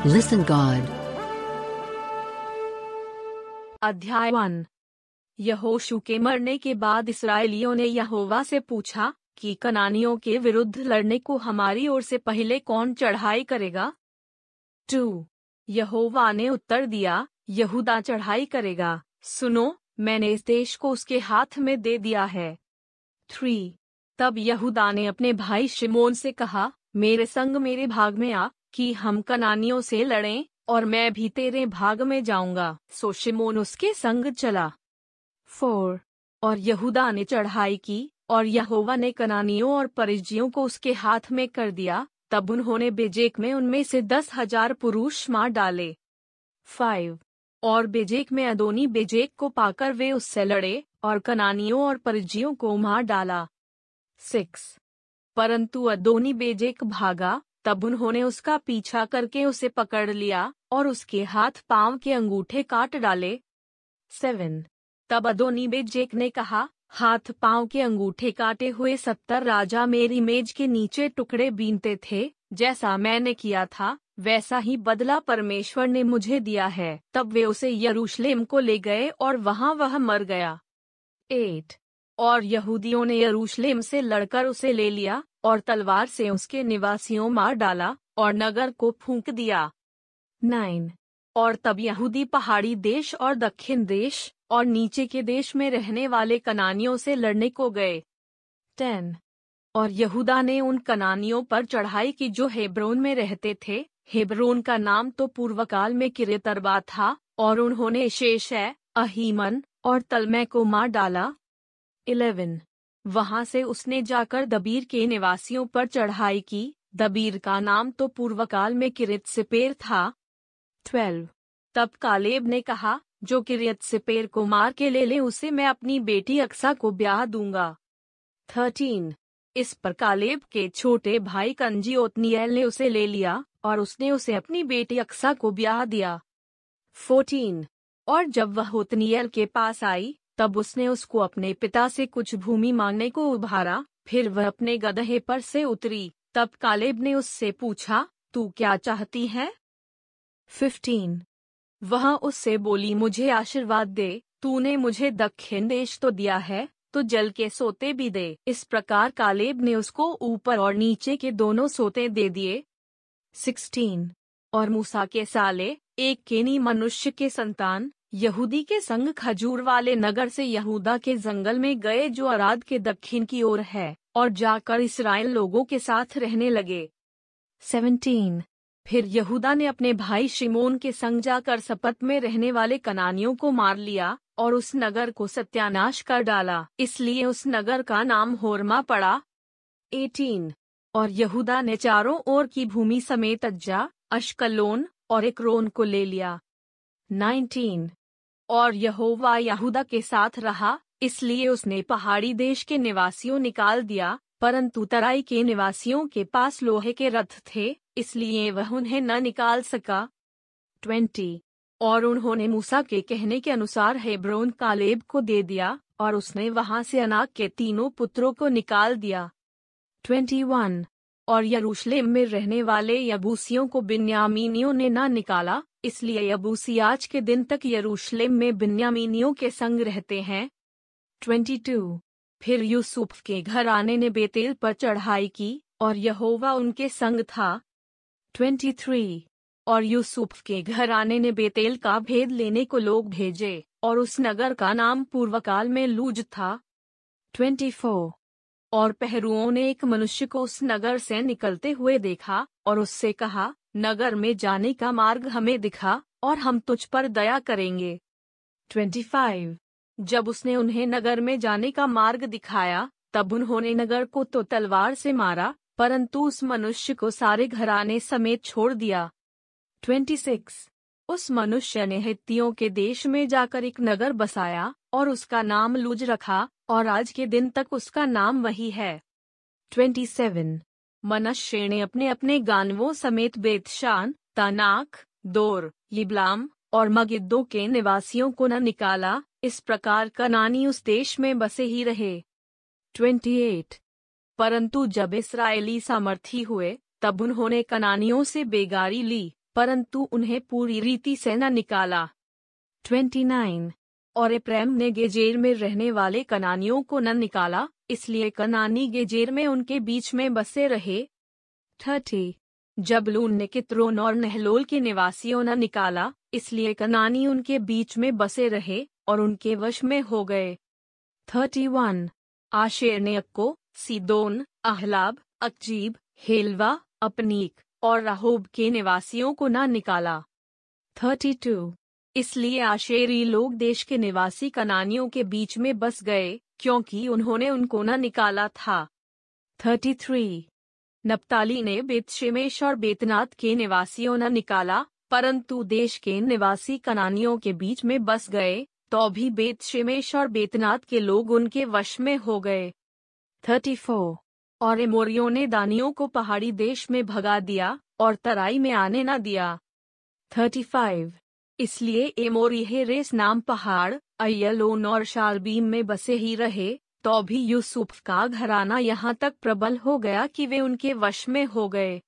Listen, God. अध्याय one. यहोशू के मरने के बाद इसराइलियों ने यहोवा से पूछा कि कनानियों के विरुद्ध लड़ने को हमारी ओर से पहले कौन चढ़ाई करेगा? टू। यहोवा ने उत्तर दिया, यहूदा चढ़ाई करेगा। सुनो, मैंने इस देश को उसके हाथ में दे दिया है। थ्री। तब यहूदा ने अपने भाई शिमोन से कहा, मेरे संग मेरे भाग में आ। कि हम कनानियों से लड़ें और मैं भी तेरे भाग में जाऊँगा। सो शिमोन उसके संग चला। फोर, और यहूदा ने चढ़ाई की और यहोवा ने कनानियों और परिजियों को उसके हाथ में कर दिया। तब उन्होंने बेजेक में उनमें से दस हज़ार पुरुष मार डाले। फाइव, और बेजेक में अदोनी बेजेक को पाकर वे उससे लड़े और कनानियों और परिजियों को मार डाला। सिक्स, परंतु अदोनी बेजेक भागा तब उन्होंने उसका पीछा करके उसे पकड़ लिया और उसके हाथ पाँव के अंगूठे काट डाले। सेवन। तब अदोनी बेजेक ने कहा, हाथ पाँव के अंगूठे काटे हुए सत्तर राजा मेरी मेज के नीचे टुकड़े बीनते थे, जैसा मैंने किया था, वैसा ही बदला परमेश्वर ने मुझे दिया है। तब वे उसे यरूशलेम को ले गए और वहाँ वह मर गया। एट। और यहूदियों ने यरूशलेम से लड़कर उसे ले लिया और तलवार से उसके निवासियों मार डाला और नगर को फूंक दिया। नाइन। और तब यहूदी पहाड़ी देश और दक्षिण देश और नीचे के देश में रहने वाले कनानियों से लड़ने को गए। टेन। और यहूदा ने उन कनानियों पर चढ़ाई की जो हेब्रोन में रहते थे। हेब्रोन का नाम तो पूर्वकाल में किरेतरबा था और उन्होंने शेष अहीमन और तलमै को मार डाला। इलेवन। वहाँ से उसने जाकर दबीर के निवासियों पर चढ़ाई की। दबीर का नाम तो पूर्वकाल में किरित सिपेर था। ट्वेल्व तब कालेब ने कहा, जो किरियत सिपेर को मार के ले ले, उसे मैं अपनी बेटी अक्सा को ब्याह दूँगा। थर्टीन इस पर कालेब के छोटे भाई कंजी ओतनीयल ने उसे ले लिया, और उसने उसे अपनी बेटी अक्सा को ब्याह दिया। फोर्टीन और जब वह ओतनीयल के पास आई तब उसने उसको अपने पिता से कुछ भूमि मांगने को उभारा, फिर वह अपने गदहे पर से उतरी। तब कालेब ने उससे पूछा, तू क्या चाहती है? फिफ्टीन। वह उससे बोली, मुझे आशीर्वाद दे। तूने मुझे दक्षिण देश तो दिया है तो जल के सोते भी दे। इस प्रकार कालेब ने उसको ऊपर और नीचे के दोनों सोते दे दिए। सिक्सटीन। और मूसा के साले, एक केनी मनुष्य के संतान यहूदी के संग खजूर वाले नगर से यहूदा के जंगल में गए जो अराद के दक्षिण की ओर है, और जाकर इसराइल लोगों के साथ रहने लगे। सेवनटीन फिर यहूदा ने अपने भाई शिमोन के संग जाकर सपत में रहने वाले कनानियों को मार लिया, और उस नगर को सत्यानाश कर डाला, इसलिए उस नगर का नाम होरमा पड़ा। एटीन और यहूदा ने चारों ओर की भूमि समेत अज्जा, अशकलोन और एकरोन को ले लिया। नाइनटीन। और यहोवा यहूदा के साथ रहा, इसलिए उसने पहाड़ी देश के निवासियों निकाल दिया, परंतु तराई के निवासियों के पास लोहे के रथ थे, इसलिए वह उन्हें न निकाल सका। ट्वेंटी। और उन्होंने मूसा के कहने के अनुसार हेब्रोन कालेब को दे दिया, और उसने वहाँ से अनाक के तीनों पुत्रों को निकाल दिया। Twenty one. और यरूशलेम में रहने वाले यबूसियों को बिन्यामीनियों ने न निकाला इसलिए यबूसी आज के दिन तक यरूशलेम में बिन्यामीनियों के संग रहते हैं। Twenty two. फिर यूसुफ के घर आने ने बेतेल पर चढ़ाई की और यहोवा उनके संग था। Twenty three. और यूसुफ के घर आने ने बेतेल का भेद लेने को लोग भेजे और उस नगर का नाम पूर्वकाल में लूज था। Twenty four. और पहरुओं ने एक मनुष्य को उस नगर से निकलते हुए देखा और उससे कहा नगर में जाने का मार्ग हमें दिखा और हम तुझ पर दया करेंगे 25. जब उसने उन्हें नगर में जाने का मार्ग दिखाया, तब उन्होंने नगर को तो तलवार से मारा, परंतु उस मनुष्य को सारे घराने समेत छोड़ दिया 26. उस मनुष्य ने हित्तियों के देश में जाकर एक नगर बसाया और उसका नाम लूज रखा, और आज के दिन तक उसका नाम वही है 27. मनश्शे अपने अपने गानवों समेत बेतशान, तानाक, दोर, लिबलाम और मगिद्दो के निवासियों को न निकाला, इस प्रकार कनानी उस देश में बसे ही रहे 28. परंतु जब इसराइली सामर्थी हुए, तब उन्होंने कनानियों से बेगारी ली, परंतु उन्हें पूरी रीति से न निकाला 29. और इप्रेम ने गेजेर में रहने वाले कनानियों को न निकाला इसलिए कनानी गेजेर में उनके बीच में बसे रहे। थर्टी जबलून ने कित्रोन और नहलोल के निवासियों न निकाला, इसलिए कनानी उनके बीच में बसे रहे और उनके वश में हो गए। Thirty one. आशेर ने अक्को, सीदोन, अहलाब, अकजीब, हेलवा, अपनीक और राहोब के निवासियों को न निकाला। Thirty two. इसलिए आशेरी लोग देश के निवासी कनानियों के बीच में बस गए क्योंकि उन्होंने उनको न निकाला था। Thirty three. नप्ताली ने बेतशेमेश और बेतनाथ के निवासियों न निकाला, परंतु देश के निवासी कनानियों के बीच में बस गए तो भी बेतशेमेश और बेतनाथ के लोग उनके वश में हो गए। Thirty four. और एमोरियों ने दानियों को पहाड़ी देश में भगा दिया, और तराई में आने न दिया। Thirty five. इसलिए एमोरी हेरेस नाम पहाड़ अयलोन और शालबीम में बसे ही रहे तो भी यूसुफ का घराना यहाँ तक प्रबल हो गया कि वे उनके वश में हो गए।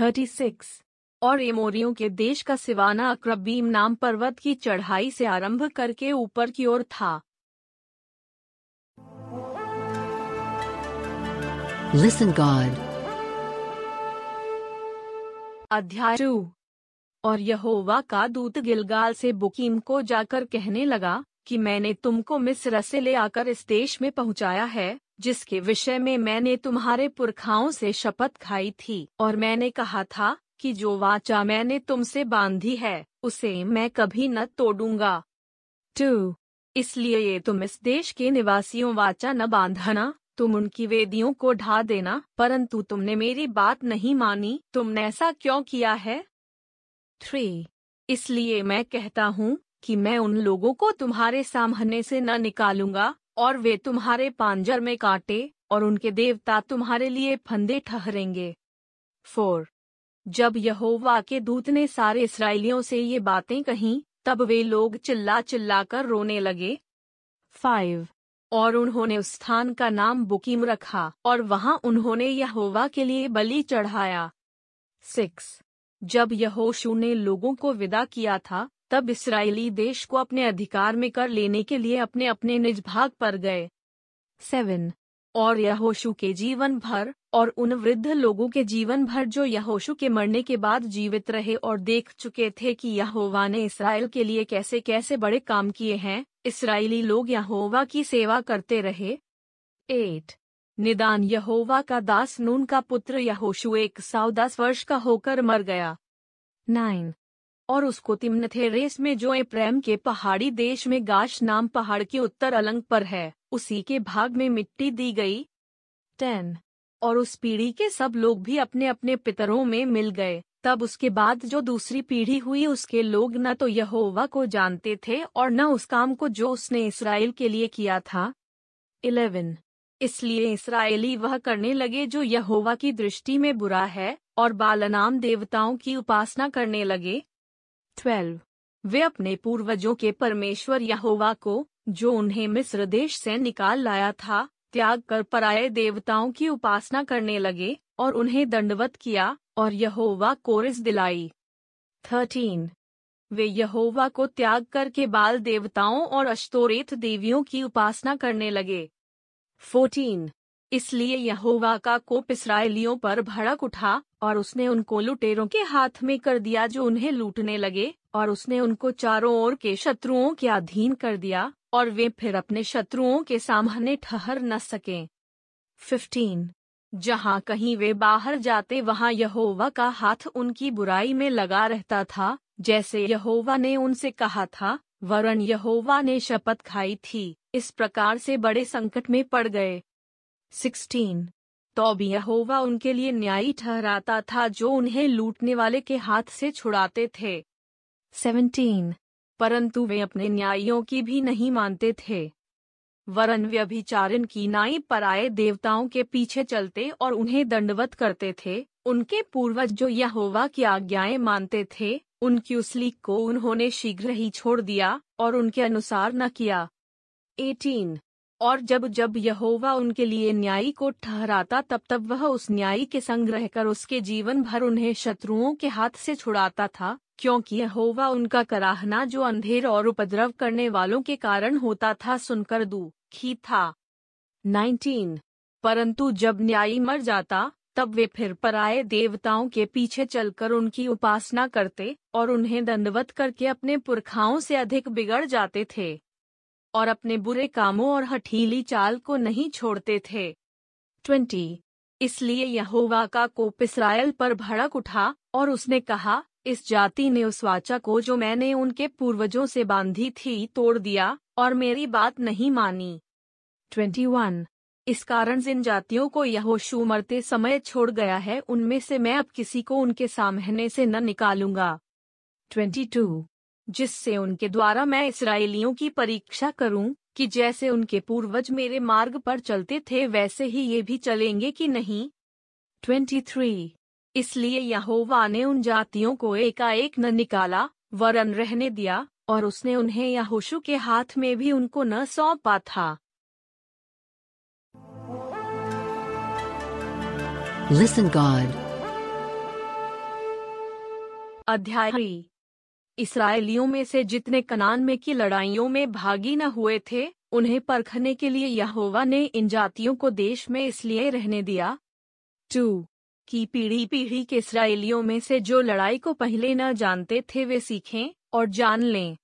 Thirty six. और एमोरियों के देश का सिवाना अक्रबीम नाम पर्वत की चढ़ाई से आरंभ करके ऊपर की ओर था। Listen God. अध्याय और यहोवा का दूत गिलगाल से बुकीम को जाकर कहने लगा कि मैंने तुमको मिस्र से ले आकर इस देश में पहुँचाया है, जिसके विषय में मैंने तुम्हारे पुरखाओं से शपथ खाई थी। और मैंने कहा था कि जो वाचा मैंने तुमसे बांधी है, उसे मैं कभी न तोड़ूँगा। टू। इसलिए ये तुम इस देश के निवासियों वाचा न बांधना, तुम उनकी वेदियों को ढा देना, परंतु तुमने मेरी बात नहीं मानी, तुमने ऐसा क्यों किया है? थ्री इसलिए मैं कहता हूँ कि मैं उन लोगों को तुम्हारे सामने से न निकालूँगा, और वे तुम्हारे पांजर में काटे, और उनके देवता तुम्हारे लिए फंदे ठहरेंगे। फोर जब यहोवा के दूत ने सारे इसराइलियों से ये बातें कहीं, तब वे लोग चिल्ला चिल्ला कर रोने लगे। फाइव और उन्होंने उस स्थान का नाम बुकीम रखा, और वहाँ उन्होंने यहोवा के लिए बलि चढ़ाया। सिक्स जब यहोशू ने लोगों को विदा किया था, तब इसराइली देश को अपने अधिकार में कर लेने के लिए अपने अपने निज भाग पर गए। सेवन। और यहोशू के जीवन भर, और उन वृद्ध लोगों के जीवन भर जो यहोशू के मरने के बाद जीवित रहे और देख चुके थे कि यहोवा ने इसराइल के लिए कैसे कैसे बड़े काम किए हैं इसराइली लोग यहोवा की सेवा करते रहे। एट। निदान यहोवा का दास, नून का पुत्र यहोशू एक सौ दस वर्ष का होकर मर गया। नाइन। और उसको तिमनथेरेस में जो प्रेम के पहाड़ी देश में गाश नाम पहाड़ के उत्तर अलंग पर है, उसी के भाग में मिट्टी दी गई। टेन। और उस पीढ़ी के सब लोग भी अपने अपने पितरों में मिल गए। तब उसके बाद जो दूसरी पीढ़ी हुई, उसके लोग न तो यहोवा को जानते थे और न उस काम को जो उसने इसराइल के लिए किया था। इलेवन। इसलिए इसराइली वह करने लगे जो यहोवा की दृष्टि में बुरा है और बालनाम देवताओं की उपासना करने लगे। ट्वेल्व। वे अपने पूर्वजों के परमेश्वर यहोवा को, जो उन्हें मिस्र देश से निकाल लाया था, त्याग कर पराये देवताओं की उपासना करने लगे और उन्हें दंडवत किया और यहोवा कोरिस दिलाई। थर्टीन। वे यहोवा को त्याग करके बाल देवताओं और अश्तोरेत देवियों की उपासना करने लगे। फोर्टीन इसलिए यहोवा का कोप इसराइलियों पर भड़क उठा और उसने उनको लुटेरों के हाथ में कर दिया जो उन्हें लूटने लगे और उसने उनको चारों ओर के शत्रुओं के अधीन कर दिया और वे फिर अपने शत्रुओं के सामने ठहर न सके। फिफ्टीन जहाँ कहीं वे बाहर जाते वहाँ यहोवा का हाथ उनकी बुराई में लगा रहता था, जैसे यहोवा ने उनसे कहा था, वरन यहोवा ने शपथ खाई थी। इस प्रकार से बड़े संकट में पड़ गए। सिक्सटीन तो भी यहोवा उनके लिए न्यायी ठहराता था जो उन्हें लूटने वाले के हाथ से छुड़ाते थे। सेवनटीन, परंतु वे अपने न्यायियों की भी नहीं मानते थे। वरन व्यभिचारिन की नाई पराये देवताओं के पीछे चलते और उन्हें दंडवत करते थे। उनके पूर्वज जो यहोवा की आज्ञाएँ मानते थे, उनकी उस लीक को उन्होंने शीघ्र ही छोड़ दिया और उनके अनुसार न किया। एटीन और जब जब यहोवा उनके लिए न्यायी को ठहराता, तब तब वह उस न्यायी के संग रहकर उसके जीवन भर उन्हें शत्रुओं के हाथ से छुड़ाता था, क्योंकि यहोवा उनका कराहना जो अंधेर और उपद्रव करने वालों के कारण होता था सुनकर दुखी था। 19. परंतु जब न्यायी मर जाता, तब वे फिर पराये देवताओं के पीछे चलकर उनकी उपासना करते और उन्हें दंडवत करके अपने पुरखाओं से अधिक बिगड़ जाते थे। और अपने बुरे कामों और हठीली चाल को नहीं छोड़ते थे। ट्वेंटी। इसलिए यहोवा का कोप इसराइल पर भड़क उठा और उसने कहा, इस जाति ने उस वाचा को जो मैंने उनके पूर्वजों से बांधी थी तोड़ दिया और मेरी बात नहीं मानी। Twenty one. इस कारण जिन जातियों को यहोशू मरते समय छोड़ गया है, उनमें से मैं अब किसी को उनके सामने से न निकालूँगा। Twenty two. जिससे उनके द्वारा मैं इसराइलियों की परीक्षा करूँ कि जैसे उनके पूर्वज मेरे मार्ग पर चलते थे वैसे ही ये भी चलेंगे कि नहीं? ट्वेंटी थ्री इसलिए यहोवा ने उन जातियों को एकाएक न निकाला वरन रहने दिया और उसने उन्हें यहोशू के हाथ में भी उनको न सौंपा था। Listen God. अध्याय इसराइलियों में से जितने कनान में की लड़ाइयों में भागी न हुए थे, उन्हें परखने के लिए यहोवा ने इन जातियों को देश में इसलिए रहने दिया। टू, की पीढ़ी पीढ़ी के इसराइलियों में से जो लड़ाई को पहले न जानते थे वे सीखें और जान लें।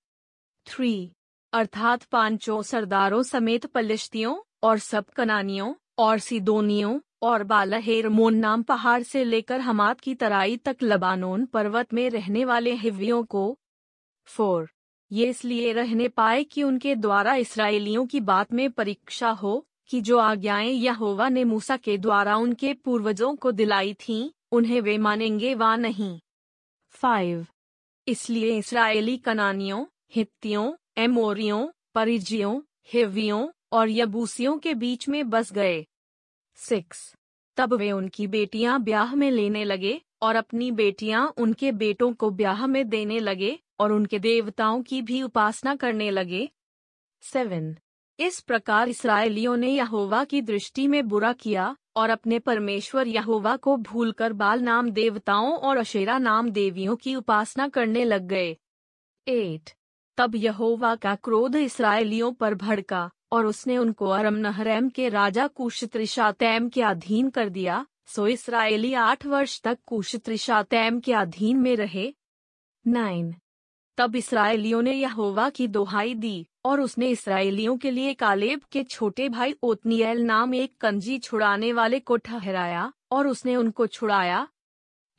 थ्री, अर्थात पाँचों सरदारों समेत पलिश्तियों और सब कनानियों और सिदोनियों और बालहेरमोन नाम पहाड़ से लेकर हमाद की तराई तक लबानोन पर्वत में रहने वाले हिवियों को फोर। ये इसलिए रहने पाए कि उनके द्वारा इसराइलियों की बात में परीक्षा हो कि जो आज्ञाएँ यहोवा ने मूसा के द्वारा उनके पूर्वजों को दिलाई थीं, उन्हें वे मानेंगे वा नहीं। फाइव। इसलिए इसराइली कनानियों हित्तियों एमोरियों परिजियों हिवियों और यबूसियों के बीच में बस गए। सिक्स। तब वे उनकी बेटियाँ ब्याह में लेने लगे और अपनी बेटियाँ उनके बेटों को ब्याह में देने लगे और उनके देवताओं की भी उपासना करने लगे। सेवन। इस प्रकार इसराइलियों ने यहोवा की दृष्टि में बुरा किया और अपने परमेश्वर यहोवा को भूलकर बाल नाम देवताओं और अशेरा नाम देवियों की उपासना करने लग गए। एट। तब यहोवा का क्रोध इसराइलियों पर भड़का और उसने उनको अरम नहरैम के राजा कुशत्रिशातैम के अधीन कर दिया, सो इसराइली आठ वर्ष तक कुशत्रिशातैम के अधीन में रहे। नाइन। तब इसराइलियों ने यहोवा की दोहाई दी, और उसने इसराइलियों के लिए कालेब के छोटे भाई ओतनियल नाम एक कंजी छुड़ाने वाले को ठहराया, और उसने उनको छुड़ाया।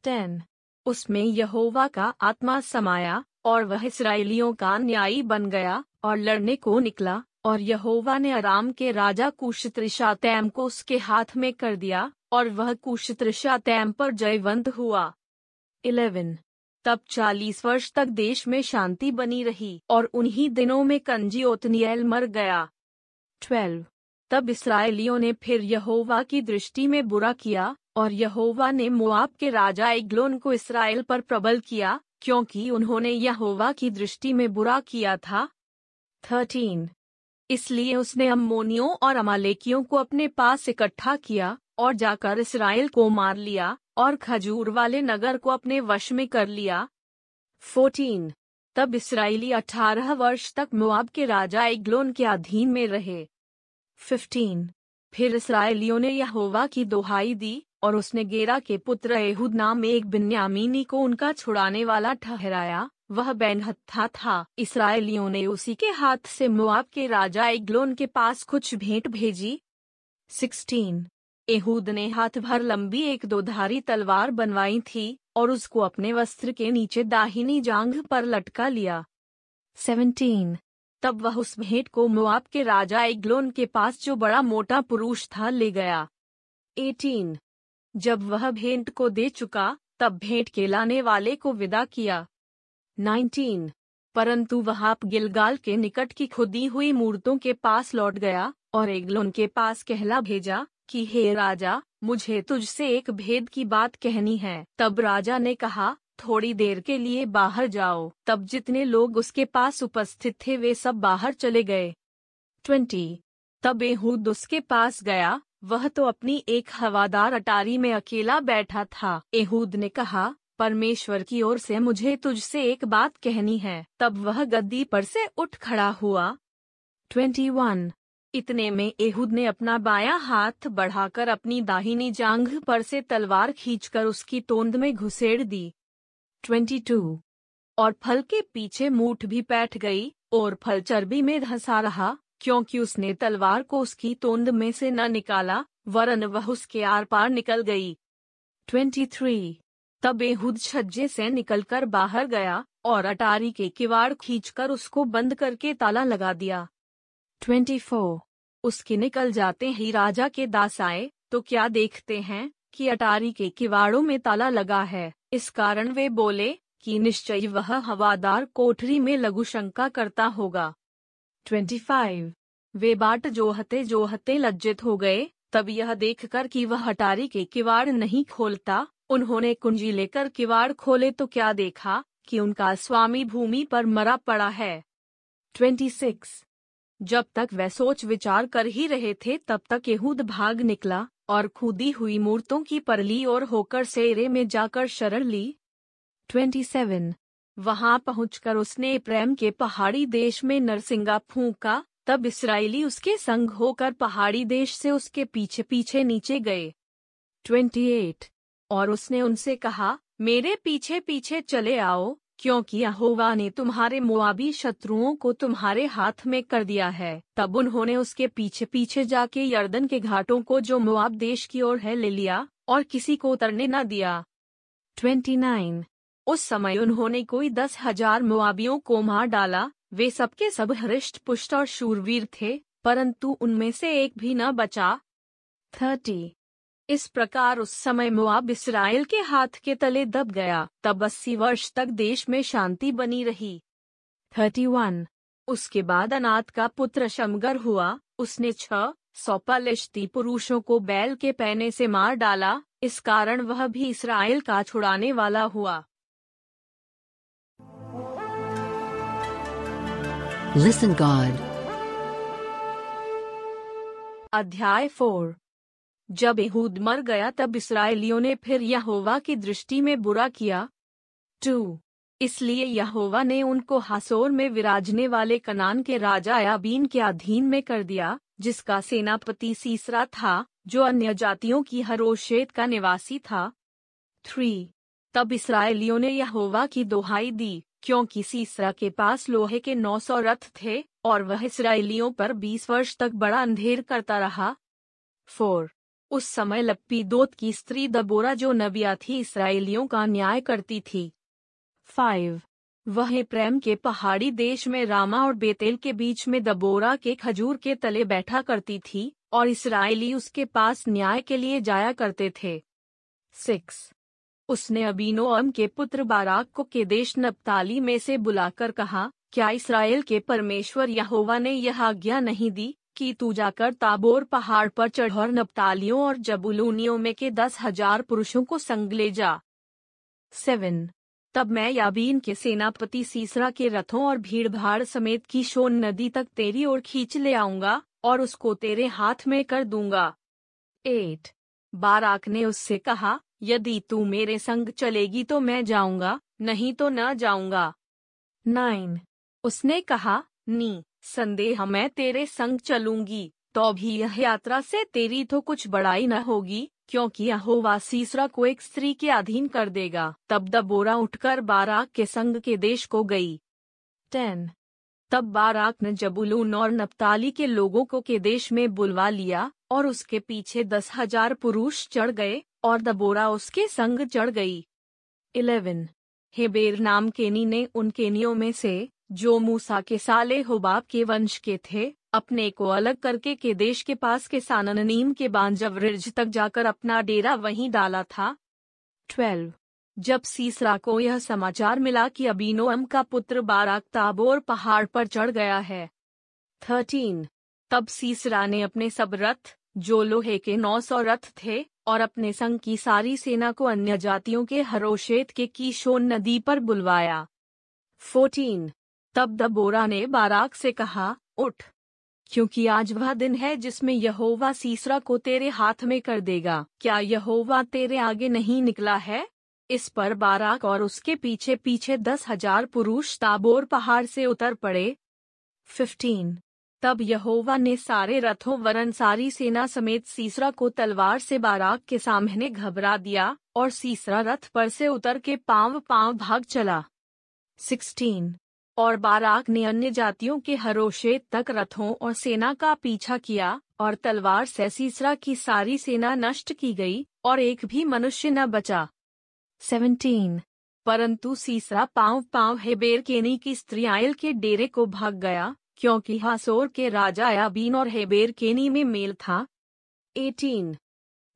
टेन। उसमें यहोवा का आत्मा समाया, और वह इसराइलियों का न्यायी बन गया, और लड़ने को निकला, और यहोवा ने आराम के राजा कुशत्रिशा तैम को उसके हाथ में कर दिया, और वह कुशत्रिशा तैम पर जयवंत हुआ। इलेवन। तब चालीस वर्ष तक देश में शांति बनी रही और उन्हीं दिनों में कंजी ओतनियल मर गया। ट्वेल्व। तब इसराइलियों ने फिर यहोवा की दृष्टि में बुरा किया और यहोवा ने मुआब के राजा इग्लोन को इसराइल पर प्रबल किया, क्योंकि उन्होंने यहोवा की दृष्टि में बुरा किया था। थर्टीन। इसलिए उसने अम्मोनियों और अमालेकियों को अपने पास इकट्ठा किया और जाकर इसराइल को मार लिया। और खजूर वाले नगर को अपने वश में कर लिया। फोर्टीन तब इसराइली अठारह वर्ष तक मुआब के राजा एग्लोन के अधीन में रहे। फिफ्टीन फिर इसराइलियों ने यहोवा की दोहाई दी और उसने गेरा के पुत्र एहुद नाम एक बिन्यामीनी को उनका छुड़ाने वाला ठहराया। वह बैनहत्था था। इसराइलियों ने उसी के हाथ से मुआब के राजा एग्लोन के पास कुछ भेंट भेजी। सिक्सटीन एहूद ने हाथ भर लंबी एक दोधारी तलवार बनवाई थी और उसको अपने वस्त्र के नीचे दाहिनी जांघ पर लटका लिया। सेवनटीन तब वह उस भेंट को मुआब के राजा एग्लोन के पास जो बड़ा मोटा पुरुष था ले गया। एटीन जब वह भेंट को दे चुका, तब भेंट के लाने वाले को विदा किया। 19. परंतु वह आप गिलगाल के निकट की खुदी हुई मूर्तों के पास लौट गया और एग्लोन के पास कहला भेजा कि, हे राजा, मुझे तुझसे एक भेद की बात कहनी है। तब राजा ने कहा, थोड़ी देर के लिए बाहर जाओ। तब जितने लोग उसके पास उपस्थित थे, वे सब बाहर चले गए। ट्वेंटी। तब एहूद उसके पास गया। वह तो अपनी एक हवादार अटारी में अकेला बैठा था। एहूद ने कहा, परमेश्वर की ओर से मुझे तुझसे एक बात कहनी है। तब वह गद्दी पर से उठ खड़ा हुआ। Twenty one. इतने में एहूद ने अपना बाया हाथ बढ़ाकर अपनी दाहिनी जांघ पर से तलवार खींचकर उसकी तोंद में घुसेड़ दी। Twenty two. और फल के पीछे मूठ भी बैठ गई, और फल चर्बी में धंसा रहा, क्योंकि उसने तलवार को उसकी तोंद में से न निकाला, वरन वह उसके आर पार निकल गई। Twenty three. तब एहूद छज्जे से निकलकर बाहर गया, और अटारी के किवाड़ खींचकर उसको बंद करके ताला लगा दिया। Twenty four. उसके निकल जाते ही राजा के दास आए तो क्या देखते हैं कि अटारी के किवाड़ों में ताला लगा है। इस कारण वे बोले कि निश्चय वह हवादार कोठरी में लघु शंका करता होगा। Twenty five. वे बाट जोहते जोहते लज्जित हो गए, तब यह देखकर कि वह अटारी के किवाड़ नहीं खोलता। उन्होंने कुंजी लेकर किवाड़ खोले तो क्या देखा कि उनका स्वामी भूमि पर मरा पड़ा है। Twenty six. जब तक वह सोच विचार कर ही रहे थे, तब तक यहूद भाग निकला और खुदी हुई मूर्तों की परली और होकर सेरे में जाकर शरण ली। ट्वेंटी सेवन वहाँ पहुंचकर उसने प्रेम के पहाड़ी देश में नरसिंगा फूका, तब इसराइली उसके संग होकर पहाड़ी देश से उसके पीछे पीछे नीचे गए। ट्वेंटी एट और उसने उनसे कहा, मेरे पीछे पीछे चले आओ क्योंकि यहोवा ने तुम्हारे मुआबी शत्रुओं को तुम्हारे हाथ में कर दिया है। तब उन्होंने उसके पीछे पीछे जाके यर्दन के घाटों को जो मुआब देश की ओर है ले लिया और किसी को उतरने न दिया। Twenty nine. उस समय उन्होंने कोई दस हज़ार मुआबियों को मार डाला वे सबके सब हृष्ट पुष्ट और शूरवीर थे परंतु उनमें से एक भी न बचा। थर्टी। इस प्रकार उस समय मुआब इसराइल के हाथ के तले दब गया। तब अस्सी वर्ष तक देश में शांति बनी रही। Thirty one. उसके बाद अनाथ का पुत्र शमगर हुआ। उसने छह सौ पलिश्ती पुरुषों को बैल के पैने से मार डाला। इस कारण वह भी इसराइल का छुड़ाने वाला हुआ। Listen God. अध्याय फोर जब यहूद मर गया तब इसराइलियों ने फिर यहोवा की दृष्टि में बुरा किया। टू। इसलिए यहोवा ने उनको हासोर में विराजने वाले कनान के राजा याबीन के अधीन में कर दिया, जिसका सेनापति सीसरा था, जो अन्य जातियों की हरोशेत का निवासी था। थ्री। तब इसराइलियों ने यहोवा की दोहाई दी, क्योंकि सीसरा के पास लोहे के नौ सौ रथ थे, और वह इसराइलियों पर बीस वर्ष तक बड़ा अंधेर करता रहा। फोर। उस समय लप्पी दोत की स्त्री दबोरा जो नबिया थी इसराइलियों का न्याय करती थी। फाइव वह प्रेम के पहाड़ी देश में रामा और बेतेल के बीच में दबोरा के खजूर के तले बैठा करती थी और इसराइली उसके पास न्याय के लिए जाया करते थे। सिक्स। उसने अबीनोअम के पुत्र बाराक को के देश नप्ताली में से बुलाकर कहा, क्या इसराइल के परमेश्वर यहोवा ने यह आज्ञा नहीं दी कि तू जाकर ताबोर पहाड़ पर चढ़ नप्तालियों और जबुलूनियों में के दस हज़ार पुरुषों को संग ले जा। सेवन। तब मैं याबीन के सेनापति सीसरा के रथों और भीड़ भाड़ समेत की शोन नदी तक तेरी ओर खींच ले आऊँगा और उसको तेरे हाथ में कर दूँगा। एट। बाराक ने उससे कहा, यदि तू मेरे संग चलेगी तो मैं जाऊँगा, नहीं तो न जाऊँगा। नाइन। उसने कहा, नी। संदेह मैं तेरे संग चलूँगी तो भी यह यात्रा से तेरी तो कुछ बड़ाई न होगी, क्योंकि यहोवा सीसरा को एक स्त्री के अधीन कर देगा। तब दबोरा उठकर बाराक के संग के देश को गई। टेन। तब बाराक ने जबुलून और नप्ताली के लोगों को के देश में बुलवा लिया, और उसके पीछे दस हज़ार पुरुष चढ़ गए, और दबोरा उसके संग चढ़ गई। इलेवन। हेबेर नाम केनी ने उन केनियों में से जो मूसा के साले हुबाब के वंश के थे, अपने को अलग करके के देश के पास के साननीम के बांजवरिज तक जाकर अपना डेरा वहीं डाला था। ट्वेल्व। जब सीसरा को यह समाचार मिला कि अबीनोअम का पुत्र बाराक ताबोर पहाड़ पर चढ़ गया है। थर्टीन। तब सीसरा ने अपने सब रथ, जो लोहे के नौ सौ रथ थे, और अपने संग की सारी सेना को अन्य जातियों के हरोशेत के कीशोन नदी पर बुलवाया। फोर्टीन। तब दबोरा ने बाराक से कहा, उठ, क्योंकि आज वह दिन है जिसमें यहोवा सीसरा को तेरे हाथ में कर देगा। क्या यहोवा तेरे आगे नहीं निकला है? इस पर बाराक और उसके पीछे पीछे दस हज़ार पुरुष ताबोर पहाड़ से उतर पड़े। फिफ्टीन तब यहोवा ने सारे रथों, वरन सारी सेना समेत सीसरा को तलवार से बाराक के सामने घबरा दिया और सीसरा रथ पर से उतर के पाँव पाँव भाग चला। सिक्सटीन और बाराक ने अन्य जातियों के हरोशेत तक रथों और सेना का पीछा किया, और तलवार से सीसरा की सारी सेना नष्ट की गई, और एक भी मनुष्य न बचा। सेवनटीन परंतु सीसरा पाँव पाँव हेबेर केनी की स्त्री आयल के डेरे को भाग गया, क्योंकि हासोर के राजा याबीन और हेबेर केनी में मेल था। एटीन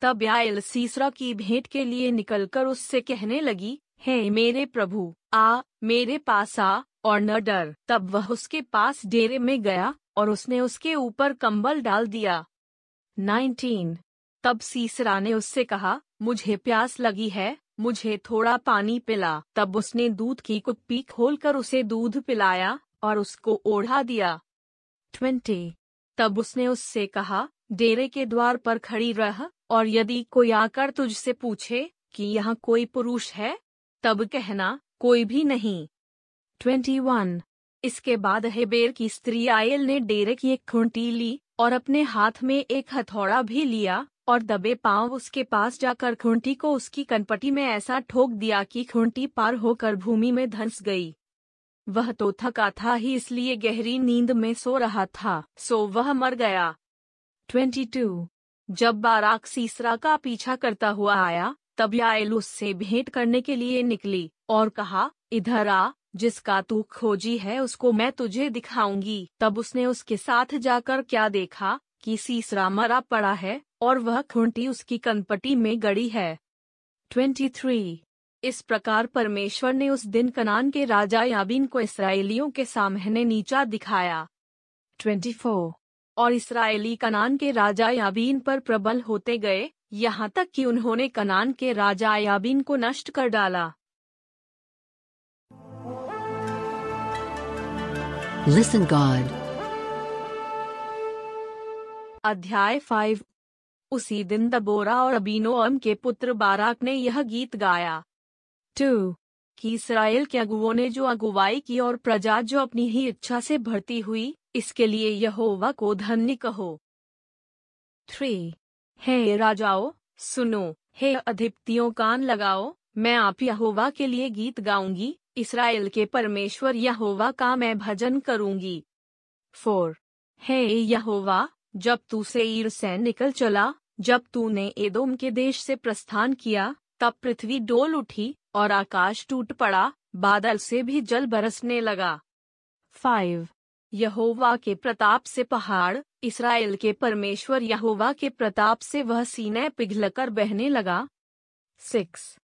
तब यायल सीसरा की भेंट के लिए निकलकर उससे कहने लगी, हे मेरे प्रभु, आ, मेरे पास आ और न डर। तब वह उसके पास डेरे में गया और उसने उसके ऊपर कंबल डाल दिया। नाइनटीन। तब सीसरा ने उससे कहा, मुझे प्यास लगी है, मुझे थोड़ा पानी पिला। तब उसने दूध की कुप्पी खोलकर उसे दूध पिलाया और उसको ओढ़ा दिया। ट्वेंटी। तब उसने उससे कहा, डेरे के द्वार पर खड़ी रह और यदि कोई आकर तुझसे पूछे कि यहाँ कोई पुरुष है, तब कहना, कोई भी नहीं। Twenty one. इसके बाद हेबेर की स्त्री आयल ने डेरे की एक खूंटी ली और अपने हाथ में एक हथौड़ा भी लिया और दबे पाँव उसके पास जाकर खूंटी को उसकी कनपटी में ऐसा ठोक दिया कि खूंटी पार होकर भूमि में धंस गई। वह तो थका था, ही इसलिए गहरी नींद में सो रहा था, सो वह मर गया। Twenty two. जब बाराक सीसरा का पीछा करता हुआ आया, तब याएल उससे भेंट करने के लिए निकली और कहा, इधर आ जिसका तू खोजी है उसको मैं तुझे दिखाऊँगी तब उसने उसके साथ जाकर क्या देखा कि सीसरा मरा पड़ा है और वह खूंटी उसकी कनपटी में गड़ी है 23. इस प्रकार परमेश्वर ने उस दिन कनान के राजा याबीन को इसराइलियों के सामने नीचा दिखाया 24. और इसराइली कनान के राजा याबीन पर प्रबल होते गए, यहाँ तक कि उन्होंने कनान के राजा याबीन को नष्ट कर डाला Listen God. अध्याय फाइव उसी दिन दबोरा और अबीनोअम के पुत्र बाराक ने यह गीत गाया। टू कि इसराइल के अगुओं ने जो अगुवाई की और प्रजा जो अपनी ही इच्छा से भरती हुई इसके लिए यहोवा को धन्य कहो। थ्री हे राजाओ सुनो हे अधिपतियों कान लगाओ मैं आप यहोवा के लिए गीत गाऊँगी इसराइल के परमेश्वर यहोवा का मैं भजन करूँगी। फोर, हे यहोवा, जब तू सेईर से निकल चला, जब तूने एदोम के देश से प्रस्थान किया, तब पृथ्वी डोल उठी और आकाश टूट पड़ा, बादल से भी जल बरसने लगा। फाइव, यहोवा के प्रताप से पहाड़ इसराइल के परमेश्वर यहोवा के प्रताप से वह सीने पिघलकर बहने लगा। सिक्स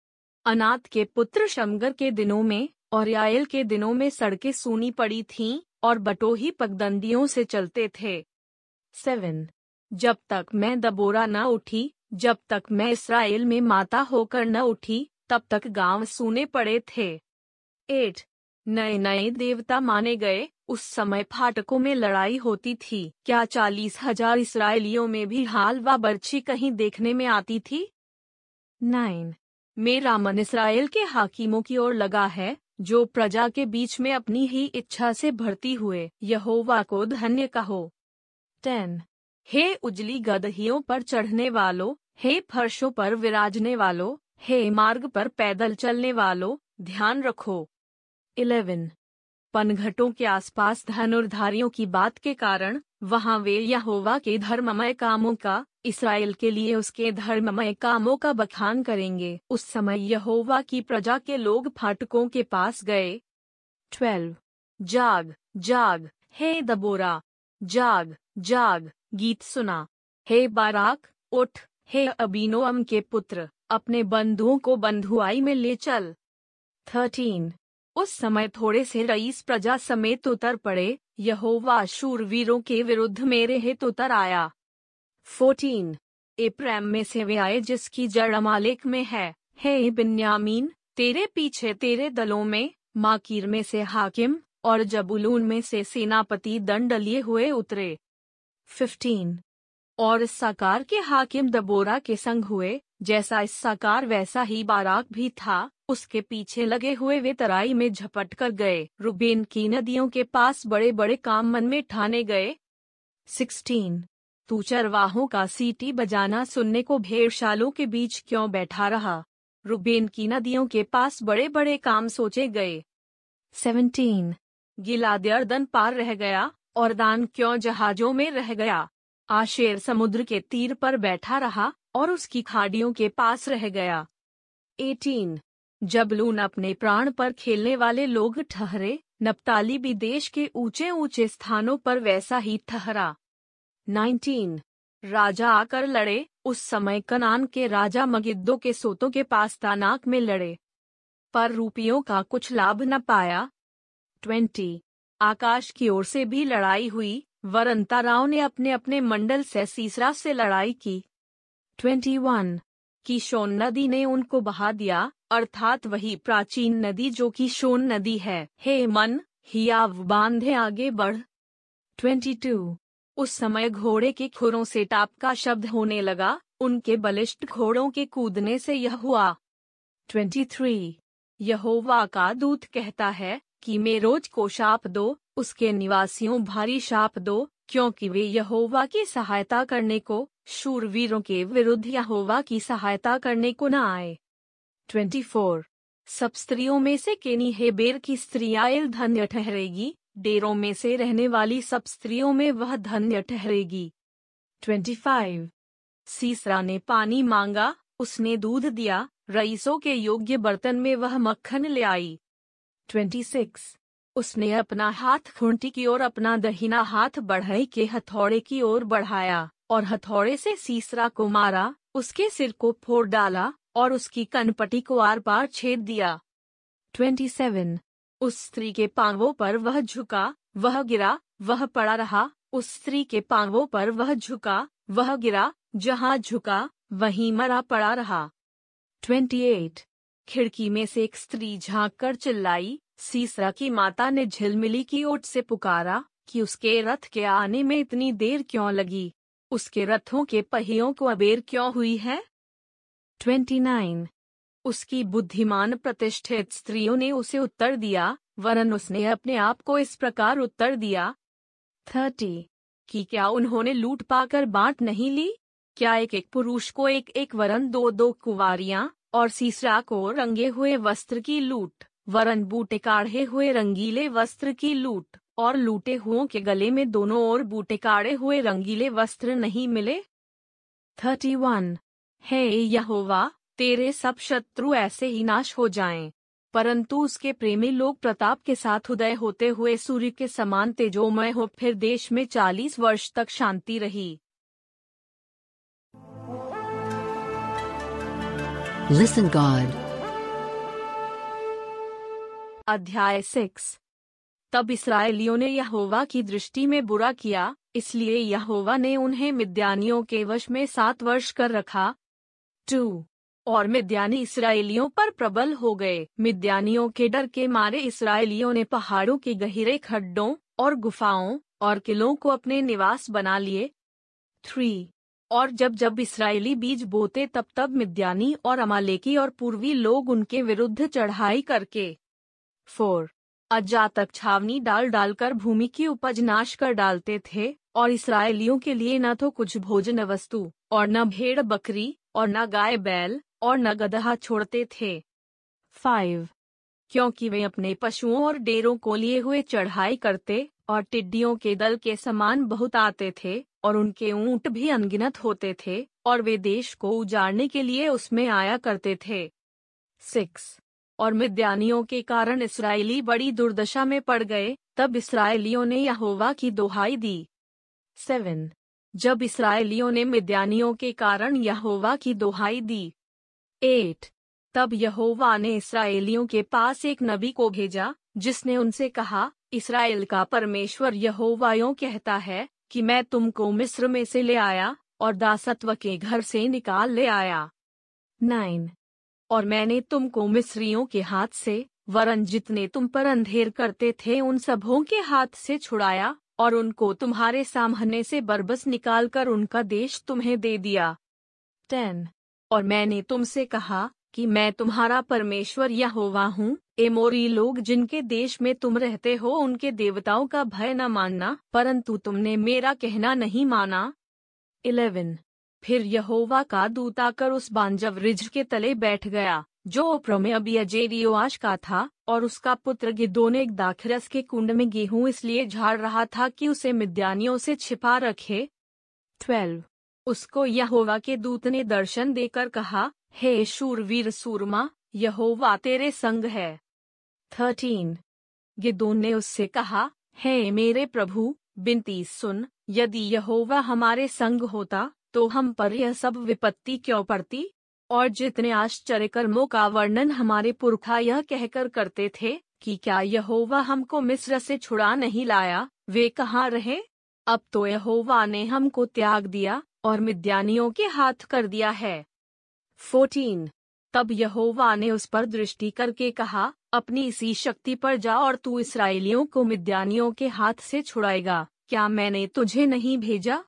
अनाथ के पुत्र शमगर के दिनों में और यायल के दिनों में सड़कें सूनी पड़ी थीं और बटोही पगदंदियों से चलते थे। सेवन। जब तक मैं दबोरा न उठी, जब तक मैं इसराइल में माता होकर न उठी, तब तक गाँव सूने पड़े थे। एट। नए नए देवता माने गए, उस समय फाटकों में लड़ाई होती थी। क्या चालीस हज़ार इसराइलियों में भी हाल व बर्छी कहीं देखने में आती थी? नाइन। मेरा मन इसराइल के हाकिमों की ओर लगा है जो प्रजा के बीच में अपनी ही इच्छा से भरती हुए, यहोवा को धन्य कहो। टेन। हे उजली गदहियों पर चढ़ने वालों, हे फर्शों पर विराजने वालों, हे मार्ग पर पैदल चलने वालों, ध्यान रखो। इलेवन। पनघटों के आसपास धनुर्धारियों की बात के कारण, वहाँ वे यहोवा के धर्ममय कामों का इसराइल के लिए उसके धर्ममय कामों का बखान करेंगे। उस समय यहोवा की प्रजा के लोग फाटकों के पास गए। ट्वेल्व। जाग जाग, हे दबोरा, जाग जाग, गीत सुना। हे बाराक, उठ, हे अबीनोअम के पुत्र, अपने बंधुओं को बंधुआई में ले चल। थर्टीन। उस समय थोड़े से रईस प्रजा समेत उतर पड़े। यहोवा शूरवीरों के विरुद्ध मेरे हित उतर आया। फोर्टीन एप्रैम में से वे आए जिसकी जड़ अमालेक में है। हे बिन्यामीन तेरे पीछे तेरे दलों में, माकीर में से हाकिम और जबुलून में से सेनापति दंड लिए हुए उतरे। फिफ्टीन और इस साकार के हाकिम दबोरा के संग हुए, जैसा इस साकार वैसा ही बाराक भी था, उसके पीछे लगे हुए वे तराई में झपट कर गए। रुबेन की नदियों के पास बड़े बड़े काम मन में ठाने गए। सिक्सटीन तू चरवाहों का सीटी बजाना सुनने को भेड़शालों के बीच क्यों बैठा रहा? रुबेन की नदियों के पास बड़े बड़े काम सोचे गए। सेवनटीन। गिलाद्यर्दन पार रह गया और दान क्यों जहाजों में रह गया? आशेर समुद्र के तीर पर बैठा रहा और उसकी खाड़ियों के पास रह गया। 18. जब लून अपने प्राण पर खेलने वाले लोग ठहरे, नप्ताली भी देश के ऊँचे ऊँचे स्थानों पर वैसा ही ठहरा। 19. राजा आकर लड़े उस समय कनान के राजा मगिद्दो के सोतों के पास तानाक में लड़े पर रूपियों का कुछ लाभ न पाया 20. आकाश की ओर से भी लड़ाई हुई वरंता राव ने अपने अपने मंडल से सीसरा से लड़ाई की 21. की शोन नदी ने उनको बहा दिया अर्थात वही प्राचीन नदी जो कि शोन नदी है हे मन, हियाव बांधे आगे बढ़ 22. उस समय घोड़े के खुरों से टाप का शब्द होने लगा, उनके बलिष्ठ घोड़ों के कूदने से यह हुआ 23. यहोवा का दूत कहता है कि मैं रोज को शाप दो, उसके निवासियों भारी शाप दो, क्योंकि वे यहोवा की सहायता करने को, शूरवीरों के विरुद्ध यहोवा की सहायता करने को न आए 24. सब स्त्रियों में से केनी हेबेर की स्त्रियाल धन्य ठहरेगी डेरों में से रहने वाली सब स्त्रियों में वह धन्य ठहरेगी 25. सीसरा ने पानी मांगा, उसने दूध दिया, रईसों के योग्य बर्तन में वह मक्खन ले आई 26. उसने अपना हाथ खूंटी की ओर अपना दहीना हाथ बढ़ई के हथौड़े की ओर बढ़ाया, और हथौड़े से सीसरा को मारा, उसके सिर को फोड़ डाला, और उसकी कनपटी को आर पार छेद दिया 27. उस स्त्री के पांवों पर वह झुका, वह गिरा, वह पड़ा रहा उस स्त्री के पांवों पर वह झुका, वह गिरा, जहाँ झुका, वहीं मरा पड़ा रहा 28. खिड़की में से एक स्त्री झाँक कर चिल्लाई, सीसरा की माता ने झिलमिली की ओट से पुकारा कि उसके रथ के आने में इतनी देर क्यों लगी उसके रथों के पहियों को अबेर क्यों हुई है 29. उसकी बुद्धिमान प्रतिष्ठित स्त्रियों ने उसे उत्तर दिया, वरन उसने अपने आप को इस प्रकार उत्तर दिया। 30. कि क्या उन्होंने लूट पाकर बांट नहीं ली? क्या एक एक पुरुष को एक एक वरन दो दो कुवारियाँ और सीसरा को रंगे हुए वस्त्र की लूट, वरन बूटे काढ़े हुए रंगीले वस्त्र की लूट और लूटे हुओं के गले में दोनों ओर बूटे काढ़े हुए रंगीले वस्त्र नहीं मिले? Thirty one. है यहोवा तेरे सब शत्रु ऐसे ही नाश हो जाएँ। परंतु उसके प्रेमी लोग प्रताप के साथ उदय होते हुए सूर्य के समान तेजोमय हो फिर देश में चालीस वर्ष तक शांति रही Listen God. अध्याय सिक्स तब इसराइलियों ने यहोवा की दृष्टि में बुरा किया इसलिए यहोवा ने उन्हें मिद्यानियों के वश में सात वर्ष कर रखा टू और मिद्यानी इसराइलियों पर प्रबल हो गए। मिद्यानियों के डर के मारे इसराइलियों ने पहाड़ों के गहरे खड्डों और गुफाओं और किलों को अपने निवास बना लिए। थ्री। और जब जब इसराइली बीज बोते तब तब मिद्यानी और अमालेकी और पूर्वी लोग उनके विरुद्ध चढ़ाई करके। फोर। अजातक छावनी डाल डालकर भूमि की उपज नाश कर डालते थे और इसराइलियों के लिए न तो कुछ भोजन वस्तु और न भेड़ बकरी और न गाय बैल और न गदहा छोड़ते थे। फाइव क्योंकि वे अपने पशुओं और डेरों को लिए हुए चढ़ाई करते और टिड्डियों के दल के समान बहुत आते थे और उनके ऊँट भी अनगिनत होते थे और वे देश को उजाड़ने के लिए उसमें आया करते थे। सिक्स और मिद्यानियों के कारण इसराइली बड़ी दुर्दशा में पड़ गए, तब इसराइलियों ने यहोवा की दोहाई दी। सेवन जब इसराइलियों ने मिद्यानियों के कारण यहोवा की दोहाई दी एट। तब यहोवा ने इसराइलियों के पास एक नबी को भेजा, जिसने उनसे कहा इसराइल का परमेश्वर यहोवायों कहता है कि मैं तुमको मिस्र में से ले आया और दासत्व के घर से निकाल ले आया। नाइन। और मैंने तुमको मिस्रियों के हाथ से, वरन जितने तुम पर अंधेर करते थे उन सबों के हाथ से छुड़ाया और उनको तुम्हारे सामने से बरबस निकालकर उनका देश तुम्हें दे दिया। टेन। और मैंने तुमसे कहा कि मैं तुम्हारा परमेश्वर यहोवा हूँ। एमोरी लोग जिनके देश में तुम रहते हो, उनके देवताओं का भय न मानना, परंतु तुमने मेरा कहना नहीं माना। इलेवन। फिर यहोवा का दूत आकर उस बांजव रिज के तले बैठ गया, जो अजेरियोआश का था, और उसका पुत्र गिदोन एक दाखरस के कुंड में गेहूँ इसलिए झाड़ रहा था कि उसे मिद्यानियों से छिपा रखे। ट्वेल्व। उसको यहोवा के दूत ने दर्शन देकर कहा, हे शूरवीर सूरमा, यहोवा तेरे संग है। थर्टीन। गिदोन ने उससे कहा, हे मेरे प्रभु बिनती सुन, यदि यहोवा हमारे संग होता तो हम पर यह सब विपत्ति क्यों पड़ती? और जितने आश्चर्य कर्मों का वर्णन हमारे पुरखा यह कहकर करते थे, कि क्या यहोवा हमको मिस्र से छुड़ा नहीं लाया, वे कहाँ रहे? अब तो यहोवा ने हमको त्याग दिया और मिद्यानियों के हाथ कर दिया है। फोर्टीन तब यहोवा ने उस पर दृष्टि करके कहा, अपनी इसी शक्ति पर जा और तू इसराइलियों को मिद्यानियों के हाथ से छुड़ाएगा, क्या मैंने तुझे नहीं भेजा?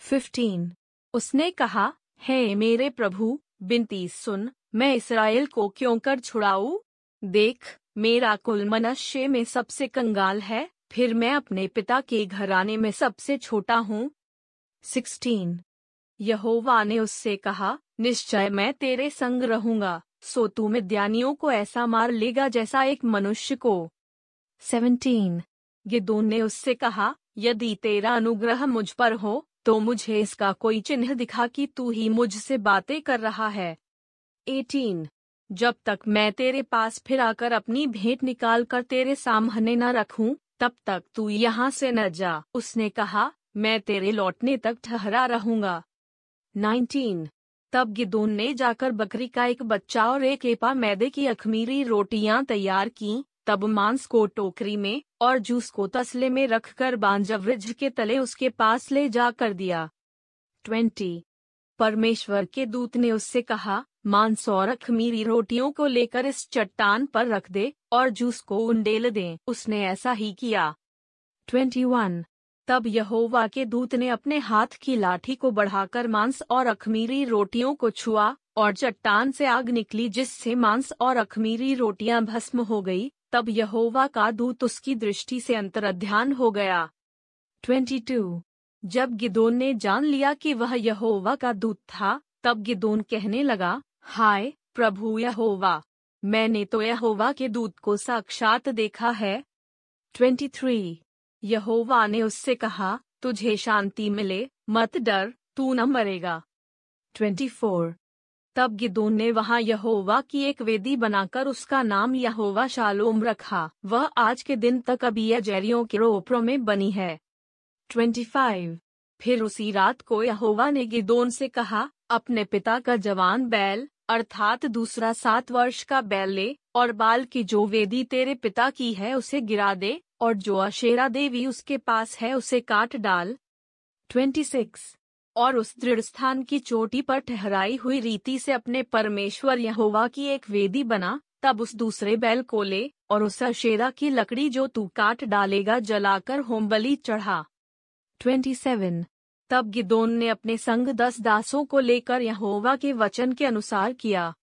फिफ्टीन उसने कहा, हे मेरे प्रभु, बिनती सुन, मैं इसराइल को क्यों कर छुड़ाऊ? देख, मेरा कुल मनुष्य में सबसे कंगाल है, फिर मैं अपने पिता के घराने में सबसे छोटा हूँ सिक्सटीन यहोवा ने उससे कहा निश्चय मैं तेरे संग रहूँगा सो तू मिद्यानियों को ऐसा मार लेगा जैसा एक मनुष्य को. सेवनटीन गिदोन ने उससे कहा यदि तेरा अनुग्रह मुझ पर हो तो मुझे इसका कोई चिन्ह दिखा कि तू ही मुझसे बातें कर रहा है. 18. जब तक मैं तेरे पास फिर आकर अपनी भेंट निकाल कर तेरे सामने न रखूँ, तब तक तू यहाँ से न जा। उसने कहा मैं तेरे लौटने तक ठहरा रहूँगा। 19. तब गिदोन ने जाकर बकरी का एक बच्चा और एक एपा मैदे की अखमीरी रोटियाँ तैयार की। तब मांस को टोकरी में और जूस को तसले में रखकर बांजवृज के तले उसके पास ले जा कर दिया। ट्वेंटी। परमेश्वर के दूत ने उससे कहा, मांस और अखमीरी रोटियों को लेकर इस चट्टान पर रख दे और जूस को उंडेल दे। उसने ऐसा ही किया। Twenty one. तब यहोवा के दूत ने अपने हाथ की लाठी को बढ़ाकर मांस और अखमीरी रोटियों को छुआ, और चट्टान से आग निकली जिससे मांस और अखमीरी रोटियाँ भस्म हो गई, तब यहोवा का दूत उसकी दृष्टि से अंतरध्यान हो गया 22. जब गिदोन ने जान लिया कि वह यहोवा का दूत था, तब गिदोन कहने लगा, हाय, प्रभु यहोवा, मैंने तो यहोवा के दूत को साक्षात देखा है 23. यहोवा ने उससे कहा, तुझे शांति मिले, मत डर, तू न मरेगा 24. तब गिदोन ने वहाँ यहोवा की एक वेदी बनाकर उसका नाम यहोवा शालोम रखा वह आज के दिन तक अभी जैरियों के रोपरों में बनी है 25. फिर उसी रात को यहोवा ने गिदोन से कहा, अपने पिता का जवान बैल अर्थात दूसरा सात वर्ष का बैल ले और बाल की जो वेदी तेरे पिता की है उसे गिरा दे और जो अशेरा देवी उसके पास है उसे काट डाल 26. और उस दृढ़ स्थान की चोटी पर ठहराई हुई रीति से अपने परमेश्वर यहोवा की एक वेदी बना, तब उस दूसरे बैल को ले और उस अशेरा की लकड़ी जो तू काट डालेगा जलाकर होम बलि चढ़ा 27. तब गिदोन ने अपने संग दस दासों को लेकर यहोवा के वचन के अनुसार किया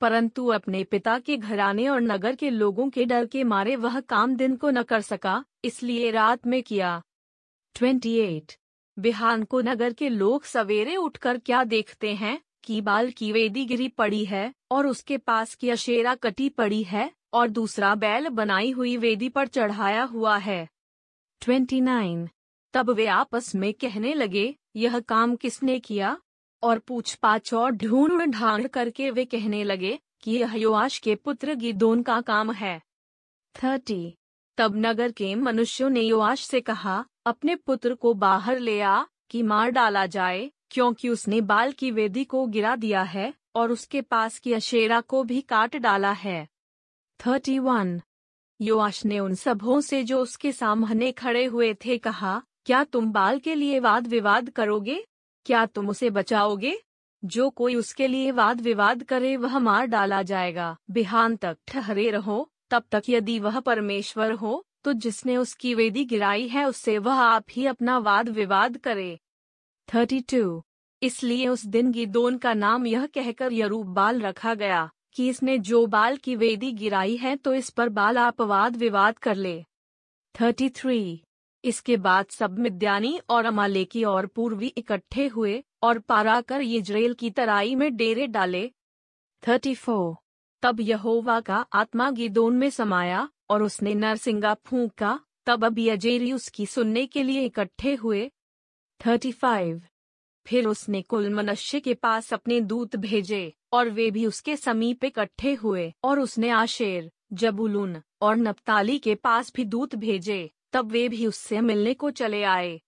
परंतु अपने पिता के घराने और नगर के लोगों के डर के मारे वह काम दिन को न कर सका, इसलिए रात में किया 28. बिहान को नगर के लोग सवेरे उठकर क्या देखते हैं कि बाल की वेदी गिरी पड़ी है, और उसके पास की अशेरा कटी पड़ी है, और दूसरा बैल बनाई हुई वेदी पर चढ़ाया हुआ है 29. तब वे आपस में कहने लगे, यह काम किसने किया? और पूछ पाछ और ढूंढ ढांड करके वे कहने लगे कि यह योआश के पुत्र गिदोन का काम है। थर्टी। तब नगर के मनुष्यों ने योआश से कहा, अपने पुत्र को बाहर ले आ, कि मार डाला जाए, क्योंकि उसने बाल की वेदी को गिरा दिया है और उसके पास की अशेरा को भी काट डाला है। Thirty one. योआश ने उन सबों से जो उसके सामने खड़े हुए थे कहा क्या तुम बाल के लिए वाद विवाद करोगे? क्या तुम उसे बचाओगे? जो कोई उसके लिए वाद विवाद करे, वह मार डाला जाएगा। बिहान तक ठहरे रहो, तब तक यदि वह परमेश्वर हो तो जिसने उसकी वेदी गिराई है, उससे वह आप ही अपना वाद विवाद करे। Thirty two. इसलिए उस दिन गिदोन का नाम यह कहकर यरूब बाल रखा गया कि इसने जो बाल की वेदी गिराई है तो इस पर बाल आप वाद विवाद कर ले। Thirty three. इसके बाद सब मिद्यानी और अमालेकी और पूर्वी इकट्ठे हुए और पारा कर यजरेल की तराई में डेरे डाले। Thirty four. तब यहोवा का आत्मा गिदोन में समाया और उसने नरसिंगा फूंका। तब अब यजेरी उसकी सुनने के लिए इकट्ठे हुए। Thirty five. फिर उसने कुल मनुष्य के पास अपने दूत भेजे और वे भी उसके समीप इकट्ठे हुए और उसने आशेर, जबुलून और नप्ताली के पास भी दूत भेजे। तब वे भी उससे मिलने को चले आए।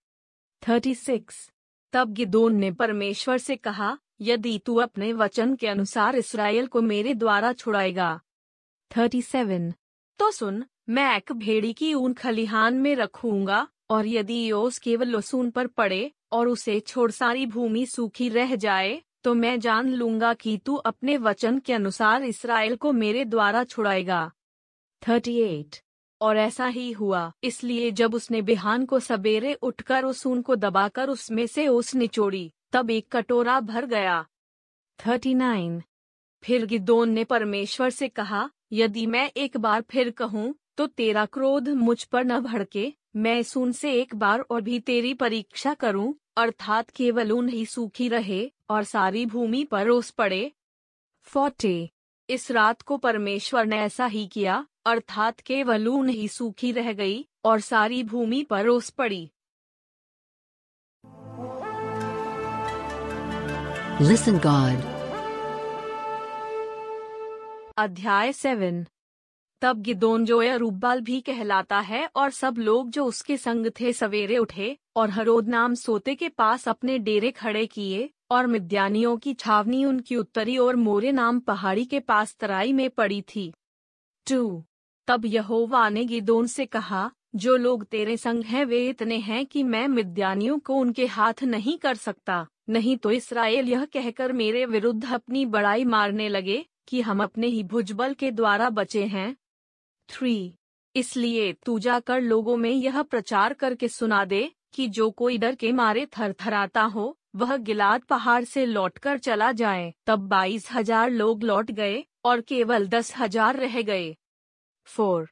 Thirty six. तब गिदोन ने परमेश्वर से कहा, यदि तू अपने वचन के अनुसार इसराइल को मेरे द्वारा छुड़ाएगा। Thirty seven. तो सुन, मैं एक भेड़ी की ऊन खलिहान में रखूँगा, और यदि योस केवल लसून पर पड़े, और उसे छोड़ सारी भूमि सूखी रह जाए तो मैं जान लूँगा कि तू अपने वचन के अनुसार इसराइल को मेरे द्वारा छुड़ाएगा। Thirty eight. और ऐसा ही हुआ। इसलिए जब उसने बिहान को सवेरे उठकर उस ऊन को दबाकर उसमें से ओस निचोड़ी, तब एक कटोरा भर गया। Thirty nine. फिर गिदोन ने परमेश्वर से कहा, यदि मैं एक बार फिर कहूँ तो तेरा क्रोध मुझ पर न भड़के, मैं सुन से एक बार और भी तेरी परीक्षा करूँ, अर्थात केवल ऊन ही सूखी रहे, और सारी भूमि पर ओस पड़े। फोर्टे। इस रात को परमेश्वर ने ऐसा ही किया अर्थात केवल ऊन ही सूखी रह गई और सारी भूमि पर ओस पड़ी। Listen God. अध्याय सेवन। तब गिदोन जो रूबाल भी कहलाता है और सब लोग जो उसके संग थे सवेरे उठे और हरोद नाम सोते के पास अपने डेरे खड़े किए और मिद्यानियों की छावनी उनकी उत्तरी और मोरे नाम पहाड़ी के पास तराई में पड़ी थी। टू। तब यहोवा ने गिदोन से कहा, जो लोग तेरे संग हैं, वे इतने हैं कि मैं मिद्यानियों को उनके हाथ नहीं कर सकता। नहीं तो इसराइल यह कहकर मेरे विरुद्ध अपनी बड़ाई मारने लगे कि हम अपने ही भुजबल के द्वारा बचे हैं। थ्री, इसलिए तू जाकर लोगों में यह प्रचार करके सुना दे कि जो कोई डर के मारे थरथराता हो, वह गिलाद पहाड़ से लौटकर चला जाए। तब बाईस हज़ार लोग लौट गए और केवल दस हज़ार रह गए। फोर।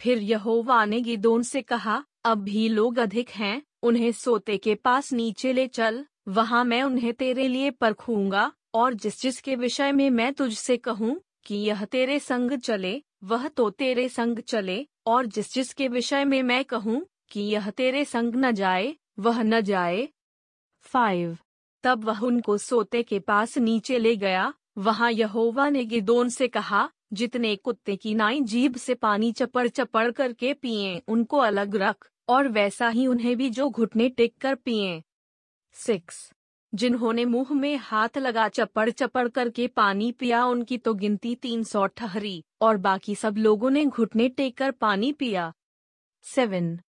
फिर यहोवा ने गिदोन से कहा, अब भी लोग अधिक हैं, उन्हें सोते के पास नीचे ले चल, वहाँ मैं उन्हें तेरे लिए परखूँगा, और जिस जिस के विषय में मैं तुझसे कहूँ, कि यह तेरे संग चले, वह तो तेरे संग चले, और जिस जिस के विषय में मैं कहूँ, कि यह तेरे संग न जाए, वह न जाए। फाइव। तब वह उनको सोते के पास नीचे ले गया, वहाँ यहोवा ने गिदोन से कहा जितने कुत्ते की नाई जीभ से पानी चपड़ चपड़ करके पिए, उनको अलग रख, और वैसा ही उन्हें भी जो घुटने टेक कर पिए। सिक्स। जिन्होंने मुँह में हाथ लगा चपड़ चपड़ करके पानी पिया, उनकी तो गिनती तीन सौ ठहरी, और बाकी सब लोगों ने घुटने टेक कर पानी पिया। सेवन।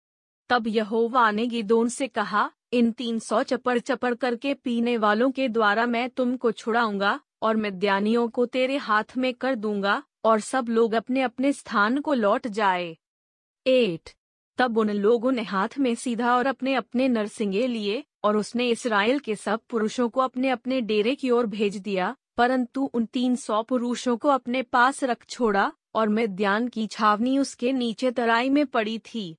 तब यहोवा ने गिदोन से कहा, इन तीन सौ चपड़ चपड़ करके पीने वालों के द्वारा मैं तुमको छुड़ाऊँगा, और मिद्यानियों को तेरे हाथ में कर दूँगा और सब लोग अपने अपने स्थान को लौट जाए। एट, तब उन लोगों ने हाथ में सीधा और अपने अपने नरसिंगे लिए, और उसने इसराइल के सब पुरुषों को अपने अपने डेरे की ओर भेज दिया, परंतु उन तीन सौ पुरुषों को अपने पास रख छोड़ा, और मिद्यान की छावनी उसके नीचे तराई में पड़ी थी।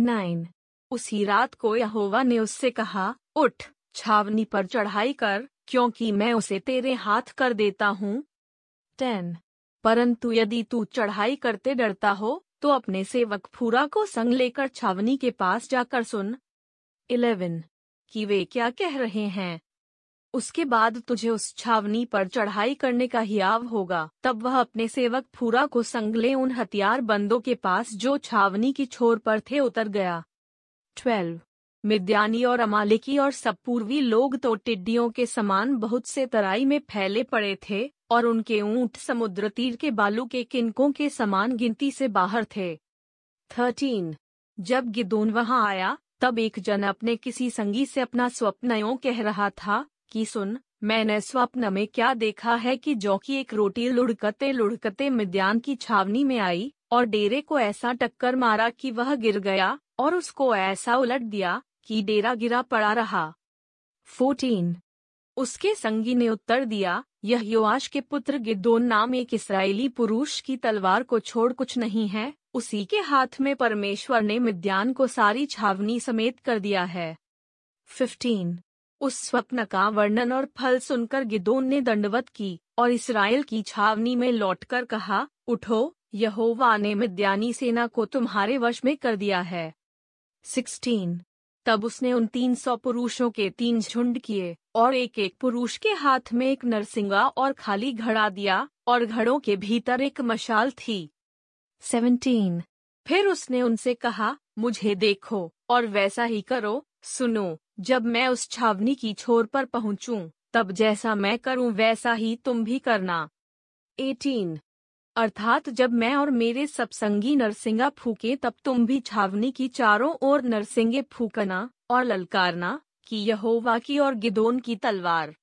नाइन, उसी रात को यहोवा ने उससे कहा, उठ, छावनी पर चढ़ाई कर, क्योंकि मैं उसे तेरे हाथ कर देता हूँ। टेन परंतु यदि तू चढ़ाई करते डरता हो तो अपने सेवक फूरा को संग लेकर छावनी के पास जाकर सुन। इलेवन, कि वे क्या कह रहे हैं? उसके बाद तुझे उस छावनी पर चढ़ाई करने का हियाव होगा। तब वह अपने सेवक फूरा को संग ले उन हथियार बंदों के पास जो छावनी की छोर पर थे उतर गया। ट्वेल्व, मिद्यानी और अमालिकी और सब पूर्वी लोग तो टिड्डियों के समान बहुत से तराई में फैले पड़े थे। और उनके ऊँट समुद्र तीर के बालू के किनकों के समान गिनती से बाहर थे। थर्टीन। जब गिदोन वहाँ आया, तब एक जन अपने किसी संगी से अपना स्वप्न यो कह रहा था कि सुन, मैंने स्वप्न में क्या देखा है कि जौ की एक रोटी लुढ़कते लुढ़कते मिद्यान की छावनी में आई, और डेरे को ऐसा टक्कर मारा कि वह गिर गया, और उसको ऐसा उलट दिया कि डेरा गिरा पड़ा रहा। 14. उसके संगी ने उत्तर दिया यह योआश के पुत्र गिदोन नाम एक इसराइली पुरुष की तलवार को छोड़ कुछ नहीं है, उसी के हाथ में परमेश्वर ने मिद्यान को सारी छावनी समेत कर दिया है 15. उस स्वप्न का वर्णन और फल सुनकर गिदोन ने दंडवत की और इसराइल की छावनी में लौटकर कहा, उठो, यहोवा ने मिद्यानी सेना को तुम्हारे वश में कर दिया है 16. तब उसने उन तीन सौ पुरुषों के तीन झुंड किए और एक एक पुरुष के हाथ में एक नरसिंगा और खाली घड़ा दिया और घड़ों के भीतर एक मशाल थी 17. फिर उसने उनसे कहा मुझे देखो और वैसा ही करो सुनो जब मैं उस छावनी की छोर पर पहुंचूं, तब जैसा मैं करूँ वैसा ही तुम भी करना 18. अर्थात जब मैं और मेरे सब संगी नरसिंगा फूके, तब तुम भी छावनी की चारों ओर नरसिंगे फूकना और ललकारना कि यहोवा की और गिदोन की तलवार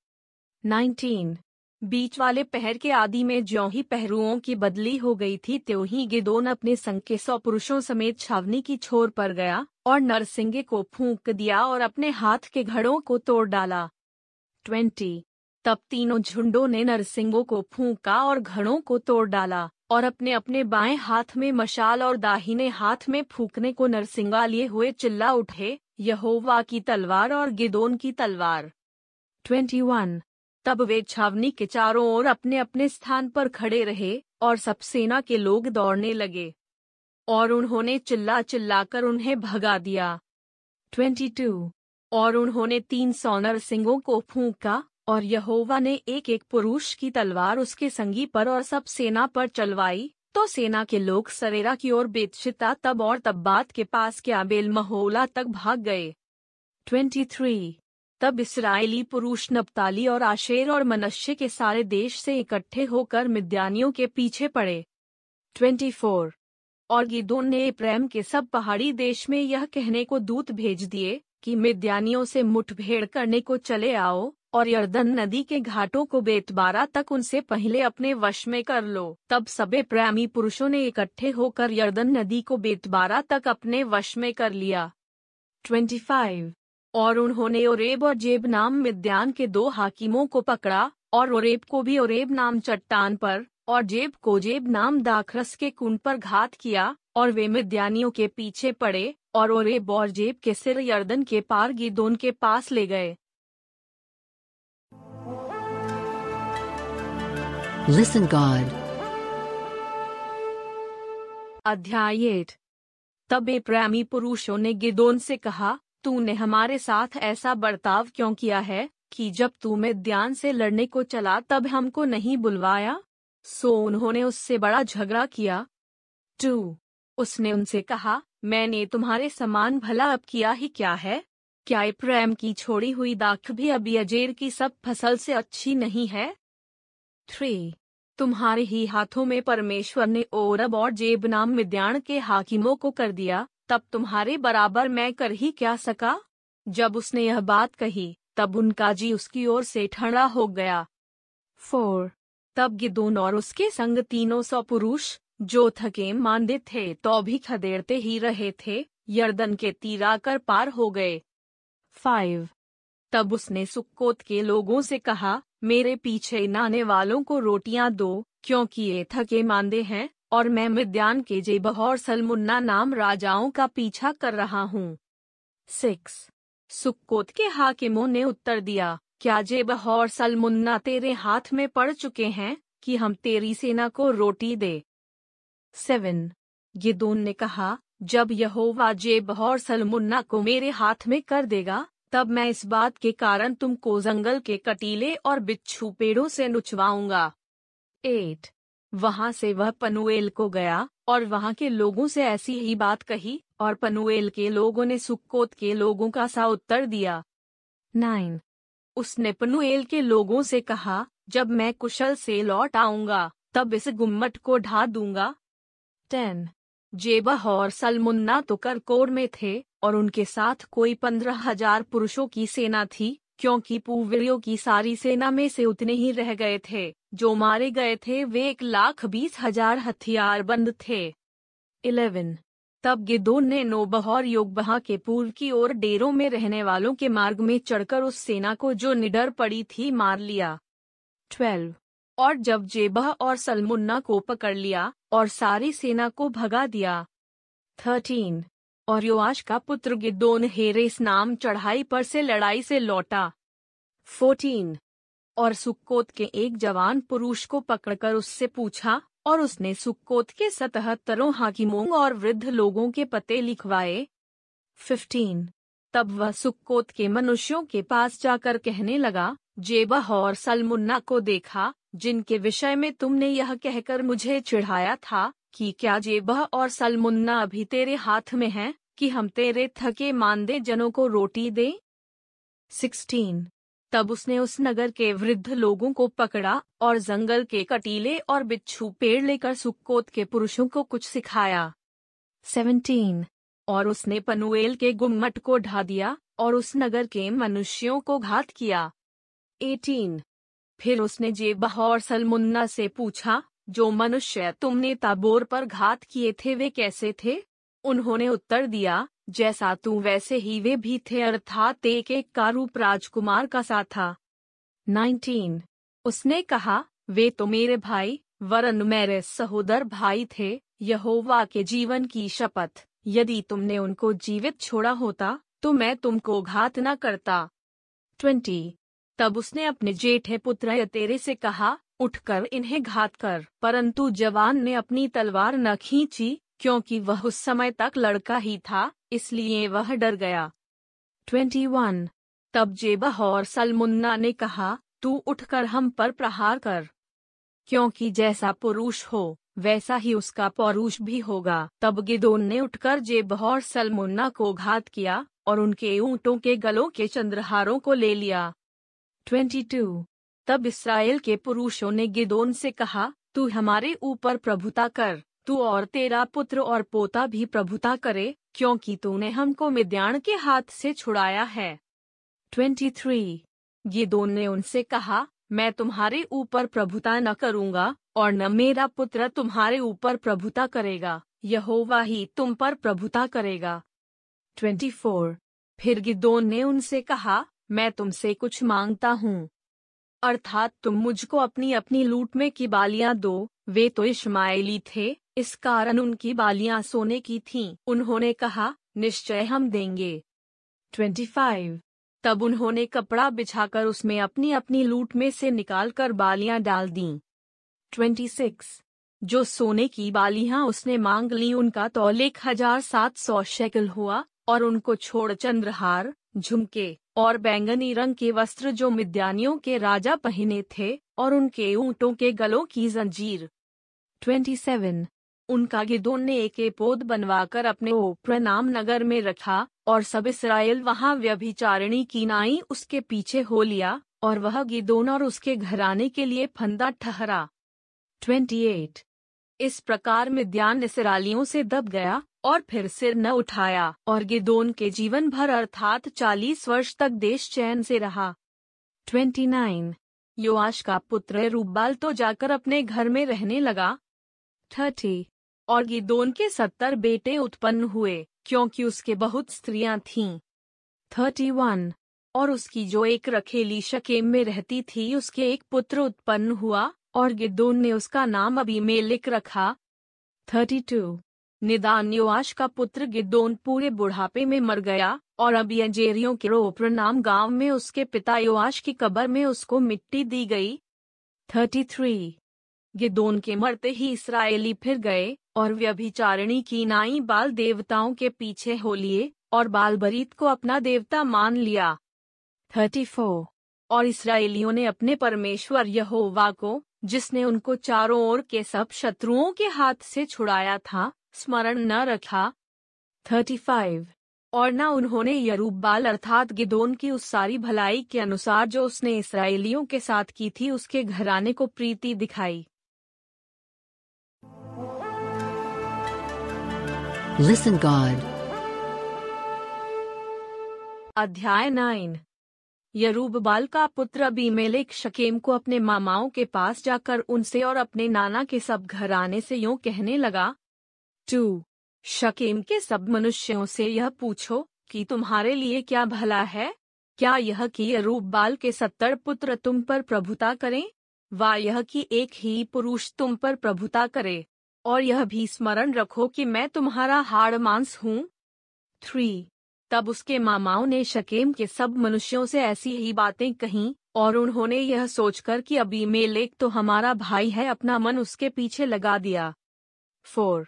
19. बीच वाले पहर के आदि में ज्यों ही पहरुओं की बदली हो गई थी, त्यों ही गिदोन अपने संग के सौ पुरुषों समेत छावनी की छोर पर गया और नरसिंगे को फूंक दिया और अपने हाथ के घड़ों को तोड़ डाला 20. तब तीनों झुंडों ने नरसिंगों को फूंका और घड़ों को तोड़ डाला और अपने अपने बाएँ हाथ में मशाल और दाहिने हाथ में फूकने को नरसिंगा लिए हुए चिल्ला उठे, यहोवा की तलवार और गिदोन की तलवार 21. तब वे छावनी के चारों ओर अपने अपने स्थान पर खड़े रहे और सब सेना के लोग दौड़ने लगे और उन्होंने चिल्ला चिल्लाकर उन्हें भगा दिया 22. और उन्होंने तीन सौ नरसिंगों को फूंका और यहोवा ने एक एक पुरुष की तलवार उसके संगी पर और सब सेना पर चलवाई तो सेना के लोग सरेरा की ओर बेतशिता तब और तब बात के पास के आबेल महोला तक भाग गए 23. तब इसराइली पुरुष नप्ताली और आशेर और मनश्य के सारे देश से इकट्ठे होकर मिद्यानियों के पीछे पड़े 24. और गिदोन ने प्रेम के सब पहाड़ी देश में यह कहने को दूत भेज दिए कि मिद्यानियों से मुठभेड़ करने को चले आओ और यर्दन नदी के घाटों को बेतबारा तक उनसे पहले अपने वश में कर लो। तब सबे प्रेमी पुरुषों ने इकट्ठे होकर यर्दन नदी को बेतबारा तक अपने वश में कर लिया। 25. और उन्होंने ओरेब और जेब नाम मिद्यान के दो हाकिमों को पकड़ा, और ओरेब को भी ओरेब नाम चट्टान पर, और जेब को जेब नाम दाखरस के कुंड पर घात किया, और वे मिद्यानियों के पीछे पड़े, और ओरेब और जेब के सिर यर्दन के पार गिदोन के पास ले गए। Listen, God. अध्याय एट तब ए प्रेमी पुरुषों ने गिदोन से कहा, तूने हमारे साथ ऐसा बर्ताव क्यों किया है, कि जब तू ध्यान से लड़ने को चला, तब हमको नहीं बुलवाया? सो उन्होंने उससे बड़ा झगड़ा किया। टू। उसने उनसे कहा, मैंने तुम्हारे समान भला अब किया ही क्या है? क्या प्रेम की छोड़ी हुई दाख भी अभी अजेर की सब फ़सल से अच्छी नहीं है? थ्री तुम्हारे ही हाथों में परमेश्वर ने ओरब और जेब नाम मिद्याण के हाकिमों को कर दिया, तब तुम्हारे बराबर मैं कर ही क्या सका? जब उसने यह बात कही, तब उनका जी उसकी ओर से ठंडा हो गया। फोर तब गिदोन और उसके संग तीनों सौ पुरुष, जो थके मांदे थे तो भी खदेड़ते ही रहे थे, यर्दन के तीरा कर पार हो गए। फाइव तब उसने सुक्कोत के लोगों से कहा, मेरे पीछे नाने वालों को रोटियाँ दो, क्योंकि ये थके मांदे हैं, और मैं मिद्यान के जेबह और सलमुन्ना नाम राजाओं का पीछा कर रहा हूँ। सिक्स। सुक्कोत के हाकिमों ने उत्तर दिया, क्या जेबह और सलमुन्ना तेरे हाथ में पड़ चुके हैं, कि हम तेरी सेना को रोटी दे? सेवन। गिदोन ने कहा, जब यहोवा जेबह और सलमुन्ना को मेरे हाथ में कर देगा तब मैं इस बात के कारण तुमको जंगल के कटीले और बिच्छू पेड़ों से नुचवाऊँगा। एट, वहाँ से वह पनुएल को गया और वहाँ के लोगों से ऐसी ही बात कही और पनुएल के लोगों ने सुक्कोत के लोगों का सा उत्तर दिया। नाइन, उसने पनुएल के लोगों से कहा, जब मैं कुशल से लौट आऊँगा, तब इस गुम्मट को ढा दूँगा। टेन जेबह और सलमुन्ना तो करकोर में थे और उनके साथ कोई पंद्रह हज़ार पुरुषों की सेना थी, क्योंकि पूवियों की सारी सेना में से उतने ही रह गए थे, जो मारे गए थे वे एक लाख बीस हज़ार हथियार बंद थे। इलेवन। तब गिदोन ने नोबह और योगबहा के पूर्व की ओर डेरों में रहने वालों के मार्ग में चढ़कर उस सेना को जो निडर पड़ी थी मार लिया। ट्वेल्व। और जब जेबह और सलमुन्ना को पकड़ लिया और सारी सेना को भगा दिया। थर्टीन। और योआश का पुत्र गिदोन हेरेस नाम चढ़ाई पर से लड़ाई से लौटा। फोर्टीन। और सुक्कोत के एक जवान पुरुष को पकड़कर उससे पूछा, और उसने सुक्कोत के सतहत्तरों हाकिमों और वृद्ध लोगों के पते लिखवाए। फिफ्टीन। तब वह सुक्कोत के मनुष्यों के पास जाकर कहने लगा, जेबह और सलमुन्ना को देखा जिनके विषय में तुमने यह कहकर मुझे चिढ़ाया था कि क्या जेबह और सलमुन्ना अभी तेरे हाथ में हैं कि हम तेरे थके मानदे जनों को रोटी दें? सिक्सटीन। तब उसने उस नगर के वृद्ध लोगों को पकड़ा और जंगल के कटीले और बिच्छू पेड़ लेकर सुक्कोत के पुरुषों को कुछ सिखाया। सेवनटीन। और उसने पनुएल के गुम्मट को ढा दिया और उस नगर के मनुष्यों को घात किया। एटीन। फिर उसने जेबह और सलमुन्ना से पूछा, जो मनुष्य तुमने ताबोर पर घात किए थे, वे कैसे थे? उन्होंने उत्तर दिया, जैसा तू, वैसे ही वे भी थे, अर्थात एक एक का रूप राजकुमार का सा था। नाइनटीन, उसने कहा, वे तो मेरे भाई, वरन मेरे सहोदर भाई थे, यहोवा के जीवन की शपथ। यदि तुमने उनको जीवित छोड़ा होता तो मैं तुमको घात न करता। ट्वेंटी तब उसने अपने जेठे पुत्र तेरे से कहा, उठकर इन्हें घात कर। परंतु जवान ने अपनी तलवार न खींची, क्योंकि वह उस समय तक लड़का ही था, इसलिए वह डर गया। Twenty one. तब जेबह और सलमुन्ना ने कहा, तू उठकर हम पर प्रहार कर। क्योंकि जैसा पुरुष हो, वैसा ही उसका पौरुष भी होगा। तब गिदोन ने उठकर जेबह और सलमुन्ना को घात किया, और उनके ऊँटों के गलों के चंद्रहारों को ले लिया। ट्वेंटी टू तब इसराइल के पुरुषों ने गिदोन से कहा, तू हमारे ऊपर प्रभुता कर, तू और तेरा पुत्र और पोता भी प्रभुता करे, क्योंकि तूने हमको मिद्याण के हाथ से छुड़ाया है। ट्वेंटी थ्री गिदोन ने उनसे कहा, मैं तुम्हारे ऊपर प्रभुता न करूँगा, और न मेरा पुत्र तुम्हारे ऊपर प्रभुता करेगा, यहोवा ही तुम पर प्रभुता करेगा। ट्वेंटी फोर फिर गिदोन ने उनसे कहा मैं तुमसे कुछ माँगता हूँ। अर्थात तुम मुझको अपनी अपनी लूट में की बालियाँ दो। वे तो इश्माइली थे, इस कारण उनकी बालियाँ सोने की थीं। उन्होंने कहा, निश्चय हम देंगे। 25 तब उन्होंने कपड़ा बिछाकर उसमें अपनी अपनी लूट में से निकालकर बालियाँ डाल दीं। 26 जो सोने की बालियाँ उसने मांग ली, उनका तौल एक हज़ार सात सौ शेकल हुआ, और उनको छोड़ चंद्रहार झुमके और बैंगनी रंग के वस्त्र जो मिद्यानियों के राजा पहने थे और उनके ऊँटों के गलों की जंजीर। 27 उनका गिदोन ने एक एपोद बनवाकर अपने ओप्र नाम नगर में रखा और सब इसराइल वहाँ व्यभिचारिणी की नाई उसके पीछे हो लिया और वह गिदोन और उसके घराने के लिए फंदा ठहरा। 28 इस प्रकार मिद्यान इसराइलियों से दब गया और फिर सिर न उठाया, और गिदोन के जीवन भर अर्थात चालीस वर्ष तक देश चैन से रहा। 29 योआश का पुत्र रूबाल तो जाकर अपने घर में रहने लगा। थर्टी और गिदोन के सत्तर बेटे उत्पन्न हुए, क्योंकि उसके बहुत स्त्रियाँ थीं। थर्टी वन और उसकी जो एक रखेली शकेम में रहती थी, उसके एक पुत्र उत्पन्न हुआ, और गिदोन ने उसका नाम अबीमेलिक रखा। थर्टी टू निदान योआश का पुत्र गिदोन पूरे बुढ़ापे में मर गया, और अब अबियजेरियों के रोप्र नाम गाँव में उसके पिता योआश की कब्र में उसको मिट्टी दी गई। Thirty three. गिदोन के मरते ही इसराइली फिर गए, और व्यभिचारिणी की नाई बाल देवताओं के पीछे हो लिए, और बाल बालबरीत को अपना देवता मान लिया। Thirty four. और इसराइलियों ने अपने परमेश्वर यहोवा को, जिसने उनको चारों ओर के सब शत्रुओं के हाथ से छुड़ाया था स्मरण न रखा। Thirty five. और न उन्होंने यरूब बाल अर्थात गिदोन की उस सारी भलाई के अनुसार जो उसने इसराइलियों के साथ की थी उसके घराने को प्रीति दिखाई। Listen God. अध्याय नाइन यरूब बाल का पुत्र अबीमेलेक शकेम को अपने मामाओं के पास जाकर उनसे और अपने नाना के सब घराने से यूँ कहने लगा टू शकेम के सब मनुष्यों से यह पूछो कि तुम्हारे लिए क्या भला है? क्या यह कि अरूप बाल के सत्तर पुत्र तुम पर प्रभुता करें? वा यह कि एक ही पुरुष तुम पर प्रभुता करे? और यह भी स्मरण रखो कि मैं तुम्हारा हाड़ मांस हूँ। थ्री, तब उसके मामाओं ने शकेम के सब मनुष्यों से ऐसी ही बातें कहीं, और उन्होंने यह सोचकर कि अभी मेलेक तो हमारा भाई है, अपना मन उसके पीछे लगा दिया। फोर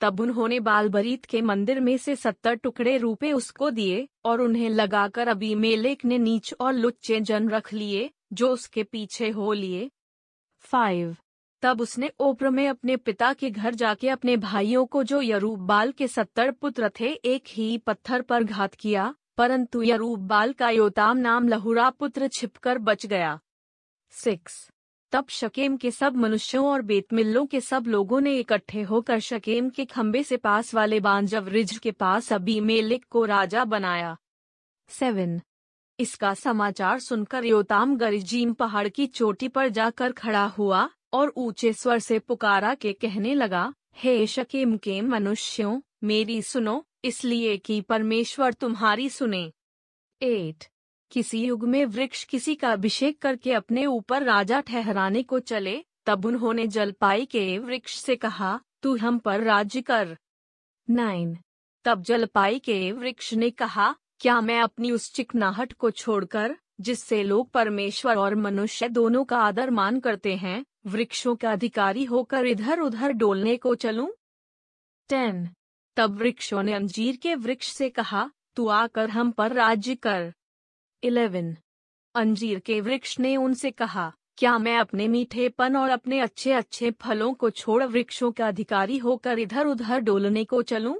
तब उन्होंने बालबरीत के मंदिर में से सत्तर टुकड़े रूपे उसको दिए और उन्हें लगाकर अभी मेलेक ने नीच और लुच्चे जन रख लिए, जो उसके पीछे हो लिए। फाइव तब उसने ओप्र में अपने पिता के घर जाके अपने भाइयों को जो यरूब बाल के सत्तर पुत्र थे, एक ही पत्थर पर घात किया, परंतु यरूब बाल का योताम नाम लहुरा पुत्र छिपकर बच गया। सिक्स। तब शकेम के सब मनुष्यों और बेतमिल्लों के सब लोगों ने इकट्ठे होकर शकेम के खम्बे से पास वाले बांजव रिज के पास अभी मेलिक को राजा बनाया। सेवन। इसका समाचार सुनकर योताम गरिजीम पहाड़ की चोटी पर जाकर खड़ा हुआ और ऊँचे स्वर से पुकारा के कहने लगा, हे शकेम के मनुष्यों, मेरी सुनो, इसलिए कि परमेश्वर तुम्हारी सुने। एट। किसी युग में वृक्ष किसी का अभिषेक करके अपने ऊपर राजा ठहराने को चले, तब उन्होंने जलपाई के वृक्ष से कहा, तू हम पर राज्य कर। नाइन। तब जलपाई के वृक्ष ने कहा, क्या मैं अपनी उस चिकनाहट को छोड़कर, जिससे लोग परमेश्वर और मनुष्य दोनों का आदर मान करते हैं, वृक्षों का अधिकारी होकर इधर उधर डोलने को चलूँ? टेन। तब वृक्षों ने अंजीर के वृक्ष से कहा, तू आकर हम पर राज्य कर। इलेवन अंजीर के वृक्ष ने उनसे कहा, क्या मैं अपने मीठेपन और अपने अच्छे अच्छे फलों को छोड़ वृक्षों का अधिकारी होकर इधर उधर डोलने को चलूँ?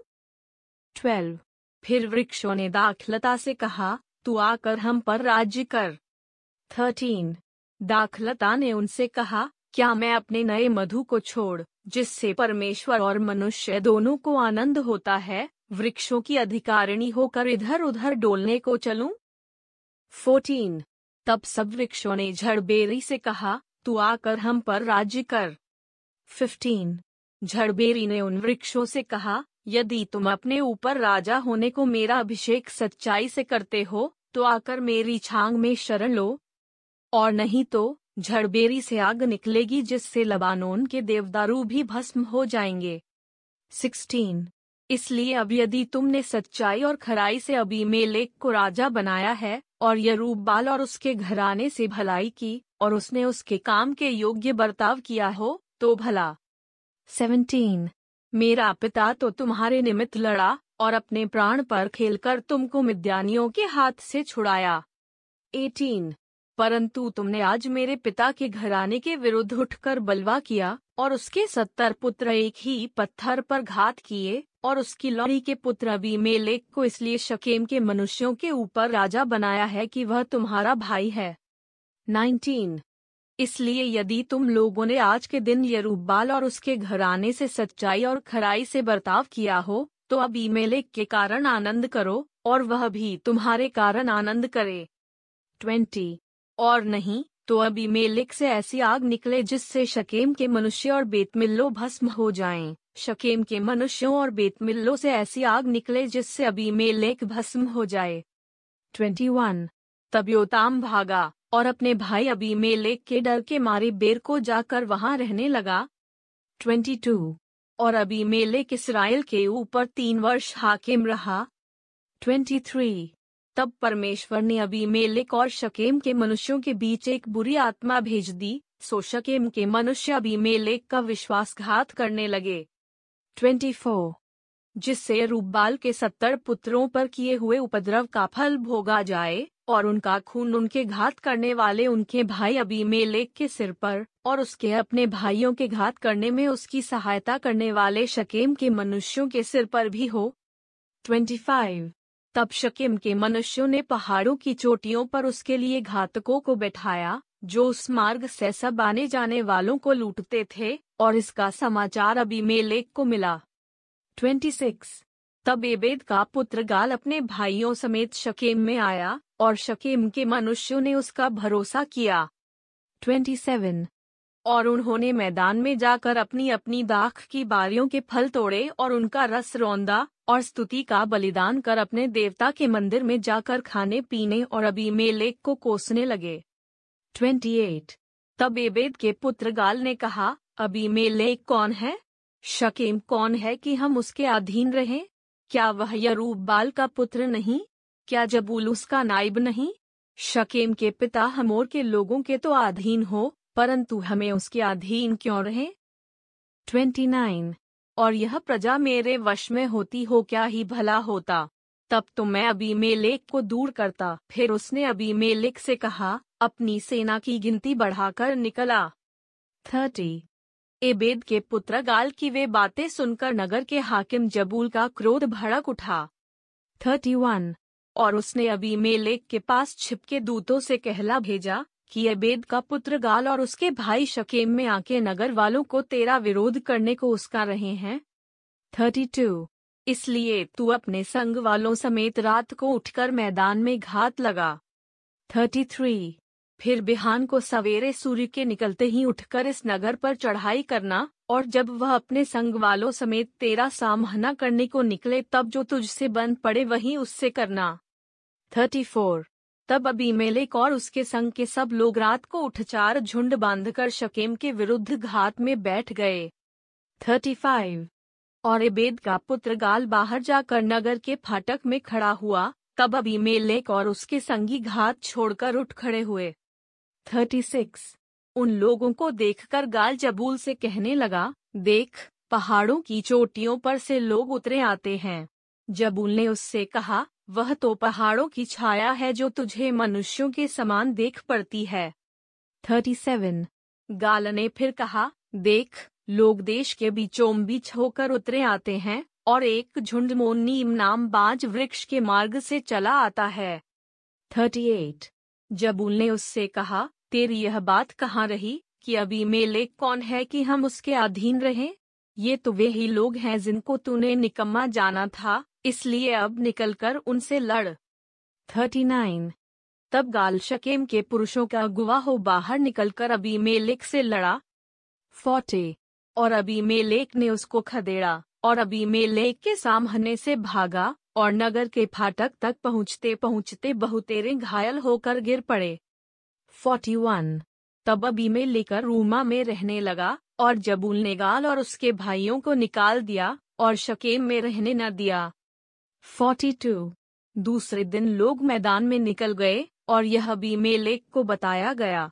ट्वेल्व फिर वृक्षों ने दाखलता से कहा, तू आकर हम पर राज्य कर थर्टीन दाखलता ने उनसे कहा, क्या मैं अपने नए मधु को छोड़, जिससे परमेश्वर और मनुष्य दोनों को आनंद होता है, वृक्षों की अधिकारिणी होकर इधर उधर डोलने को चलूँ? फोर्टीन। तब सब वृक्षों ने झड़बेरी से कहा, तू आकर हम पर राज्य कर। फिफ्टीन। झड़बेरी ने उन वृक्षों से कहा, यदि तुम अपने ऊपर राजा होने को मेरा अभिषेक सच्चाई से करते हो तो आकर मेरी छांग में शरण लो। और नहीं तो झड़बेरी से आग निकलेगी जिससे लबानोन के देवदारू भी भस्म हो जाएँगे। सिक्सटीन। इसलिए अब यदि तुमने सच्चाई और खराई से अभी मेलेक को राजा बनाया है और यरूब बाल और उसके घराने से भलाई की, और उसने उसके काम के योग्य बर्ताव किया हो तो भला। सेवनटीन मेरा पिता तो तुम्हारे निमित्त लड़ा, और अपने प्राण पर खेलकर तुमको मिद्यानियों के हाथ से छुड़ाया। एटीन परंतु तुमने आज मेरे पिता के घराने के विरुद्ध उठकर बलवा किया, और उसके सत्तर पुत्र एक ही पत्थर पर घात किए और उसकी लौड़ी के पुत्र अभी मेलेक को इसलिए शकेम के मनुष्यों के ऊपर राजा बनाया है कि वह तुम्हारा भाई है 19. इसलिए यदि तुम लोगों ने आज के दिन यरूबाल और उसके घराने से सच्चाई और खराई से बर्ताव किया हो तो अभी मेलेक के कारण आनंद करो, और वह भी तुम्हारे कारण आनंद करे 20. और नहीं तो अभी मेलिक से ऐसी आग निकले जिससे शकेम के मनुष्य और बेतमिल्लो भस्म हो जाएँ। शकेम के मनुष्यों और बेतमिल्लो से ऐसी आग निकले जिससे अभी मेलेक भस्म हो जाए 21. तब योताम भागा और अपने भाई अभी मेलेक के डर के मारे बेर को जाकर वहाँ रहने लगा 22. और अभी मेलेक इसराइल के ऊपर तीन वर्ष हाकिम रहा 23. तब परमेश्वर ने अभी मेलिक और शकेम के मनुष्यों के बीच एक बुरी आत्मा भेज दी सो शकेम के मनुष्य अभी मेलेक का विश्वासघात करने लगे 24. जिससे रूबाल के सत्तर पुत्रों पर किए हुए उपद्रव का फल भोगा जाए और उनका खून उनके घात करने वाले उनके भाई अभी मेलेक के सिर पर और उसके अपने भाइयों के घात करने में उसकी सहायता करने वाले शकेम के मनुष्यों के सिर पर भी हो 25. तब शकेम के मनुष्यों ने पहाड़ों की चोटियों पर उसके लिए घातकों को बैठाया जो उस मार्ग से सब आने जाने वालों को लूटते थे, और इसका समाचार अभी मेलेक को मिला 26. तब एबेद का पुत्र गाल अपने भाइयों समेत शकेम में आया, और शकेम के मनुष्यों ने उसका भरोसा किया 27. और उन्होंने मैदान में जाकर अपनी अपनी दाख की बारियों के फल तोड़े, और उनका रस रौंदा, और स्तुति का बलिदान कर अपने देवता के मंदिर में जाकर खाने, पीने, और अभी मेलेक को कोसने लगे 28. तब एबेद के पुत्र गाल ने कहा, अभी मेलेक कौन है? शकीम कौन है कि हम उसके अधीन रहें? क्या वह यरूब बाल का पुत्र नहीं? क्या जबूल उसका नाइब नहीं? शकेम के पिता हमोर के लोगों के तो अधीन हो, परंतु हमें उसके अधीन क्यों रहे? 29. और यह प्रजा मेरे वश में होती हो क्या ही भला होता? तब तो मैं अभी मेलेक को दूर करता। फिर उसने अभी मेलेक से कहा, अपनी सेना की गिनती बढ़ाकर निकला। थर्टी। एबेद के पुत्र गाल की वे बातें सुनकर नगर के हाकिम जबूल का क्रोध भड़क उठा। Thirty one. और उसने अभी मेलेक के पास छिपके दूतों से कहला भेजा कि अबेद का पुत्र गाल और उसके भाई शकेम में आके नगर वालों को तेरा विरोध करने को उसका रहे हैं। Thirty two. इसलिए तू अपने संग वालों समेत रात को उठकर मैदान में घात लगा। Thirty three. फिर बिहान को सवेरे सूर्य के निकलते ही उठकर इस नगर पर चढ़ाई करना, और जब वह अपने संग वालों समेत तेरा सामना करने को निकले तब जो तुझसे बंद पड़े वही उससे करना। Thirty four. तब अबीमेलेक और उसके संग के सब लोग रात को उठ चार झुंड बांधकर शकेम के विरुद्ध घात में बैठ गए। Thirty five. और एबेद का पुत्र गाल बाहर जाकर नगर के फाटक में खड़ा हुआ, तब अबीमेलेक और उसके संगी घात छोड़कर उठ खड़े हुए। Thirty six. उन लोगों को देखकर गाल जबूल से कहने लगा, देख, पहाड़ों की चोटियों पर से लोग उतरे आते हैं। जबूल ने उससे कहा, वह तो पहाड़ों की छाया है जो तुझे मनुष्यों के समान देख पड़ती है। Thirty seven. गाल ने फिर कहा, देख लोग देश के बीचों बीच होकर उतरे आते हैं, और एक झुंड मोनीम नाम बाज वृक्ष के मार्ग से चला आता है। थर्टी एट जबूल ने उससे कहा, तेरी यह बात कहाँ रही, कि अभी मेले कौन है कि हम उसके अधीन रहें? ये तो वे ही लोग हैं जिनको तूने निकम्मा जाना था, इसलिए अब निकलकर उनसे लड़। थर्टी नाइन तब गाल शकेम के पुरुषों का अगुवा हो बाहर निकलकर अभी मेलेक से लड़ा। फोर्टे। और अभी मेलेक ने उसको खदेड़ा और अभी मेलेक के सामने से भागा और नगर के फाटक तक पहुँचते पहुँचते बहुतेरे घायल होकर गिर पड़े फोर्टी वन तब अभी में लेकर रूमा में रहने लगा और जबूल ने गाल और उसके भाइयों को निकाल दिया और शकेम में रहने न दिया 42. दूसरे दिन लोग मैदान में निकल गए और यह भी मेलेक को बताया गया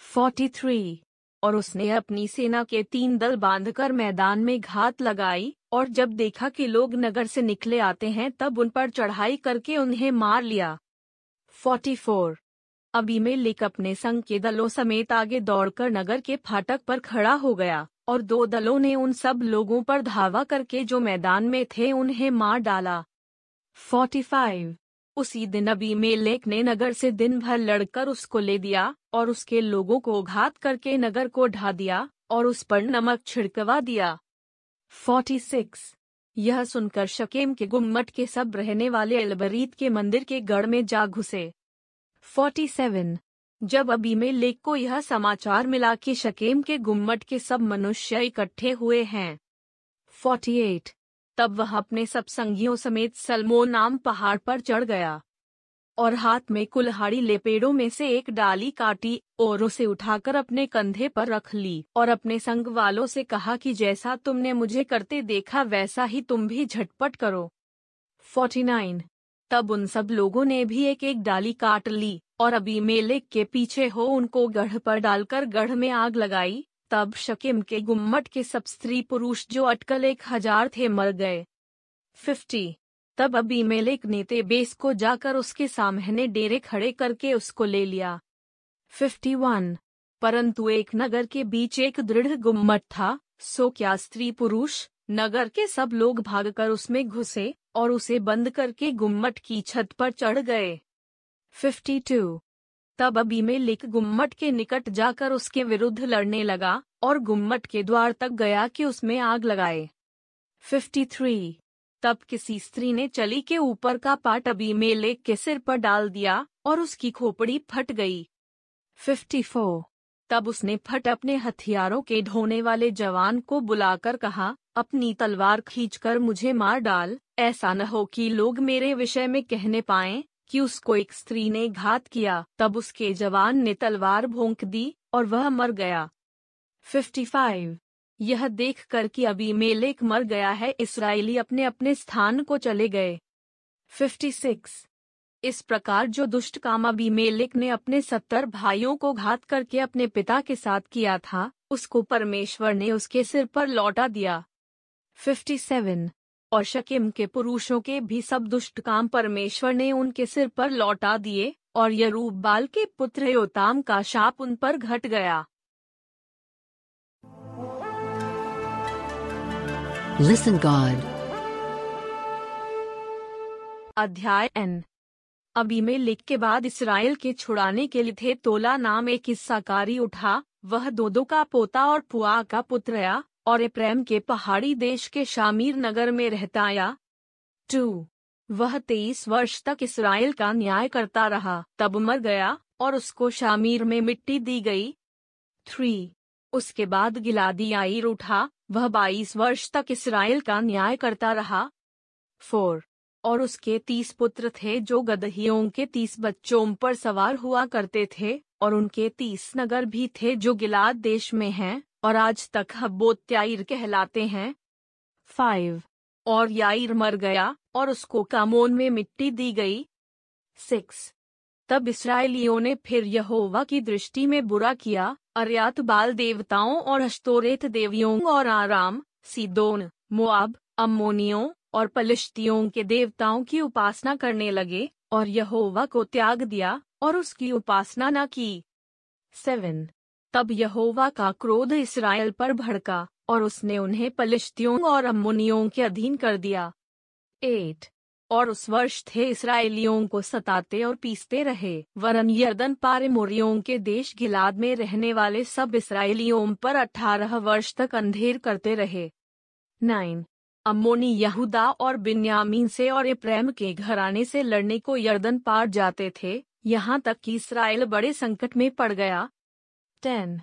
43. और उसने अपनी सेना के तीन दल बांधकर मैदान में घात लगाई, और जब देखा कि लोग नगर से निकले आते हैं तब उन पर चढ़ाई करके उन्हें मार लिया 44. अभी मेलेक अपने संघ के दलों समेत आगे दौड़कर नगर के फाटक पर खड़ा हो गया, और दो दलों ने उन सब लोगों पर धावा करके जो मैदान में थे उन्हें मार डाला 45. उसी दिन अभी मेलेक ने नगर से दिन भर लड़कर उसको ले दिया और उसके लोगों को घात करके नगर को ढा दिया और उस पर नमक छिड़कवा दिया 46. यह सुनकर शकेम के गुम्मट के सब रहने वाले अलबरीत के मंदिर के गढ़ में जा घुसे 47. जब अभी में लेक को यह समाचार मिला कि शकेम के गुम्मट के सब मनुष्य इकट्ठे हुए हैं 48. तब वह अपने सब संगियों समेत सलमो नाम पहाड़ पर चढ़ गया और हाथ में कुल्हाड़ी ले पेड़ों में से एक डाली काटी, और उसे उठाकर अपने कंधे पर रख ली और अपने संग वालों से कहा कि जैसा तुमने मुझे करते देखा वैसा ही तुम भी झटपट करो 49. तब उन सब लोगों ने भी एक एक डाली काट ली और अभी मेले के पीछे हो उनको गढ़ पर डालकर गढ़ में आग लगाई तब शकिम के गुम्मट के सब स्त्री पुरुष जो अटकल एक हज़ार थे मर गए। फिफ्टी। तब अभी मेलेक ने बेस को जाकर उसके सामने डेरे खड़े करके उसको ले लिया। Fifty one. परंतु एक नगर के बीच एक दृढ़ गुम्मट था, सो क्या स्त्री पुरुष नगर के सब लोग भागकर उसमें घुसे और उसे बंद करके गुम्मट की छत पर चढ़ गए। Fifty two. तब अबीमेलेक गुम्मट के निकट जाकर उसके विरुद्ध लड़ने लगा और गुम्मट के द्वार तक गया कि उसमें आग लगाए 53. तब किसी स्त्री ने चली के ऊपर का पाट अबीमेलेक के सिर पर डाल दिया और उसकी खोपड़ी फट गई 54. तब उसने फट अपने हथियारों के ढोने वाले जवान को बुलाकर कहा, अपनी तलवार खींचकर मुझे मार डाल ऐसा न हो कि लोग मेरे विषय में कहने पाएँ कि उसको एक स्त्री ने घात किया, तब उसके जवान ने तलवार भोंक दी, और वह मर गया 55. यह देखकर कि अभी मेलेक मर गया है, इसराइली अपने अपने स्थान को चले गए 56. इस प्रकार जो दुष्ट काम अभी मेलेक ने अपने सत्तर भाइयों को घात करके अपने पिता के साथ किया था, उसको परमेश्वर ने उसके सिर पर लौटा दिया 57. और शकिम के पुरुषों के भी सब दुष्ट काम परमेश्वर ने उनके सिर पर लौटा दिए और यरूब बाल के पुत्र योताम का शाप उन पर घट गया Listen God. अध्याय एन अभी में लिख के बाद इसराइल के छुड़ाने के लिए थे तोला नाम एक हिस्साकारी उठा वह दोदो का पोता और पुआ का पुत्र आया और प्रेम के पहाड़ी देश के शामीर नगर में रहता आया। टू। वह तेईस वर्ष तक इसराइल का न्याय करता रहा, तब मर गया और उसको शामीर में मिट्टी दी गई। थ्री। उसके बाद गिलादी आईर उठा, वह बाईस वर्ष तक इसराइल का न्याय करता रहा। फोर। और उसके तीस पुत्र थे जो गदहियों के तीस बच्चों पर सवार हुआ करते थे, और उनके तीस नगर भी थे जो गिलाद देश में हैं। और आज तक हब्बोत्याईर कहलाते हैं। फाइव और याईर मर गया और उसको कामोन में मिट्टी दी गई। सिक्स तब इसराइलियों ने फिर यहोवा की दृष्टि में बुरा किया। अर्यात बाल देवताओं और अश्तोरेत देवियों और आराम सीदोन मुआब अम्मोनियों और पलिश्तियों के देवताओं की उपासना करने लगे और यहोवा को त्याग दिया और उसकी उपासना न की। सेवन तब यहोवा का क्रोध इसराइल पर भड़का, और उसने उन्हें पलिश्तियों और अम्मुनियों के अधीन कर दिया। एट, और उस वर्ष थे इसराइलियों को सताते और पीसते रहे, वरन यर्दन पार मोरियों के देश गिलाद में रहने वाले सब इसराइलियों पर अठारह वर्ष तक अंधेर करते रहे। नाइन, अम्मोनी यहूदा और बिन्यामीन से और इप्रेम के घराने से लड़ने को यर्दन पार जाते थे, यहाँ तक कि इसराइल बड़े संकट में पड़ गया टेन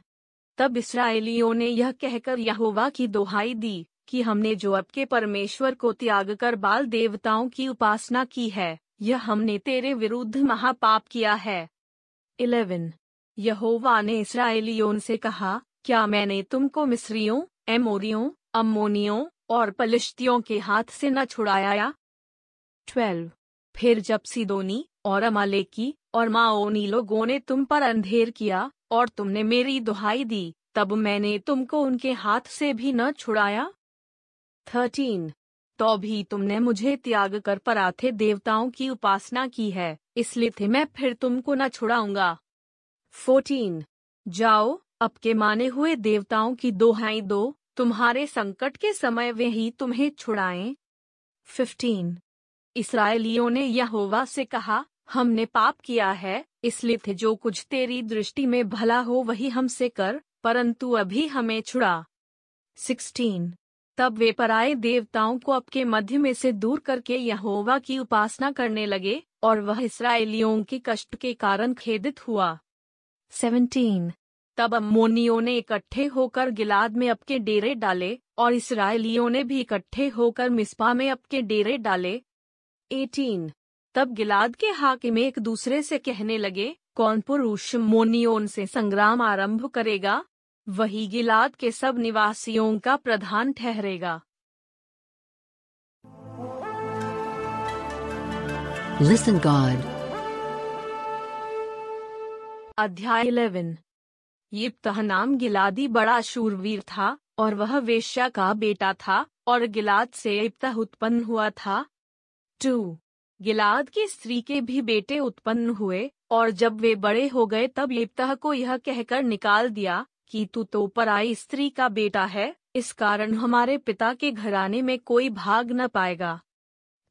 तब इसराइलियों ने यह कहकर यहोवा की दोहाई दी कि हमने जो अब के परमेश्वर को त्याग कर बाल देवताओं की उपासना की है। यह हमने तेरे विरुद्ध महापाप किया है। इलेवन। यहोवा ने इसराइलियों से कहा, क्या मैंने तुमको मिस्रियों, एमोरियों, अम्मोनियों और पलिश्तियों के हाथ से न छुड़ाया ट्वेल्व। फिर जब सिदोनी और अमालेकी और माओनी लोगों ने तुम पर अंधेर किया, और तुमने मेरी दुहाई दी, तब मैंने तुमको उनके हाथ से भी न छुड़ाया। थर्टीन तो भी तुमने मुझे त्याग कर पराथे देवताओं की उपासना की है, इसलिए थे मैं फिर तुमको न छुड़ाऊँगा। फोर्टीन, जाओ, अब के माने हुए देवताओं की दोहाई दो, तुम्हारे संकट के समय वे ही तुम्हें छुड़ाएँ। फिफ्टीन, इसराइलियों ने यहोवा से कहा हमने पाप किया है, इसलिए थे जो कुछ तेरी दृष्टि में भला हो वही हमसे कर, परंतु अभी हमें छुड़ा। सिक्सटीन। तब वे पराए देवताओं को आपके मध्य में से दूर करके यहोवा की उपासना करने लगे, और वह इसराइलियों के कष्ट के कारण खेदित हुआ। सेवनटीन। तब अम्मोनियों ने इकट्ठे होकर गिलाद में अपके डेरे डाले, और इसराइलियों ने भी इकट्ठे होकर मिस्पा में अपके डेरे डाले। एटीन। तब गिलाद के हाकिम एक दूसरे से कहने लगे कौन पुरुष मोनियोन से संग्राम आरंभ करेगा? वही गिलाद के सब निवासियों का प्रधान ठहरेगा. Listen God. अध्याय इलेवन यिप्तह नाम गिलादी बड़ा शूरवीर था और वह वेश्या का बेटा था और गिलाद से इप्तह उत्पन्न हुआ था। टू। गिलाद की स्त्री के भी बेटे उत्पन्न हुए, और जब वे बड़े हो गए तब यिप्तह को यह कहकर निकाल दिया कि तू तो पराई स्त्री का बेटा है, इस कारण हमारे पिता के घराने में कोई भाग न पाएगा।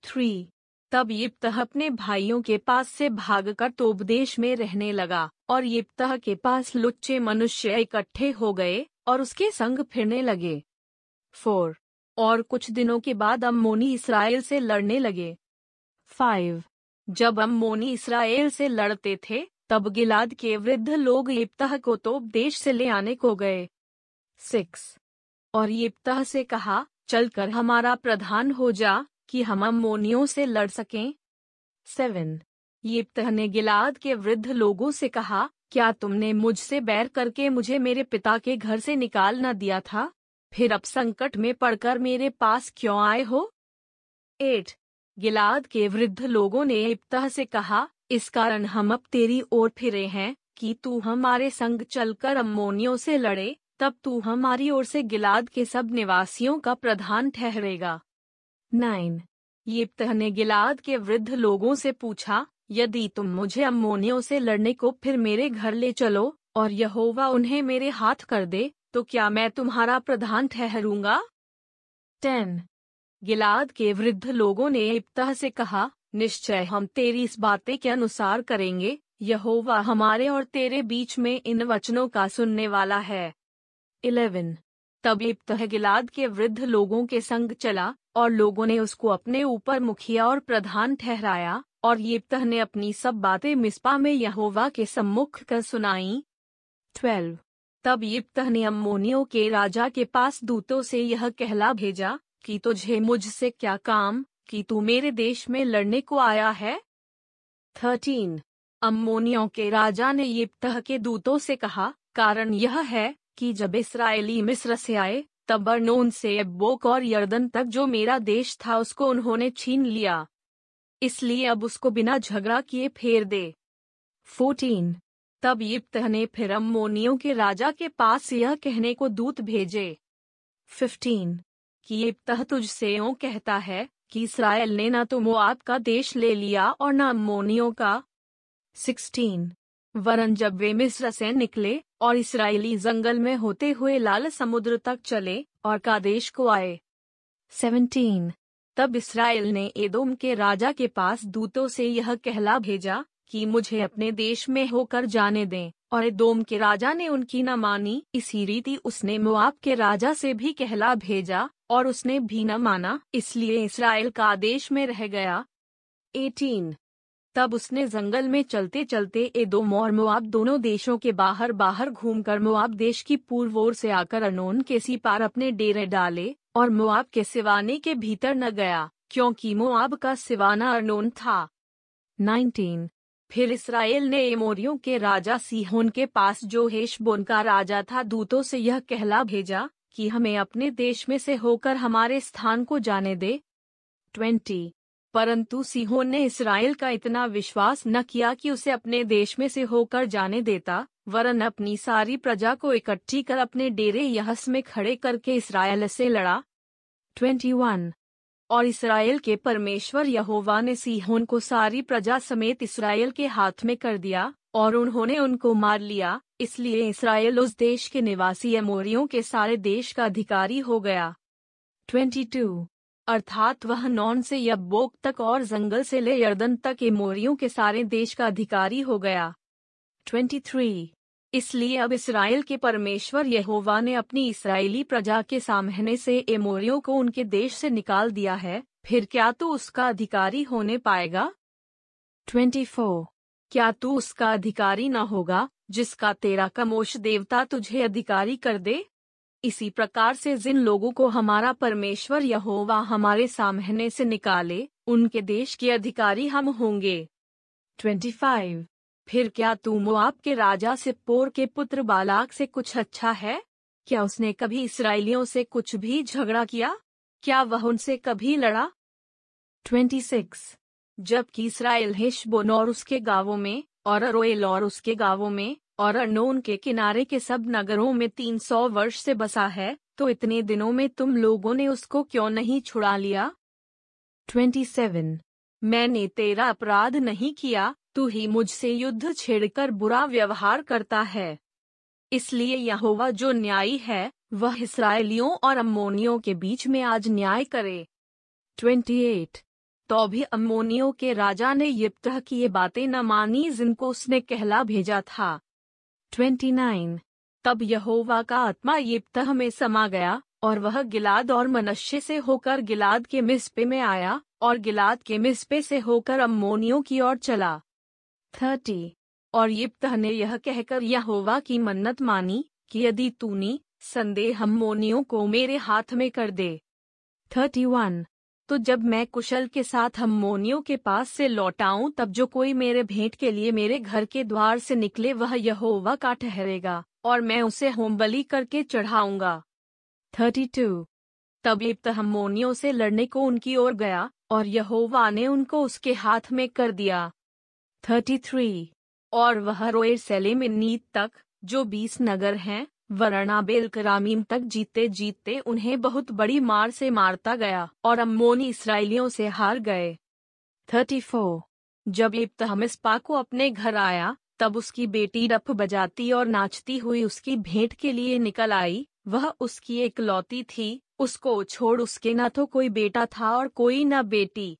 थ्री। तब यिप्तह अपने भाइयों के पास से भागकर तोबदेश में रहने लगा, और यिप्तह के पास लुच्चे मनुष्य इकट्ठे हो गए, और उसके संग फिरने लगे। फोर। और कुछ दिनों के बाद अम्मोनी इसराइल से लड़ने लगे। फाइव जब अम्मोनी इसराइल से लड़ते थे, तब गिलाद के वृद्ध लोग येप्तह को तो देश से ले आने को गए। सिक्स और येप्तह से कहा, चलकर हमारा प्रधान हो जा, कि हम अम्मोनियों से लड़ सकें। सेवन येप्तह ने गिलाद के वृद्ध लोगों से कहा, क्या तुमने मुझसे बैर करके मुझे मेरे पिता के घर से निकाल न दिया था? फिर अब संकट में पड़कर मेरे पास क्यों आए हो? एट गिलाद के वृद्ध लोगों ने इब्तह से कहा, इस कारण हम अब तेरी ओर फिरे हैं, कि तू हमारे संग चलकर अम्मोनियों से लड़े, तब तू हमारी ओर से गिलाद के सब निवासियों का प्रधान ठहरेगा। नाइन। येप्तह ने गिलाद के वृद्ध लोगों से पूछा, यदि तुम मुझे अम्मोनियों से लड़ने को फिर मेरे घर ले चलो, और यहोवा उन्हें मेरे हाथ कर दे तो क्या मैं तुम्हारा प्रधान ठहरूँगा? टेन। गिलाद के वृद्ध लोगों ने इब्तह से कहा, निश्चय हम तेरी इस बातें के अनुसार करेंगे, यहोवा हमारे और तेरे बीच में इन वचनों का सुनने वाला है। इलेवन। तब इब्तह गिलाद के वृद्ध लोगों के संग चला, और लोगों ने उसको अपने ऊपर मुखिया और प्रधान ठहराया, और येप्तह ने अपनी सब बातें मिस्पा में यहोवा के सम्मुख कर सुनाई। ट्वेल्व। तब येप्तह ने अम्मोनियों के राजा के पास दूतों से यह कहला भेजा कि तुझे मुझसे क्या काम, कि तू मेरे देश में लड़ने को आया है? थर्टीन, अम्मोनियों के राजा ने येप्तह के दूतों से कहा, कारण यह है कि जब इसराइली मिस्र से आए, तब अर्नोन से बोक और यर्दन तक जो मेरा देश था उसको उन्होंने छीन लिया। इसलिए अब उसको बिना झगड़ा किए फेर दे। फोर्टीन, तब यिप्तह ने फिर अम्मोनियों के राजा के पास यह कहने को दूत भेजे। फिफ्टीन कि यिप्तह तुझसे यूँ कहता है कि इसराइल ने न तो मुआब का देश ले लिया और न अम्मोनियों का। सिक्सटीन, वरन जब वे मिस्र से निकले और इसराइली जंगल में होते हुए लाल समुद्र तक चले और कादेश को आए। सेवनटीन, तब इसराइल ने एदोम के राजा के पास दूतों से यह कहला भेजा कि मुझे अपने देश में होकर जाने दें। और एदोम के राजा ने उनकी न मानी। इसी रीति उसने मुआब के राजा से भी कहला भेजा और उसने भी न माना। इसलिए इसराइल का आदेश में रह गया। 18 तब उसने जंगल में चलते चलते एदोम और मुआब दोनों देशों के बाहर बाहर घूमकर मुआब देश की पूर्व ओर से आकर अनोन के सी पार अपने डेरे डाले और मुआब के सिवाने के भीतर न गया, क्योंकि मुआब का सिवाना अरनोन था। 19. फिर इसराइल ने एमोरियों के राजा सीहोन के पास जो हेशबोन का राजा था दूतों से यह कहला भेजा कि हमें अपने देश में से होकर हमारे स्थान को जाने दे 20. परंतु सीहोन ने इसराइल का इतना विश्वास न किया कि उसे अपने देश में से होकर जाने देता, वरन अपनी सारी प्रजा को इकट्ठी कर अपने डेरे यहस में खड़े करके इसराइल से लड़ा 21. और इसराइल के परमेश्वर यहोवा ने सीहोन को सारी प्रजा समेत इसराइल के हाथ में कर दिया, और उन्होंने उनको मार लिया, इसलिए इसराइल उस देश के निवासी अमोरियों के सारे देश का अधिकारी हो गया 22. अर्थात वह नॉन से यब्बोक तक और जंगल से ले यर्दन तक एमोरियों के सारे देश का अधिकारी हो गया 23. इसलिए अब इसराइल के परमेश्वर यहोवा ने अपनी इसराइली प्रजा के सामने से एमोरियों को उनके देश से निकाल दिया है, फिर क्या तू उसका अधिकारी होने पाएगा 24. क्या तू उसका अधिकारी न होगा, जिसका तेरा कमोश देवता तुझे अधिकारी कर दे इसी प्रकार से जिन लोगों को हमारा परमेश्वर यहोवा हमारे सामने से निकाले, उनके देश के अधिकारी हम होंगे 25. फिर क्या तू मुआब के राजा से पोर के पुत्र बालाक से कुछ अच्छा है क्या उसने कभी इसराइलियों से कुछ भी झगड़ा किया क्या वह उनसे कभी लड़ा 26. जबकि इसराइल हिशबोन और उसके गाँवों में, और अरोएल और उसके गाँवों में, और अर्नोन के किनारे के सब नगरों में तीन सौ वर्ष से बसा है तो इतने दिनों में तुम लोगों ने उसको क्यों नहीं छुड़ा लिया 27. मैंने तेरा अपराध नहीं किया तू ही मुझसे युद्ध छेड़कर बुरा व्यवहार करता है इसलिए यहोवा जो न्यायी है, वह इसराइलियों और अम्मोनियों के बीच में आज न्याय करे 28. तो भी अम्मोनियों के राजा ने यिप्तह की ये बातें न मानी जिनको उसने कहला भेजा था 29. तब यहोवा का आत्मा यिप्तह में समा गया, और वह गिलाद और मनश्शे से होकर गिलाद के मिसपे में आया, और गिलाद के मिसपे से होकर अम्मोनियों की ओर चला थर्टी। और यिप्तह ने यह कहकर यहोवा की मन्नत मानी कि यदि तूनी संदेह अम्मोनियों को मेरे हाथ में कर दे। Thirty one. तो जब मैं कुशल के साथ अम्मोनियों के पास से लौटाऊं, तब जो कोई मेरे भेंट के लिए मेरे घर के द्वार से निकले, वह यहोवा का ठहरेगा, और मैं उसे होमबली करके चढ़ाऊँगा। Thirty two. तब इब्त अम्मोनियों से लड़ने को उनकी ओर गया, और यहोवा ने उनको उसके हाथ में कर दिया। थर्टी थ्री और वह रोए सेलेम नीत तक, जो बीस नगर हैं, वरना बेलकरामीम तक जीते जीतते उन्हें बहुत बड़ी मार से मारता गया और अम्मोनी इसराइलियों से हार गए। थर्टी फोर जब इब्तहमिस्पा को अपने घर आया, तब उसकी बेटी डफ बजाती और नाचती हुई उसकी भेंट के लिए निकल आई, वह उसकी एक लौती थी, उसको छोड़ उसके न तो कोई बेटा था और कोई न बेटी।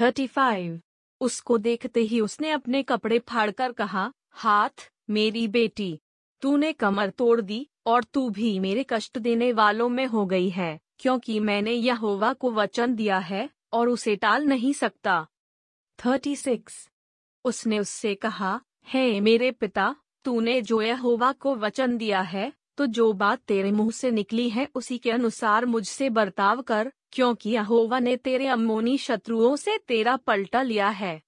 थर्टी फाइव उसको देखते ही उसने अपने कपड़े फाड़कर कहा, हाथ, मेरी बेटी, तूने कमर तोड़ दी और तू भी मेरे कष्ट देने वालों में हो गई है, क्योंकि मैंने यहोवा को वचन दिया है और उसे टाल नहीं सकता। थर्टी सिक्स उसने उससे कहा, हे मेरे पिता, तूने जो यहोवा को वचन दिया है तो जो बात तेरे मुँह से निकली है उसी के अनुसार मुझसे बर्ताव कर क्योंकि यहोवा ने तेरे अम्मोनी शत्रुओं से तेरा पलटा लिया है।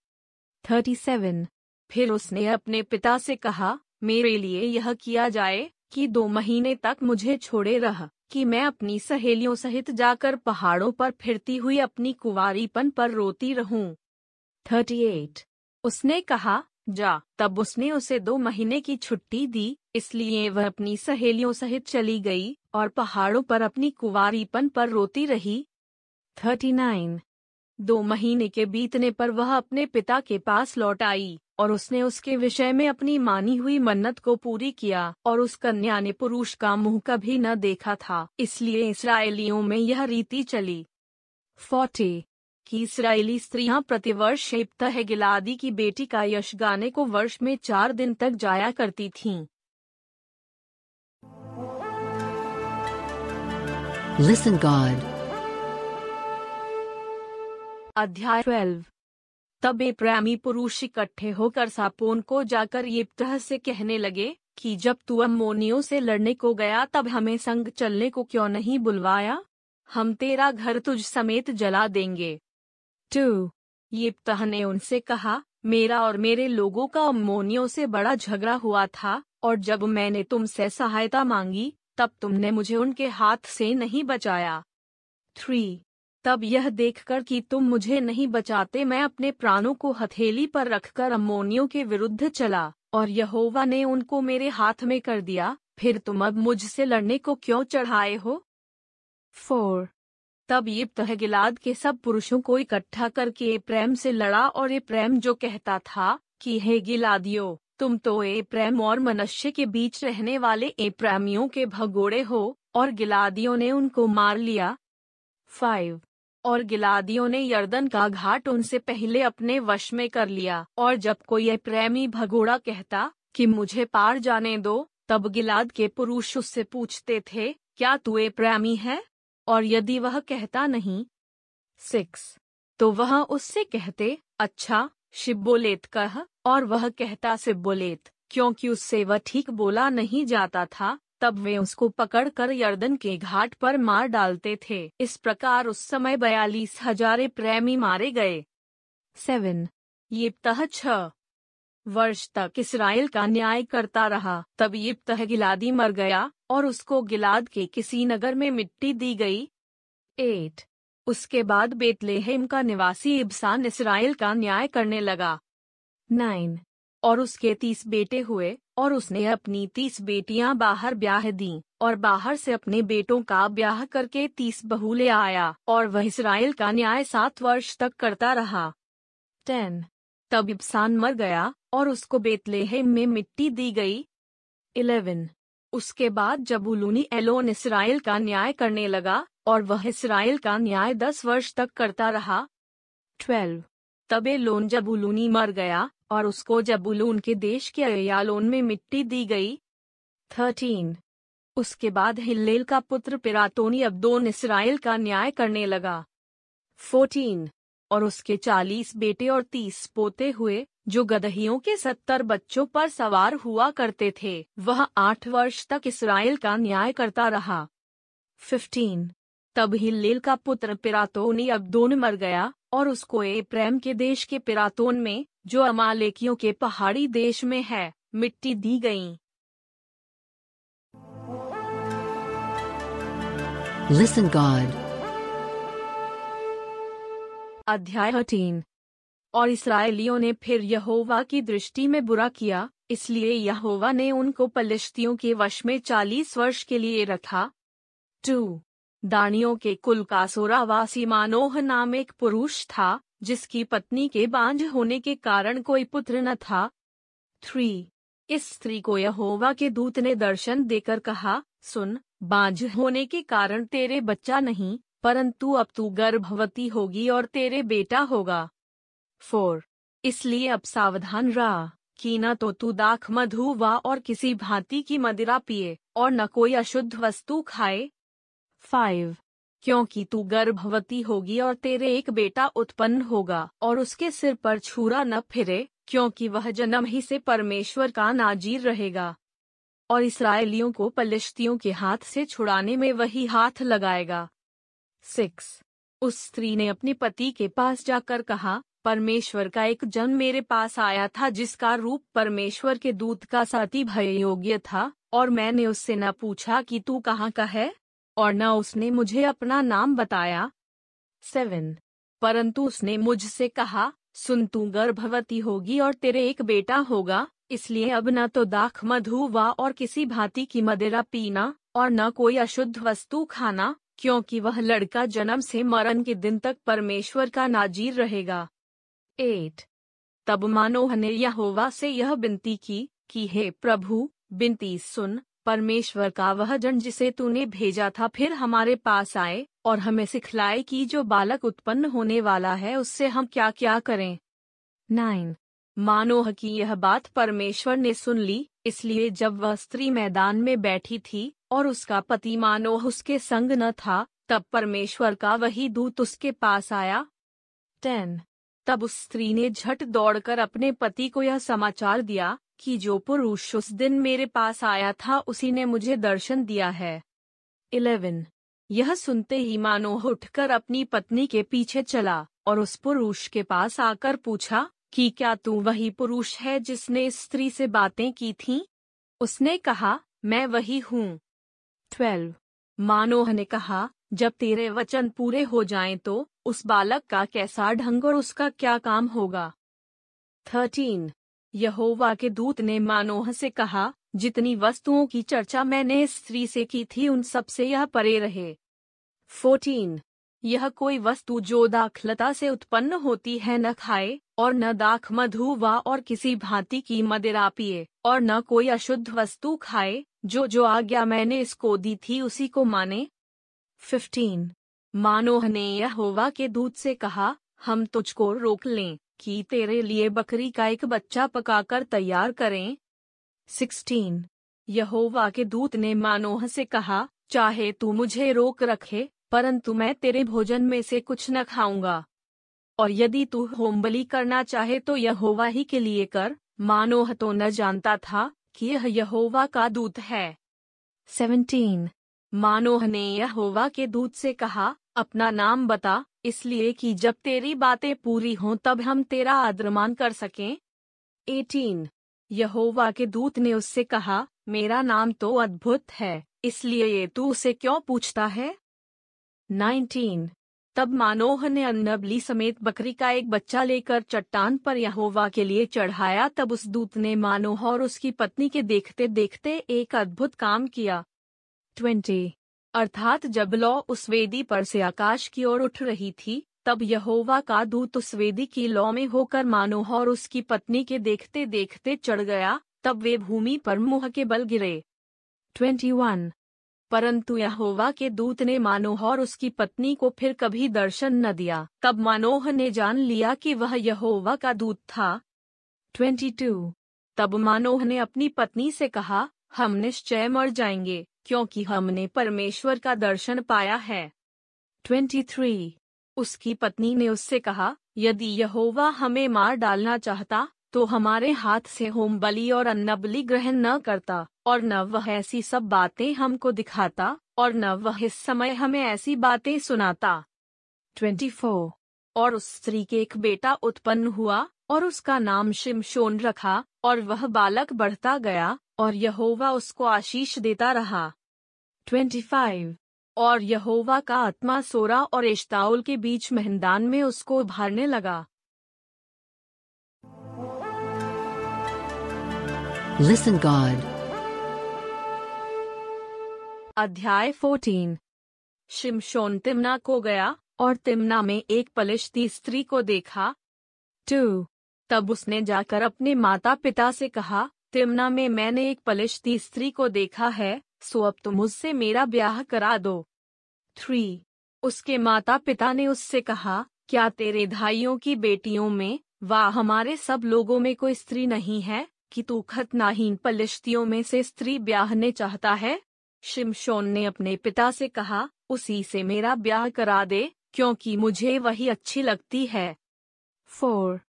थर्टी सेवन फिर उसने अपने पिता से कहा मेरे लिए यह किया जाए कि दो महीने तक मुझे छोड़े रह कि मैं अपनी सहेलियों सहित जाकर पहाड़ों पर फिरती हुई अपनी कुवारीपन पर रोती रहूँ। थर्टी एट उसने कहा जा। तब उसने उसे दो महीने की छुट्टी दी इसलिए वह अपनी सहेलियों सहित चली गई और पहाड़ों पर अपनी कुवारीपन पर रोती रही थर्टी नाइन दो महीने के बीतने पर वह अपने पिता के पास लौट आई, और उसने उसके विषय में अपनी मानी हुई मन्नत को पूरी किया, और उस कन्या ने पुरुष का मुँह कभी न देखा था, इसलिए इसराइलियों में यह रीति चली फोर्टी कि इसराइली स्त्रियाँ प्रतिवर्ष इब्तह गिलादी की बेटी का यश गाने को वर्ष में चार दिन तक जाया करती थीं। Listen, God. अध्याय ट्वेल्व तब ए प्रेमी पुरुष इकट्ठे होकर सापोन को जाकर यिप्तह से कहने लगे कि जब तू अम्मोनियों से लड़ने को गया, तब हमें संग चलने को क्यों नहीं बुलवाया? हम तेरा घर तुझ समेत जला देंगे। टू। यिप्तह ने उनसे कहा, मेरा और मेरे लोगों का अम्मोनियों से बड़ा झगड़ा हुआ था, और जब मैंने तुमसे सहायता मांगी, तब तुमने मुझे उनके हाथ से नहीं बचाया। थ्री। तब यह देखकर कि तुम मुझे नहीं बचाते, मैं अपने प्राणों को हथेली पर रखकर अम्मोनियों के विरुद्ध चला, और यहोवा ने उनको मेरे हाथ में कर दिया, फिर तुम अब मुझसे लड़ने को क्यों चढ़ाए हो? फोर। तब ये गिलाद के सब पुरुषों को इकट्ठा करके ए प्रेम से लड़ा, और ये प्रेम जो कहता था कि, हे गिलादियो, तुम तो ए प्रेम और मनुष्य के बीच रहने वाले ए प्रेमियों के भगोड़े हो, और गिलादियों ने उनको मार लिया। फाइव। और गिलादियों ने यर्दन का घाट उनसे पहले अपने वश में कर लिया। और जब कोई प्रेमी भगोड़ा कहता कि मुझे पार जाने दो, तब गिलाद के पुरुष उससे पूछते थे, क्या तू ए प्रेमी है? और यदि वह कहता नहीं, सिक्स। तो वह उससे कहते अच्छा शिब्बोलेत कह। और वह कहता, सिब्बोलेत, क्योंकि उससे वह ठीक बोला नहीं जाता था तब वे उसको पकड़कर यर्दन के घाट पर मार डालते थे। इस प्रकार उस समय बयालीस हज़ार प्रेमी मारे गए। सेवन। ये छ। वर्ष तक इसराइल का न्याय करता रहा। तब यिप्तह गिलादी मर गया और उसको गिलाद के किसी नगर में मिट्टी दी गई। एट। उसके बाद बेतलेहेम का निवासी इब्सान इसराइल का न्याय करने लगा। नाइन। और उसके तीस बेटे हुए। और उसने अपनी तीस बेटियाँ बाहर ब्याह दी, और बाहर से अपने बेटों का ब्याह करके तीस बहू ले आया, और वह इसराइल का न्याय सात वर्ष तक करता रहा। टेन। तब इब्सान मर गया, और उसको बेतलेहेम में मिट्टी दी गई। इलेवन। उसके बाद जबुलूनी एलोन इसराइल का न्याय करने लगा, और वह इसराइल का न्याय दस वर्ष तक करता रहा। ट्वेल्व। तब एलोन जबुलूनी मर गया और उसको जबुलून के देश के अयालोन में मिट्टी दी गई थर्टीन उसके बाद हिल्लेल का पुत्र पिरातोनी अब्दोन इसराइल का न्याय करने लगा फोर्टीन और उसके चालीस बेटे और तीस पोते हुए, जो गदहियों के सत्तर बच्चों पर सवार हुआ करते थे, वह आठ वर्ष तक इसराइल का न्याय करता रहा 15. तब हिल्लेल का पुत्र पिरातोनी अब्दोन मर गया, और उसको ए प्रेम के देश के पिरातोन में जो अमालेकियों के पहाड़ी देश में है मिट्टी दी गई। Listen God. अध्याय 13 और इसराइलियों ने फिर यहोवा की दृष्टि में बुरा किया इसलिए यहोवा ने उनको पलिश्तियों के वश में चालीस वर्ष के लिए रखा। टू। दानियों के कुल का सोरावासी मानोह नाम एक पुरुष था, जिसकी पत्नी के बांझ होने के कारण कोई पुत्र न था। थ्री। इस स्त्री को यहोवा के दूत ने दर्शन देकर कहा, सुन, बांझ होने के कारण तेरे बच्चा नहीं, परंतु अब तू गर्भवती होगी और तेरे बेटा होगा। फोर। इसलिए अब सावधान रहा, कि न तो तू दाख मधु वा और किसी भांति की मदिरा पिए, और न कोई अशुद्ध वस्तु खाए फाइव क्योंकि तू गर्भवती होगी और तेरे एक बेटा उत्पन्न होगा, और उसके सिर पर छुरा न फिरे, क्योंकि वह जन्म ही से परमेश्वर का नाजीर रहेगा। और इसराइलियों को पलिश्तियों के हाथ से छुड़ाने में वही हाथ लगाएगा। सिक्स उस स्त्री ने अपने पति के पास जाकर कहा, परमेश्वर का एक जन मेरे पास आया था जिसका रूप परमेश्वर के दूत का साथी भय योग्य था, और मैंने उससे न पूछा कि तू कहाँ का है? और न उसने मुझे अपना नाम बताया। सेवन। परंतु उसने मुझसे कहा, सुन, तू गर्भवती होगी और तेरे एक बेटा होगा, इसलिए अब न तो दाख मधु वा और किसी भांति की मदिरा पीना और न कोई अशुद्ध वस्तु खाना, क्योंकि वह लड़का जन्म से मरण के दिन तक परमेश्वर का नाजीर रहेगा। एट। तब मानोह ने यहोवा से यह विनती की, कि हे प्रभु बिनती सुन परमेश्वर का वह जन जिसे तूने भेजा था फिर हमारे पास आए और हमें सिखलाए कि जो बालक उत्पन्न होने वाला है उससे हम क्या क्या करें। नाइन। मानोह की यह बात परमेश्वर ने सुन ली, इसलिए जब वह स्त्री मैदान में बैठी थी और उसका पति मानोह उसके संग न था, तब परमेश्वर का वही दूत उसके पास आया। टेन। तब उस स्त्री ने झट दौड़कर अपने पति को यह समाचार दिया कि जो पुरुष उस दिन मेरे पास आया था, उसी ने मुझे दर्शन दिया है। इलेवन। यह सुनते ही मानो उठकर अपनी पत्नी के पीछे चला, और उस पुरुष के पास आकर पूछा, कि क्या तू वही पुरुष है जिसने इस स्त्री से बातें की थीं? उसने कहा, मैं वही हूँ। ट्वेल्व। मानोह ने कहा, जब तेरे वचन पूरे हो जाएँ तो उस बालक का कैसा ढंग और उसका क्या काम होगा? थर्टीन। यहोवा के दूत ने मानोह से कहा, जितनी वस्तुओं की चर्चा मैंने इस स्त्री से की थी उन सबसे यह परे रहे। फोर्टीन, यह कोई वस्तु जो दाखलता से उत्पन्न होती है न खाए, और न दाख मधु वा और किसी भांति की मदिरा पिए और न कोई अशुद्ध वस्तु खाए, जो जो आज्ञा मैंने इसको दी थी उसी को माने। फिफ्टीन, मानोह ने यहोवा के दूत से कहा, हम तुझको रोक लें। कि तेरे लिए बकरी का एक बच्चा पकाकर तैयार करें? सिक्सटीन। यहोवा के दूत ने मानोह से कहा, चाहे तू मुझे रोक रखे, परंतु मैं तेरे भोजन में से कुछ न खाऊँगा। और यदि तू होमबली करना चाहे तो यहोवा ही के लिए कर, मानोह तो न जानता था कि यह यहोवा का दूत है। सेवनटीन। मानोह ने यहोवा के दूत से कहा, अपना नाम बता इसलिए कि जब तेरी बातें पूरी हों, तब हम तेरा आदरमान कर सकें। एटीन, यहोवा के दूत ने उससे कहा, मेरा नाम तो अद्भुत है, इसलिए ये तू उसे क्यों पूछता है? नाइनटीन, तब मानोह ने अन्नबली समेत बकरी का एक बच्चा लेकर चट्टान पर यहोवा के लिए चढ़ाया। तब उस दूत ने मानोह और उसकी पत्नी के देखते देखते एक अद्भुत काम किया। ट्वेंटी अर्थात जब लौ उस वेदी पर से आकाश की ओर उठ रही थी, तब यहोवा का दूत उस वेदी की लौ में होकर मानोह और उसकी पत्नी के देखते देखते चढ़ गया, तब वे भूमि पर मुँह के बल गिरे। Twenty one. परंतु यहोवा के दूत ने मानोह और उसकी पत्नी को फिर कभी दर्शन न दिया, तब मानोह ने जान लिया कि वह यहोवा का दूत था। 22. तब मानोह ने अपनी पत्नी से कहा, हम निश्चय मर जाएँगे। क्योंकि हमने परमेश्वर का दर्शन पाया है। 23. उसकी पत्नी ने उससे कहा, यदि यहोवा हमें मार डालना चाहता तो हमारे हाथ से होम बलि और अन्न बलि ग्रहण न करता, और न वह ऐसी सब बातें हमको दिखाता, और न वह इस समय हमें ऐसी बातें सुनाता। 24 और उस स्त्री के एक बेटा उत्पन्न हुआ, और उसका नाम शिमशोन रखा, और वह बालक बढ़ता गया और यहोवा उसको आशीष देता रहा। 25 और यहोवा का आत्मा सोरा और एश्ताउल के बीच मेहंदान में उसको उभारने लगा। Listen God. अध्याय 14 शिमशोन तिमना को गया और तिमना में एक पलिश्ती स्त्री को देखा। टू तब उसने जाकर अपने माता पिता से कहा तिमना में मैंने एक पलिश्ती स्त्री को देखा है, सो अब तुम उससे मेरा ब्याह करा दो। थ्री। उसके माता पिता ने उससे कहा, क्या तेरे भाइयों की बेटियों में व हमारे सब लोगों में कोई स्त्री नहीं है, कि तू खतनाहीन पलिश्तियों में से स्त्री ब्याहने चाहता है? शिमशोन ने अपने पिता से कहा, उसी से मेरा ब्याह करा दे, क्योंकि मुझे वही अच्छी लगती है। फोर।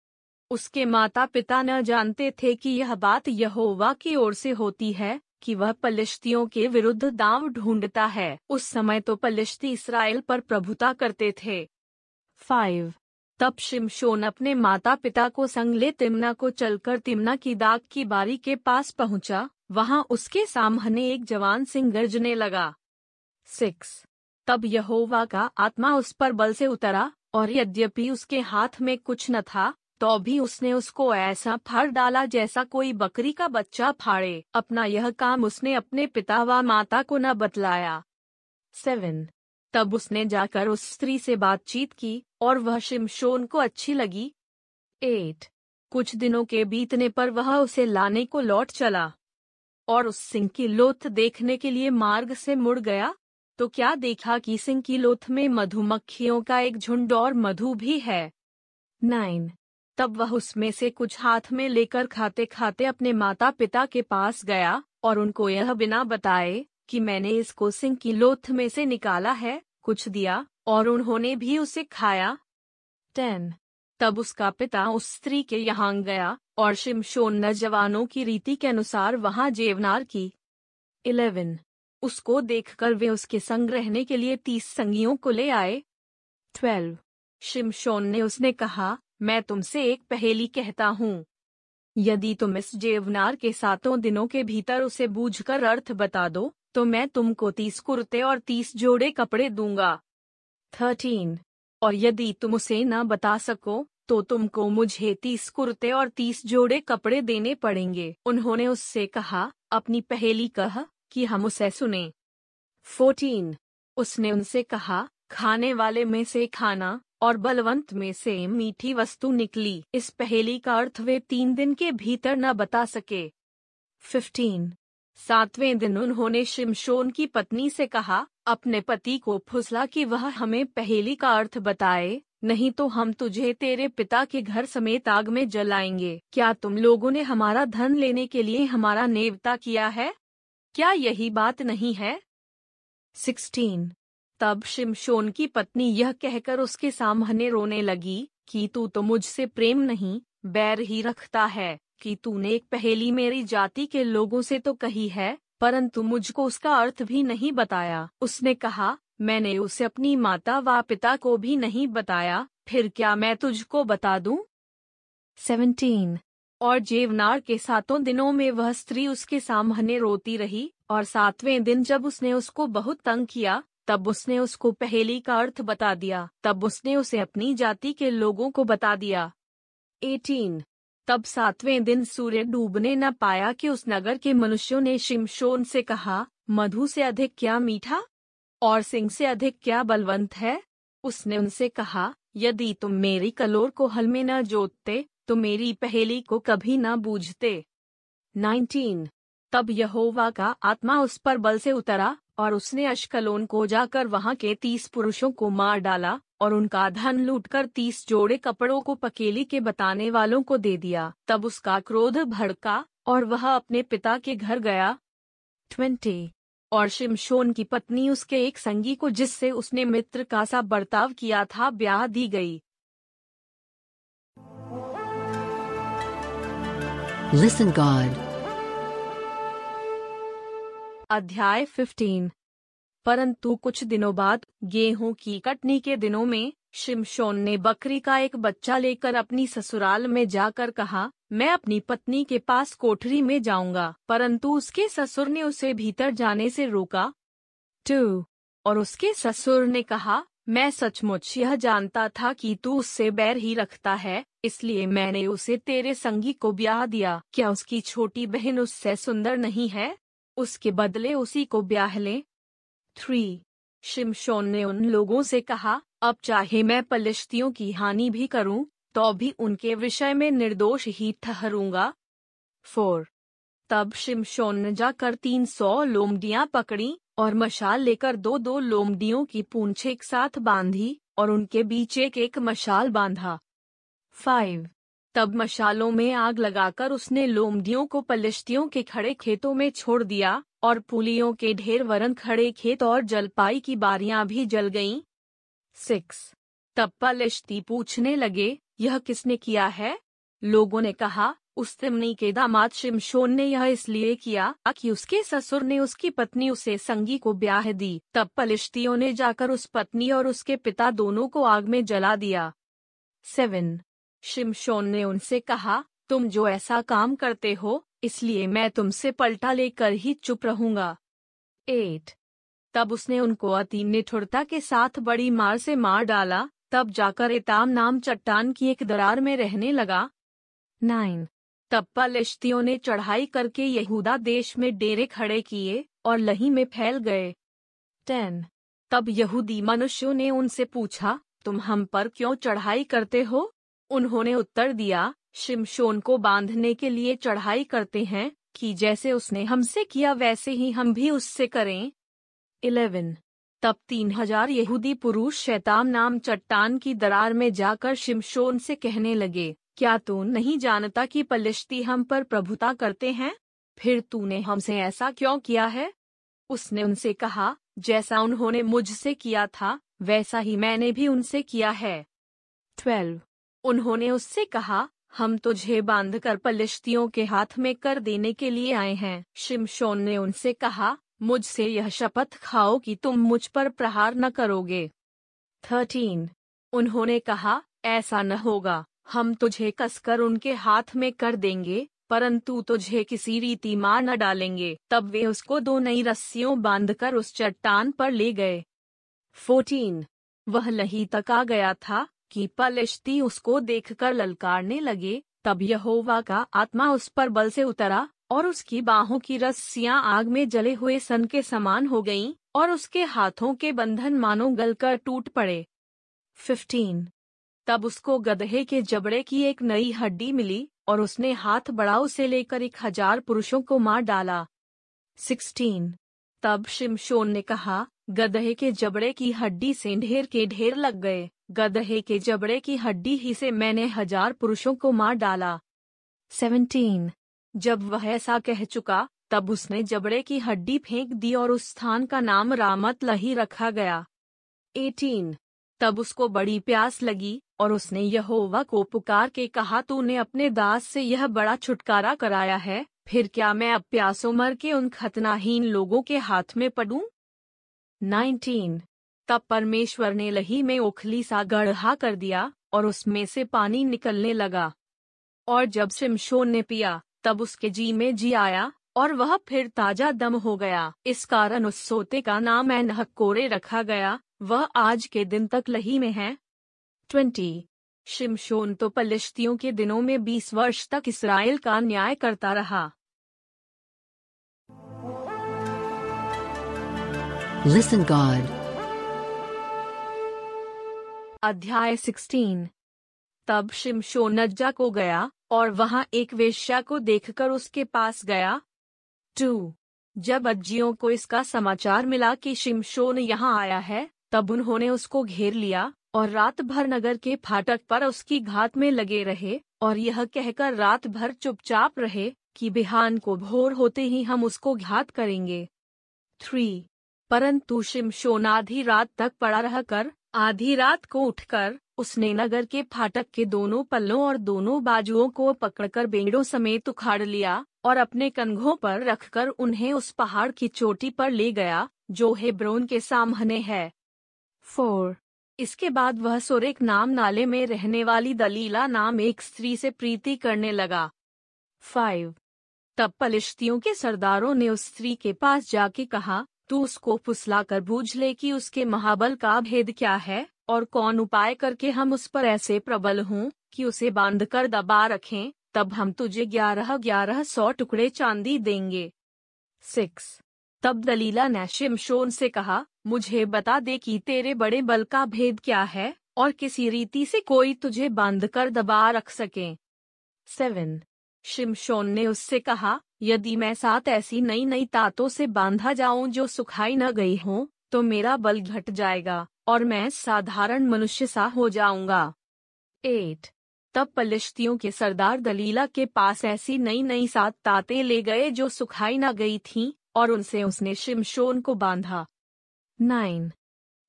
उसके माता पिता न जानते थे कि यह बात यहोवा की ओर से होती है कि वह पलिश्तियों के विरुद्ध दाव ढूंढता है। उस समय तो पलिश्ती इसराइल पर प्रभुता करते थे। फाइव तब शिमशोन अपने माता पिता को संग ले तिमना को चलकर तिमना की दाग की बारी के पास पहुँचा। वहाँ उसके सामने एक जवान सिंह गरजने लगा। सिक्स। तब यहोवा का आत्मा उस पर बल से उतरा और यद्यपि उसके हाथ में कुछ न था तो भी उसने उसको ऐसा फाड़ डाला जैसा कोई बकरी का बच्चा फाड़े। अपना यह काम उसने अपने पिता व माता को न बतलाया। सेवन। तब उसने जाकर उस स्त्री से बातचीत की और वह शिमशोन को अच्छी लगी। एट। कुछ दिनों के बीतने पर वह उसे लाने को लौट चला। और उस सिंह की लोथ देखने के लिए मार्ग से मुड़ गया। तो क्या देखा कि सिंह की लोथ में मधुमक्खियों का एक झुंड और मधु भी है। नाइन। तब वह उसमें से कुछ हाथ में लेकर खाते खाते अपने माता पिता के पास गया और उनको यह बिना बताए कि मैंने इसको सिंह की लोथ में से निकाला है, कुछ दिया और उन्होंने भी उसे खाया। टेन। तब उसका पिता उस स्त्री के यहाँ गया और शिमशोन न जवानों की रीति के अनुसार वहाँ जेवनार की। इलेवन। उसको देखकर वे उसके संग रहने के लिए तीस संगियों को ले आए। ट्वेल्व। शिमशोन ने उसने कहा मैं तुमसे एक पहेली कहता हूँ। यदि तुम इस जेवनार के सातों दिनों के भीतर उसे बूझकर अर्थ बता दो तो मैं तुमको तीस कुर्ते और तीस जोड़े कपड़े दूँगा। थर्टीन। और यदि तुम उसे न बता सको तो तुमको मुझे तीस कुर्ते और तीस जोड़े कपड़े देने पड़ेंगे। उन्होंने उससे कहा, अपनी पहेली कह, कि हम उसे सुने। फोर्टीन। उसने उनसे कहा, खाने वाले में से खाना और बलवंत में से मीठी वस्तु निकली। इस पहेली का अर्थ वे तीन दिन के भीतर न बता सके। फिफ्टीन सातवें दिन उन्होंने शिमशोन की पत्नी से कहा, अपने पति को फुसला कि वह हमें पहेली का अर्थ बताए, नहीं तो हम तुझे तेरे पिता के घर समेत आग में जलाएँगे। क्या तुम लोगों ने हमारा धन लेने के लिए हमारा नेवता किया है? क्या यही बात नहीं है? सिक्सटीन तब शिमशोन की पत्नी यह कहकर उसके सामने रोने लगी कि तू तो मुझसे प्रेम नहीं बैर ही रखता है कि तूने एक पहेली मेरी जाति के लोगों से तो कही है परंतु मुझको उसका अर्थ भी नहीं बताया उसने कहा मैंने उसे अपनी माता व पिता को भी नहीं बताया फिर क्या मैं तुझको बता दूँ? सेवनटीन और जेवनार के सातों दिनों में वह स्त्री उसके सामने रोती रही और सातवें दिन जब उसने उसको बहुत तंग किया तब उसने उसको पहेली का अर्थ बता दिया। तब उसने उसे अपनी जाति के लोगों को बता दिया। एटीन। तब सातवें दिन सूर्य डूबने न पाया कि उस नगर के मनुष्यों ने शिमशोन से कहा, मधु से अधिक क्या मीठा? और सिंह से अधिक क्या बलवंत है? उसने उनसे कहा, यदि तुम मेरी कलोर को हल में न जोतते तो मेरी पहेली को कभी न बूझते। नाइनटीन। तब यहोवा का आत्मा उस पर बल से उतरा और उसने अशकलोन को जाकर वहाँ के तीस पुरुषों को मार डाला और उनका धन लूटकर तीस जोड़े कपड़ों को पकेली के बताने वालों को दे दिया। तब उसका क्रोध भड़का और वह अपने पिता के घर गया। ट्वेंटी। और शिमशोन की पत्नी उसके एक संगी को जिससे उसने मित्र का सा बर्ताव किया था, ब्याह दी गई। Listen, God. अध्याय 15 परंतु कुछ दिनों बाद गेहूँ की कटनी के दिनों में शिमशोन ने बकरी का एक बच्चा लेकर अपनी ससुराल में जाकर कहा, मैं अपनी पत्नी के पास कोठरी में जाऊँगा। परंतु उसके ससुर ने उसे भीतर जाने से रोका। टू। और उसके ससुर ने कहा, मैं सचमुच यह जानता था कि तू उससे बैर ही रखता है, इसलिए मैंने उसे तेरे संगी को ब्याह दिया। क्या उसकी छोटी बहन उससे सुंदर नहीं है? उसके बदले उसी को ब्याह ले। थ्री शिमशोन ने उन लोगों से कहा, अब चाहे मैं पलिश्तियों की हानि भी करूँ तो भी उनके विषय में निर्दोष ही ठहरूँगा। फोर तब शिमशोन ने जाकर तीन सौ लोमडियाँ पकड़ी और मशाल लेकर दो दो लोमडियों की पूंछ एक साथ बांधी और उनके बीच एक एक मशाल बांधा। फाइव तब मशालों में आग लगाकर उसने लोमडियों को पलिश्तियों के खड़े खेतों में छोड़ दिया और पुलियों के ढेर वरन खड़े खेत और जलपाई की बारियाँ भी जल गईं। सिक्स। तब पलिश्ती पूछने लगे, यह किसने किया है? लोगों ने कहा, उस तिमनी के दामाद शिमशोन ने यह इसलिए किया कि उसके ससुर ने उसकी पत्नी उसे संगी को ब्याह दी। तब पलिश्तियों ने जाकर उस पत्नी और उसके पिता दोनों को आग में जला दिया। सेवन। शिमशोन ने उनसे कहा, तुम जो ऐसा काम करते हो, इसलिए मैं तुमसे पलटा लेकर ही चुप रहूँगा। एट। तब उसने उनको अति निठुरता के साथ बड़ी मार से मार डाला, तब जाकर इताम नाम चट्टान की एक दरार में रहने लगा। नाइन। तब पलिश्तियों ने चढ़ाई करके यहूदा देश में डेरे खड़े किए, और लही में फैल गए। टेन। तब यहूदी मनुष्यों ने उनसे पूछा, तुम हम पर क्यों चढ़ाई करते हो? उन्होंने उत्तर दिया, शिमशोन को बांधने के लिए चढ़ाई करते हैं, कि जैसे उसने हमसे किया वैसे ही हम भी उससे करें। इलेवन। तब तीन हज़ार यहूदी पुरुष शैतान नाम चट्टान की दरार में जाकर शिमशोन से कहने लगे, क्या तू नहीं जानता कि पलिश्ती हम पर प्रभुता करते हैं? फिर तूने हमसे ऐसा क्यों किया है? उसने उनसे कहा, जैसा उन्होंने मुझसे किया था, वैसा ही मैंने भी उनसे किया है। ट्वेल्व। उन्होंने उससे कहा, हम तुझे बांधकर पलिश्तियों के हाथ में कर देने के लिए आए हैं। शिमशोन ने उनसे कहा, मुझसे यह शपथ खाओ कि तुम मुझ पर प्रहार न करोगे। थर्टीन, उन्होंने कहा, ऐसा न होगा। हम तुझे कसकर उनके हाथ में कर देंगे, परंतु तुझे किसी रीति मार न डालेंगे। तब वे उसको दो नई रस्सियों बांधकर उस चट्टान पर ले गए। फोर्टीन, वह लही तक आ गया था। कि पलिश्ती उसको देखकर ललकारने लगे, तब यहोवा का आत्मा उस पर बल से उतरा, और उसकी बाहों की रस्सियाँ आग में जले हुए सन के समान हो गईं, और उसके हाथों के बंधन मानो गलकर टूट पड़े। फिफ्टीन। तब उसको गधे के जबड़े की एक नई हड्डी मिली, और उसने हाथ बढ़ा से लेकर एक हज़ार पुरुषों को मार डाला। सिक्सटीन। तब शिमशोन ने कहा गधे के जबड़े की हड्डी से ढेर के ढेर लग गए। गधे के जबड़े की हड्डी ही से मैंने हज़ार पुरुषों को मार डाला सेवनटीन जब वह ऐसा कह चुका, तब उसने जबड़े की हड्डी फेंक दी और उस स्थान का नाम रामत लही रखा गया एटीन तब उसको बड़ी प्यास लगी और उसने यहोवा को पुकार के कहा, तूने अपने दास से यह बड़ा छुटकारा कराया है, फिर क्या मैं अब प्यासों मर के उन खतनाहीन लोगों के हाथ में पड़ूं? 19. तब परमेश्वर ने लही में ओखली सा गढ़हा कर दिया और उसमें से पानी निकलने लगा। और जब शिमशोन ने पिया, तब उसके जी में जी आया और वह फिर ताज़ा दम हो गया। इस कारण उस सोते का नाम एनहकोरे रखा गया। वह आज के दिन तक लही में है। ट्वेंटी। शिमशोन तो पलिश्तियों के दिनों में बीस वर्ष तक इसराइल का न्याय करता रहा। Listen, God. अध्याय सिक्सटीन तब शिमशोन नज्जा को गया और वहाँ एक वेश्या को देखकर उसके पास गया। टू। जब अज्जियों को इसका समाचार मिला कि शिमशोन यहाँ आया है, तब उन्होंने उसको घेर लिया और रात भर नगर के फाटक पर उसकी घात में लगे रहे और यह कहकर रात भर चुपचाप रहे कि बिहान को भोर होते ही हम उसको घात करेंगे। थ्री। परंतु शिमशोन आधी रात तक पड़ा रहकर आधी रात को उठकर, उसने नगर के फाटक के दोनों पल्लों और दोनों बाजुओं को पकड़कर बेड़ों समेत उखाड़ लिया, और अपने कंधों पर रखकर उन्हें उस पहाड़ की चोटी पर ले गया, जो हेब्रोन के सामने है। फोर। इसके बाद वह सोरेक नाम नाले में रहने वाली दलीला नाम एक स्त्री से प्रीति करने लगा। फाइव। तब पलिश्तियों के सरदारों ने उस स्त्री के पास जाके कहा तू उसको फुसला कर बूझ ले कि उसके महाबल का भेद क्या है, और कौन उपाय करके हम उस पर ऐसे प्रबल हों, कि उसे बाँध कर दबा रखें, तब हम तुझे ग्यारह ग्यारह सौ टुकड़े चांदी देंगे। सिक्स। तब दलीला ने शिमशोन से कहा, मुझे बता दे कि तेरे बड़े बल का भेद क्या है, और किसी रीति से कोई तुझे बाँध कर दबा रख सके। सेवन। शिमशोन ने उससे कहा, यदि मैं साथ ऐसी नई नई तातों से बांधा जाऊँ जो सुखाई न गई हों तो मेरा बल घट जाएगा, और मैं साधारण मनुष्य सा हो जाऊँगा। एट, तब पलिश्तियों के सरदार दलीला के पास ऐसी नई नई सात ताते ले गए जो सुखाई न गई थीं, और उनसे उसने शिमशोन को बांधा। नाइन,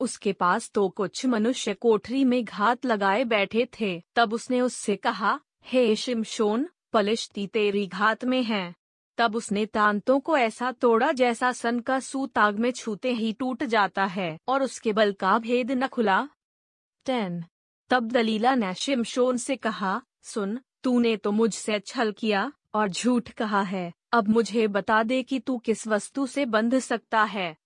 उसके पास तो कुछ मनुष्य कोठरी में घात लगाए बैठे थे, तब उसने उससे कहा, हे शिमशोन पलिश्ती तेरी घात में है। तब उसने तांतों को ऐसा तोड़ा जैसा सन का सूत आग में छूते ही टूट जाता है, और उसके बल का भेद न खुला। टेन। तब दलीला ने शिमशोन से कहा, सुन, तूने तो मुझसे छल किया, और झूठ कहा है, अब मुझे बता दे कि तू किस वस्तु से बंध सकता है।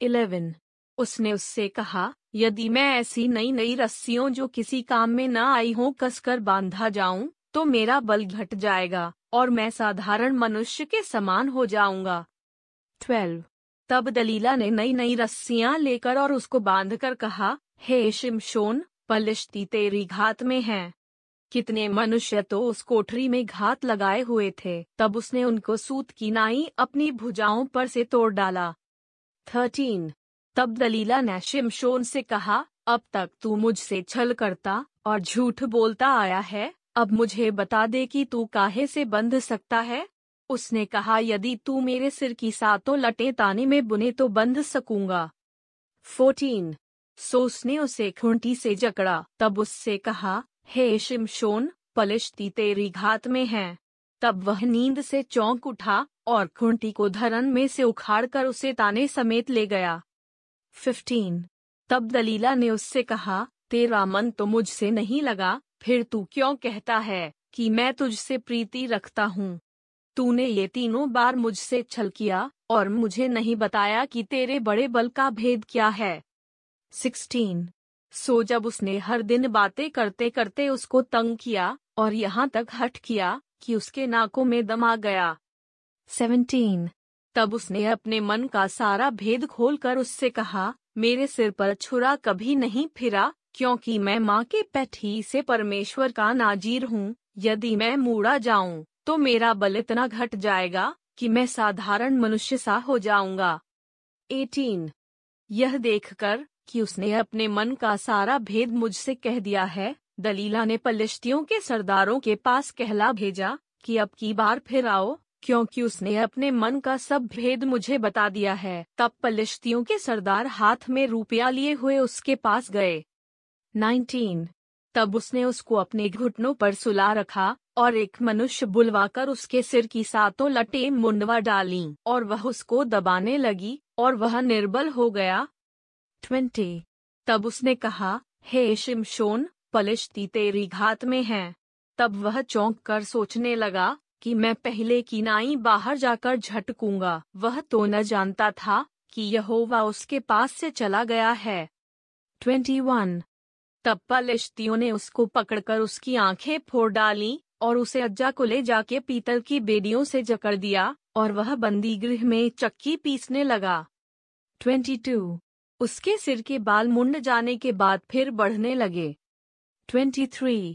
इलेवन। उसने उससे कहा, यदि मैं ऐसी नई नई रस्सियों जो किसी काम में न आई हों कसकर बांधा जाऊँ तो मेरा बल घट जाएगा और मैं साधारण मनुष्य के समान हो जाऊँगा। ट्वेल्व। तब दलीला ने नई नई रस्सियाँ लेकर और उसको बांधकर कहा, हे शिमशोन, पलिश्ती तेरी घात में है। कितने मनुष्य तो उस कोठरी में घात लगाए हुए थे। तब उसने उनको सूत की नाई अपनी भुजाओं पर से तोड़ डाला। थर्टीन। तब दलीला ने शिमशोन से कहा, अब तक तू मुझसे छल करता और झूठ बोलता आया है? अब मुझे बता दे कि तू काहे से बंध सकता है? उसने कहा, यदि तू मेरे सिर की सातों लटे ताने में बुने तो बंध सकूँगा। फोर्टीन। सो उसने उसे खूंटी से जकड़ा। तब उससे कहा, हे शिमशोन, पलिश्ती तेरी घात में है। तब वह नींद से चौंक उठा और खूंटी को धरन में से उखाड़कर उसे ताने समेत ले गया। फिफ्टीन। तब दलीला ने उससे कहा, तेरा मन तो मुझसे नहीं लगा फिर तू क्यों कहता है कि मैं तुझसे प्रीति रखता हूँ? तूने ये तीनों बार मुझसे छल किया और मुझे नहीं बताया कि तेरे बड़े बल का भेद क्या है। सिक्सटीन। सो जब उसने हर दिन बातें करते करते उसको तंग किया और यहाँ तक हट किया कि उसके नाकों में दम आ गया। सेवनटीन। तब उसने अपने मन का सारा भेद खोलकर उससे कहा, मेरे सिर पर छुरा कभी नहीं फिरा क्योंकि मैं माँ के पेट ही से परमेश्वर का नाजीर हूँ, यदि मैं मूड़ा जाऊँ तो मेरा बल इतना घट जाएगा, कि मैं साधारण मनुष्य सा हो जाऊँगा। 18. यह देखकर कि उसने अपने मन का सारा भेद मुझसे कह दिया है, दलीला ने पलिश्तियों के सरदारों के पास कहला भेजा, कि अब की बार फिर आओ, क्योंकि उसने अपने मन का सब भेद मुझे बता दिया है। तब पलिश्तियों के सरदार हाथ में रुपया लिए हुए उसके पास गए। 19. तब उसने उसको अपने घुटनों पर सुला रखा और एक मनुष्य बुलवाकर उसके सिर की सातों लटे मुंडवा डाली और वह उसको दबाने लगी और वह निर्बल हो गया। ट्वेंटी। तब उसने कहा, हे शिमशोन, पलिश्ती, तेरी घात में है। तब वह चौंक कर सोचने लगा कि मैं पहले की नाई बाहर जाकर झटकूँगा। वह तो न जानता था कि यहोवा उसके पास से चला गया है। Twenty one. तब पलिश्तियों ने उसको पकड़कर उसकी आँखें फोड़ डाली और उसे अज्जा को ले जाके पीतल की बेड़ियों से जकड़ दिया और वह बंदी गृह में चक्की पीसने लगा 22. उसके सिर के बाल मुंड जाने के बाद फिर बढ़ने लगे 23.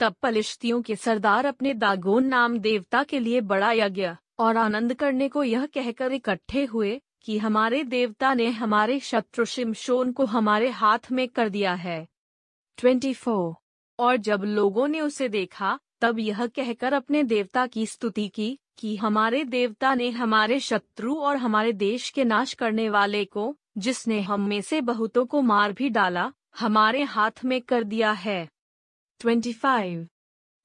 तब पलिश्तियों के सरदार अपने दागोन नाम देवता के लिए बड़ा यज्ञ और आनंद करने को यह कहकर इकट्ठे हुए कि हमारे देवता ने हमारे शत्रु शिमशोन को हमारे हाथ में कर दिया है 24. और जब लोगों ने उसे देखा, तब यह कहकर अपने देवता की स्तुति की, कि हमारे देवता ने हमारे शत्रु और हमारे देश के नाश करने वाले को, जिसने हम में से बहुतों को मार भी डाला, हमारे हाथ में कर दिया है 25.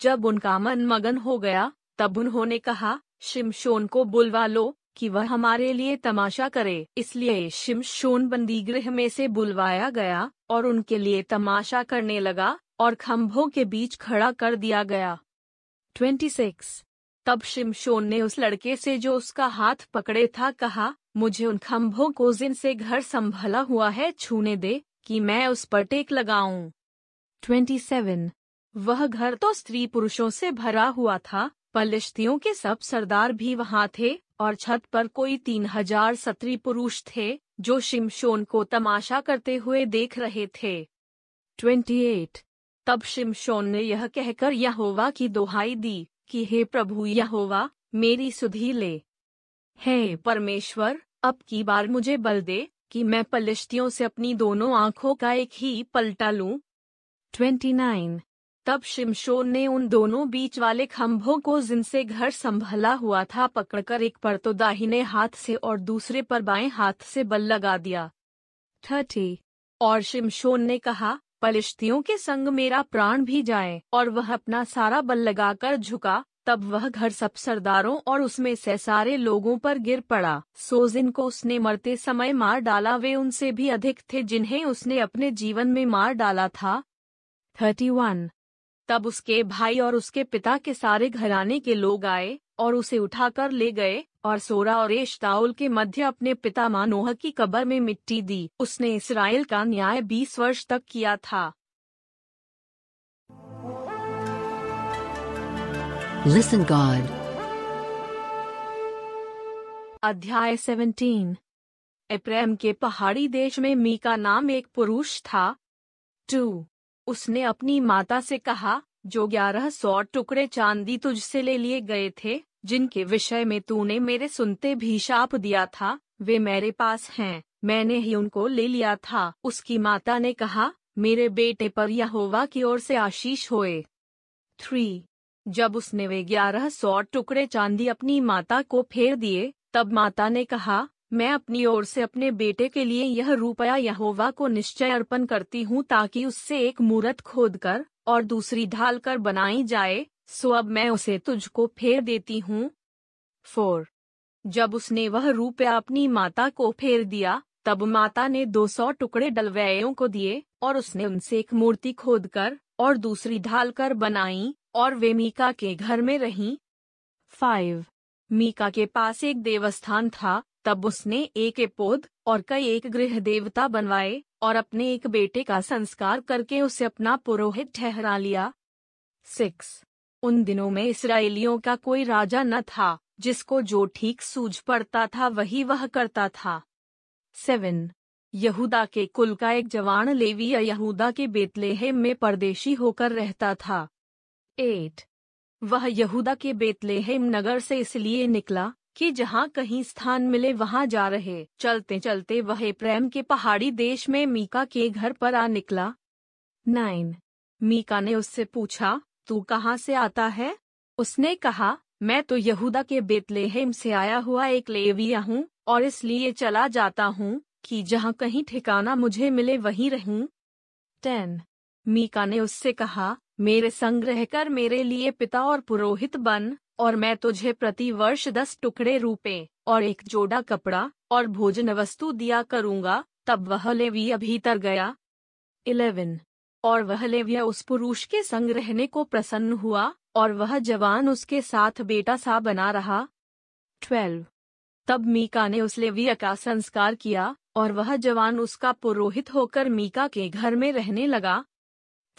जब उनका मन मगन हो गया, तब उन्होंने कहा, शिमशोन को बुलवा लो कि वह हमारे लिए तमाशा करे, इसलिए शिमशोन बंदीगृह में से बुलवाया गया और उनके लिए तमाशा करने लगा और खम्भों के बीच खड़ा कर दिया गया 26. तब शिमशोन ने उस लड़के से जो उसका हाथ पकड़े था कहा, मुझे उन खम्भों को जिनसे घर संभला हुआ है छूने दे कि मैं उस पर टेक लगाऊँ 27. वह घर तो स्त्री पुरुषों से भरा हुआ था पलिश्तियों के सब सरदार भी वहाँ थे और छत पर कोई तीन हज़ार सत्री पुरुष थे, जो शिमशोन को तमाशा करते हुए देख रहे थे 28. तब शिमशोन ने यह कहकर यहोवा की दोहाई दी कि, हे प्रभु यहोवा, मेरी सुधी ले हे परमेश्वर, अब की बार मुझे बल दे कि मैं पलिश्तियों से अपनी दोनों आँखों का एक ही पलटा लूँ 29. तब शिमशोन ने उन दोनों बीच वाले खम्भों को जिनसे घर संभला हुआ था पकड़कर एक पर तो दाहिने हाथ से और दूसरे पर बाएँ हाथ से बल लगा दिया। थर्टी। और शिमशोन ने कहा, पलिश्तियों के संग मेरा प्राण भी जाए। और वह अपना सारा बल लगाकर झुका। तब वह घर सब सरदारों और उसमें से सारे लोगों पर गिर पड़ा। सो जिनको उसने मरते समय मार डाला, वे उनसे भी अधिक थे जिन्हें उसने अपने जीवन में मार डाला था। Thirty one. तब उसके भाई और उसके पिता के सारे घराने के लोग आए और उसे उठाकर ले गए और सोरा और एशताउल के मध्य अपने पिता मानोह की कब्र में मिट्टी दी। उसने इसराइल का न्याय बीस वर्ष तक किया था। Listen God. अध्याय 17 एप्रेम के पहाड़ी देश में मीका नाम एक पुरुष था। टू। उसने अपनी माता से कहा, जो ग्यारह सौ टुकड़े चांदी तुझसे ले लिए गए थे, जिनके विषय में तूने मेरे सुनते भी शाप दिया था, वे मेरे पास हैं। मैंने ही उनको ले लिया था। उसकी माता ने कहा, मेरे बेटे पर यहोवा की ओर से आशीष होए। थ्री। जब उसने वे ग्यारह सौ टुकड़े चांदी अपनी माता को फेर दिए, तब माता ने कहा मैं अपनी ओर से अपने बेटे के लिए यह रुपया यहोवा को निश्चय अर्पण करती हूँ ताकि उससे एक मूरत खोद कर और दूसरी ढाल कर बनाई जाए, सो अब मैं उसे तुझको फेर देती हूँ। फोर। जब उसने वह रुपया अपनी माता को फेर दिया, तब माता ने दो सौ टुकड़े डलवैयों को दिए और उसने उनसे एक मूर्ति खोद कर और दूसरी ढाल कर बनाई, और वे मीका के घर में रहीं। फाइव। मीका के पास एक देवस्थान था तब उसने एक एपोद और कई एक गृह देवता बनवाए और अपने एक बेटे का संस्कार करके उसे अपना पुरोहित ठहरा लिया। सिक्स। उन दिनों में इसराइलियों का कोई राजा न था, जिसको जो ठीक सूझ पड़ता था वही वह करता था। सेवन। यहूदा के कुल का एक जवान लेवी या यहूदा के बेतलेहेम में परदेशी होकर रहता था। एट। वह यहूदा के बेतलेहेम नगर से इसलिए निकला कि जहाँ कहीं स्थान मिले वहाँ जा रहे। चलते चलते वह प्रेम के पहाड़ी देश में मीका के घर पर आ निकला। नाइन। मीका ने उससे पूछा, तू कहाँ से आता है? उसने कहा, मैं तो यहूदा के बेतलेहेम से आया हुआ एक लेविया हूँ और इसलिए चला जाता हूँ कि जहाँ कहीं ठिकाना मुझे मिले वहीं रहूँ। टेन। मीका ने उससे कहा, मेरे संग रहकर मेरे लिए पिता और पुरोहित बन। और मैं तुझे प्रति वर्ष दस टुकड़े रूपे और एक जोड़ा कपड़ा और भोजन वस्तु दिया करूँगा, तब वह लेविया भीतर गया। इलेवन। और वह लेविया उस पुरुष के संग रहने को प्रसन्न हुआ और वह जवान उसके साथ बेटा सा बना रहा। ट्वेल्व। तब मीका ने उस लेविया का संस्कार किया और वह जवान उसका पुरोहित होकर मीका के घर में रहने लगा।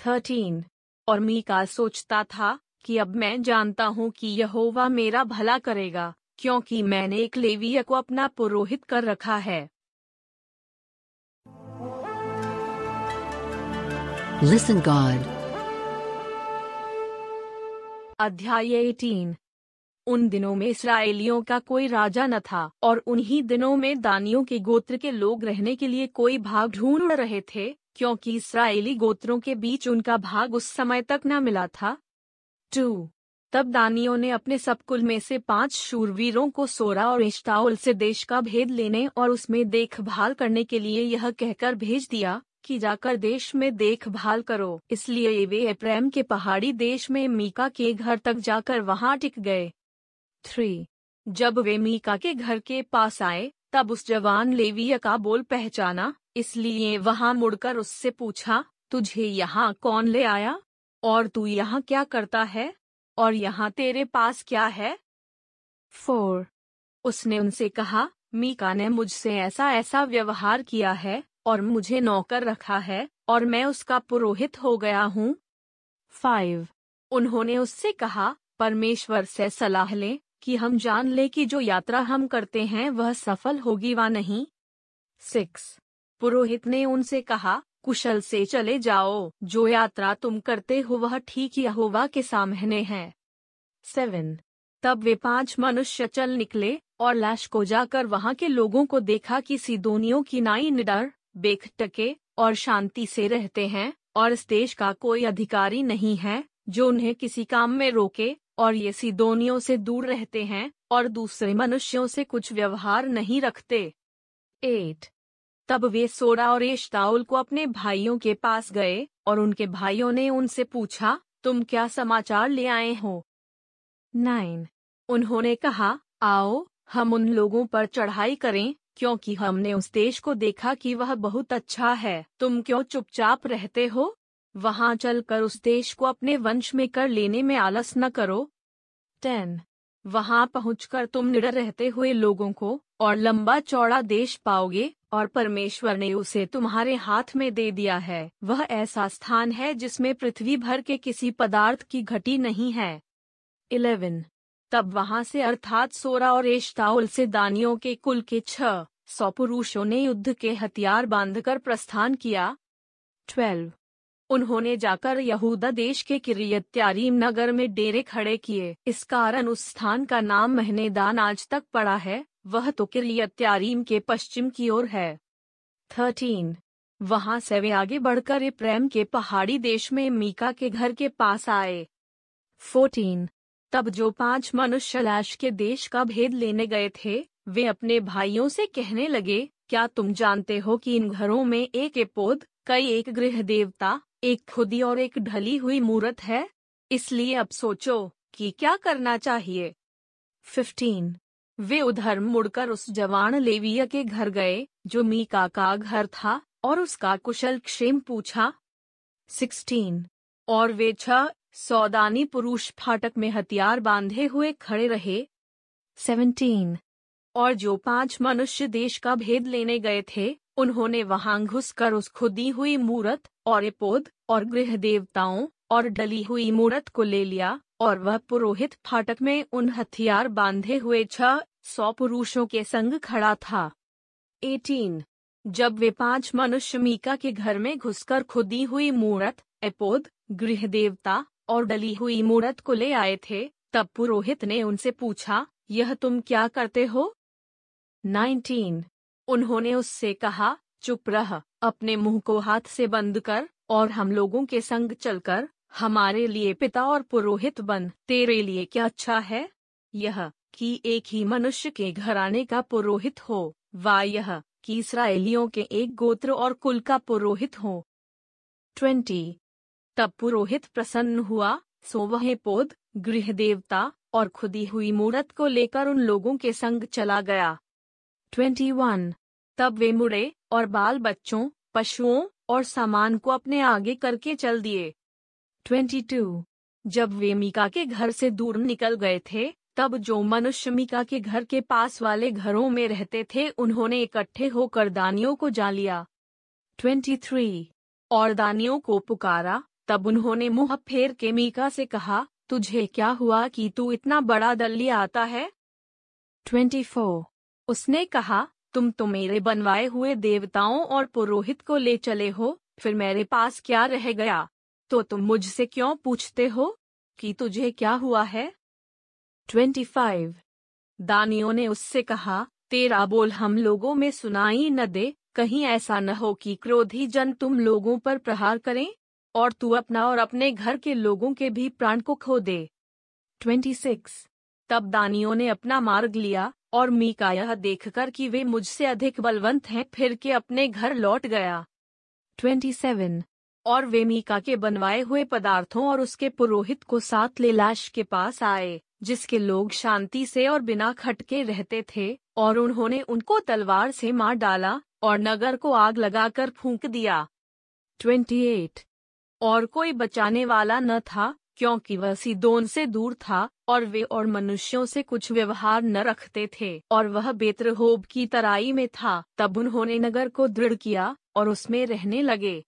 थर्टीन। और मीका सोचता था कि अब मैं जानता हूँ कि यहोवा मेरा भला करेगा क्योंकि मैंने एक लेवीय को अपना पुरोहित कर रखा है। Listen God. अध्याय 18 उन दिनों में इसराइलियों का कोई राजा न था और उन्हीं दिनों में दानियों के गोत्र के लोग रहने के लिए कोई भाग ढूंढ रहे थे क्योंकि इसराइली गोत्रों के बीच उनका भाग उस समय तक न मिला था। टू तब दानियों ने अपने सब कुल में से पाँच शूरवीरों को सोरा और इश्ताउल से देश का भेद लेने और उसमें देखभाल करने के लिए यह कहकर भेज दिया कि जाकर देश में देखभाल करो। इसलिए वे प्रेम के पहाड़ी देश में मीका के घर तक जाकर वहाँ टिक गए। थ्री जब वे मीका के घर के पास आए, तब उस जवान लेविया का बोल पहचाना, इसलिए वहाँ मुड़कर उससे पूछा, तुझे यहाँ कौन ले आया? और तू यहाँ क्या करता है? और यहाँ तेरे पास क्या है? फोर। उसने उनसे कहा, मीका ने मुझसे ऐसा ऐसा व्यवहार किया है, और मुझे नौकर रखा है, और मैं उसका पुरोहित हो गया हूँ। फाइव। उन्होंने उससे कहा, परमेश्वर से सलाह ले, कि हम जान ले कि जो यात्रा हम करते हैं वह सफल होगी व नहीं। सिक्स। पुरोहित ने उनसे कहा कुशल से चले जाओ। जो यात्रा तुम करते हो वह ठीक यहोवा के सामने है। सेवन। तब वे पाँच मनुष्य चल निकले और लाश को जाकर वहाँ के लोगों को देखा कि सिदोनियों की नाई निडर बेखटके और शांति से रहते हैं और इस देश का कोई अधिकारी नहीं है, जो उन्हें किसी काम में रोके और ये सिदोनियों से दूर रहते हैं और दूसरे मनुष्यों से कुछ व्यवहार नहीं रखते। एट। तब वे सोरा और एशताउल को अपने भाइयों के पास गए और उनके भाइयों ने उनसे पूछा, तुम क्या समाचार ले आए हो? नाइन। उन्होंने कहा, आओ, हम उन लोगों पर चढ़ाई करें, क्योंकि हमने उस देश को देखा कि वह बहुत अच्छा है। तुम क्यों चुपचाप रहते हो? वहाँ चलकर उस देश को अपने वंश में कर लेने में आलस न करो। टेन। वहाँ पहुंचकर तुम निडर रहते हुए लोगों को और लंबा चौड़ा देश पाओगे और परमेश्वर ने उसे तुम्हारे हाथ में दे दिया है। वह ऐसा स्थान है जिसमें पृथ्वी भर के किसी पदार्थ की घटी नहीं है। इलेवन। तब वहाँ से अर्थात सोरा और एशताउल से दानियों के कुल के छह सौ पुरुषों ने युद्ध के हथियार बांधकर प्रस्थान किया। ट्वेल्व। उन्होंने जाकर यहूदा देश के किरियत्यारीम नगर में डेरे खड़े किए। इस कारण उस स्थान का नाम महनेदान आज तक पड़ा है। वह तो किरियत्यारीम के पश्चिम की ओर है। थर्टीन। वहाँ से वे आगे बढ़कर प्रेम के पहाड़ी देश में मीका के घर के पास आए। फोर्टीन। तब जो पाँच मनुष्य लाश के देश का भेद लेने गए थे, वे अपने भाइयों से कहने लगे, क्या तुम जानते हो कि इन घरों में एक एपोद, कई एक गृह देवता, एक खुदी और एक ढली हुई मूर्त है? इसलिए अब सोचो कि क्या करना चाहिए? फिफ्टीन। वे उधर मुड़कर उस जवान लेविया के घर गए, जो मीका का घर था, और उसका कुशल क्षेम पूछा। सिक्सटीन। और वे छह सौदानी पुरुष फाटक में हथियार बांधे हुए खड़े रहे। सेवनटीन। और जो पाँच मनुष्य देश का भेद लेने गए थे, उन्होंने वहाँ घुसकर उस खुदी हुई मूरत और एपोद और गृह देवताओं और डली हुई मूरत को ले लिया। और वह पुरोहित फाटक में उन हथियार बांधे हुए छह सौ पुरुषों के संग खड़ा था। एटीन, जब वे पाँच मनुष्य मीका के घर में घुसकर खुदी हुई मूरत, एपोद गृह देवता और डली हुई मूरत को ले आए थे, तब पुरोहित ने उनसे पूछा, यह तुम क्या करते हो? नाइनटीन, उन्होंने उससे कहा, चुप रह, अपने मुँह को हाथ से बंद कर और हम लोगों के संग चलकर हमारे लिए पिता और पुरोहित बन, तेरे लिए क्या अच्छा है? यह, कि एक ही मनुष्य के घराने का पुरोहित हो, वा यह, कि इसराइलियों के एक गोत्र और कुल का पुरोहित हो। ट्वेंटी। तब पुरोहित प्रसन्न हुआ, सो वह पोद गृह देवता और खुदी हुई मूर्त को लेकर उन लोगों के संग चला गया। Twenty one. तब वे मुड़े, और बाल बच्चों, पशुओं, और सामान को अपने आगे करके चल दिए। Twenty two. जब वे मीका के घर से दूर निकल गए थे, तब जो मनुष्य मीका के घर के पास वाले घरों में रहते थे, उन्होंने इकट्ठे होकर दानियों को जा लिया। Twenty three. और दानियों को पुकारा, तब उन्होंने मुँह फेर के मीका से कहा, तुझे क्या हुआ कि तू इतना बड़ा दल लिया आता है? Twenty four. उसने कहा, तुम तो मेरे बनवाए हुए देवताओं और पुरोहित को ले चले हो, फिर मेरे पास क्या रह गया? तो तुम मुझसे क्यों पूछते हो कि तुझे क्या हुआ है? Twenty five. दानियों ने उससे कहा तेरा बोल हम लोगों में सुनाई न दे कहीं ऐसा न हो कि क्रोधी जन तुम लोगों पर प्रहार करें और तू अपना और अपने घर के लोगों के भी प्राण को खो दे। Twenty six. तब दानियों ने अपना मार्ग लिया और मीका यह देखकर कि वे मुझसे अधिक बलवंत हैं फिर के अपने घर लौट गया। 27 और वे मीका के बनवाए हुए पदार्थों और उसके पुरोहित को साथ ले लाश के पास आए, जिसके लोग शांति से और बिना खटके रहते थे, और उन्होंने उनको तलवार से मार डाला, और नगर को आग लगाकर फूंक दिया। 28 और कोई बचाने वाला न था, क्योंकि वह सिदोन से दूर था, और वे और मनुष्यों से कुछ व्यवहार न रखते थे, और वह बेत्रहोब की तराई में था, तब उन्होंने नगर को दृढ़ किया, और उसमें रहने लगे।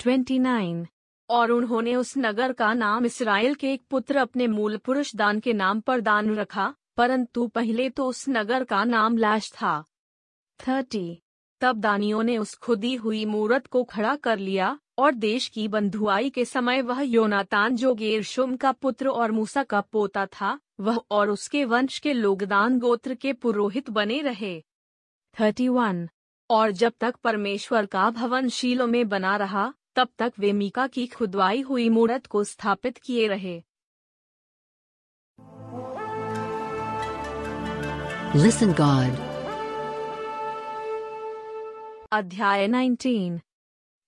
29 और उन्होंने उस नगर का नाम इसराइल के एक पुत्र अपने मूल पुरुष दान के नाम पर दान रखा, परंतु पहले तो उस नगर का नाम लाश था। 30 तब दानियों ने उस खुदी हुई मूरत को खड़ा कर लिया, और देश की बंधुआई के समय वह योनातान जो गेरशुम का पुत्र और मूसा का पोता था, वह और उसके वंश के लोगदान गोत्र के पुरोहित बने रहे। 31 और जब तक परमेश्वर का भवन शीलो में बना रहा तब तक वे मीका की खुदवाई हुई मूर्त को स्थापित किए रहे। Listen God. अध्याय 19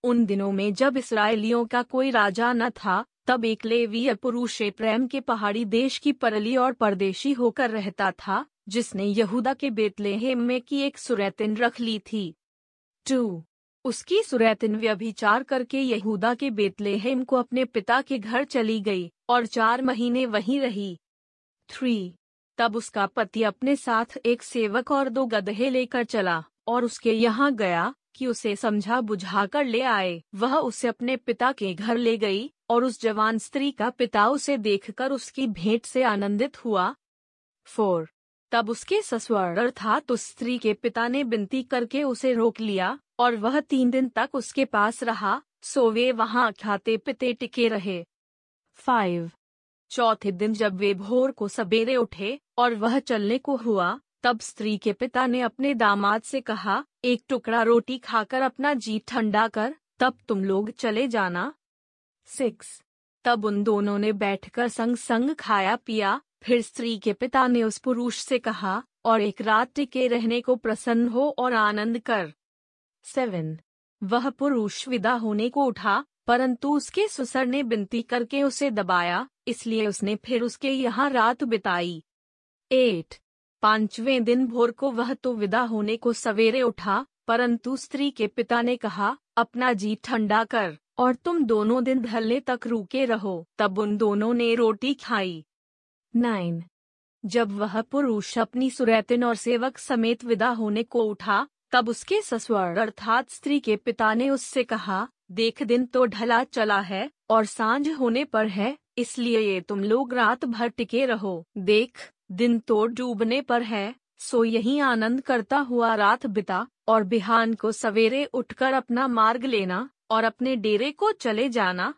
उन दिनों में जब इसराइलियों का कोई राजा न था तब एक लेवीय पुरुष प्रेम के पहाड़ी देश की परली और परदेशी होकर रहता था जिसने यहूदा के बेतलेहेम में की एक सुरैतिन रख ली थी। टू। उसकी सुरैतिन व्यभिचार करके यहूदा के बेतलेहेम को अपने पिता के घर चली गई और चार महीने वहीं रही। थ्री। तब उसका पति अपने साथ एक सेवक और दो गधे लेकर चला और उसके यहाँ गया कि उसे समझा बुझा कर ले आए। वह उसे अपने पिता के घर ले गई और उस जवान स्त्री का पिता उसे देखकर उसकी भेंट से आनंदित हुआ। फोर। तब उसके ससुर अर्थात उस स्त्री के पिता ने बिनती करके उसे रोक लिया, और वह तीन दिन तक उसके पास रहा, सो वे वहाँ खाते पिते टिके रहे। फाइव। चौथे दिन जब वे भोर को सवेरे उठे, और वह चलने को हुआ, तब स्त्री के पिता ने अपने दामाद से कहा, एक टुकड़ा रोटी खाकर अपना जी ठंडा कर, तब तुम लोग चले जाना। सिक्स। तब उन दोनों ने बैठकर संग संग खाया पिया फिर स्त्री के पिता ने उस पुरुष से कहा, और एक रात टिके रहने को प्रसन्न हो और आनंद कर। सेवन। वह पुरुष विदा होने को उठा, परंतु उसके सुसर ने बिनती करके उसे दबाया, इसलिए उसने फिर उसके यहाँ रात बिताई। एट। पाँचवें दिन भोर को वह तो विदा होने को सवेरे उठा, परंतु स्त्री के पिता ने कहा, अपना जी ठंडा कर, और तुम दोनों दिन ढलने तक रुके रहो। तब उन दोनों ने रोटी खाई। नाइन। जब वह पुरुष अपनी सुरैतिन और सेवक समेत विदा होने को उठा, तब उसके ससुर अर्थात स्त्री के पिता ने उससे कहा, देख दिन तो ढला चला है और साँझ होने पर है, इसलिए ये तुम लोग रात भर टिके रहो। देख, दिन तो डूबने पर है, सो यही आनंद करता हुआ रात बिता और बिहान को सवेरे उठकर अपना मार्ग लेना और अपने डेरे को चले जाना।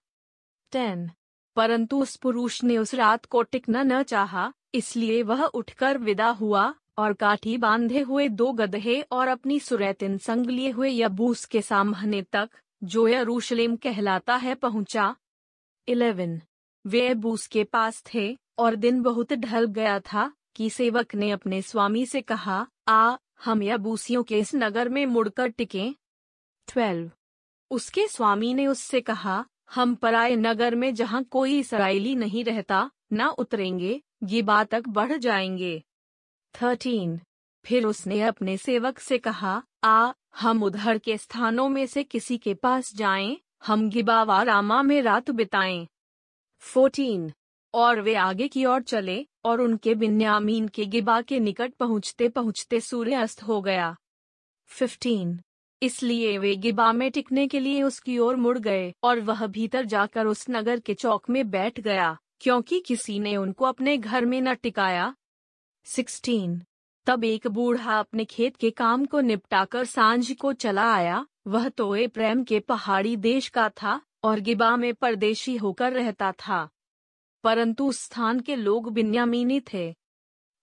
टेन। परंतु उस पुरुष ने उस रात को टिकना न चाहा, इसलिए वह उठकर विदा हुआ और काठी बांधे हुए दो गधे और अपनी सुरैतिन संग लिए हुए यबूस के सामने तक जो यरूशलेम कहलाता है पहुँचा। इलेवन। वे बूस के पास थे और दिन बहुत ढल गया था कि सेवक ने अपने स्वामी से कहा आ हम यबूसियों के इस नगर में मुड़कर टिके। ट्वेल्व। उसके स्वामी ने उससे कहा हम पराए नगर में जहाँ कोई इसराइली नहीं रहता न उतरेंगे ये बात तक बढ़ जाएँगे थर्टीन फिर उसने अपने सेवक से कहा आ हम उधर के स्थानों में से किसी के पास जाएँ, हम गिबावा रामा में रात बिताएँ। फोर्टीन और वे आगे की ओर चले और उनके बिन्यामीन के गिबा के निकट पहुँचते पहुँचते सूर्य अस्त हो गया फिफ्टीन इसलिए वे गिबा में टिकने के लिए उसकी ओर मुड़ गए, और वह भीतर जाकर उस नगर के चौक में बैठ गया, क्योंकि किसी ने उनको अपने घर में न टिकाया। सिक्सटीन। तब एक बूढ़ा अपने खेत के काम को निपटाकर साँझ को चला आया। वह तो प्रेम के पहाड़ी देश का था, और गिबा में परदेशी होकर रहता था। परंतु स्थान के लोग बिन्यामीनी थे।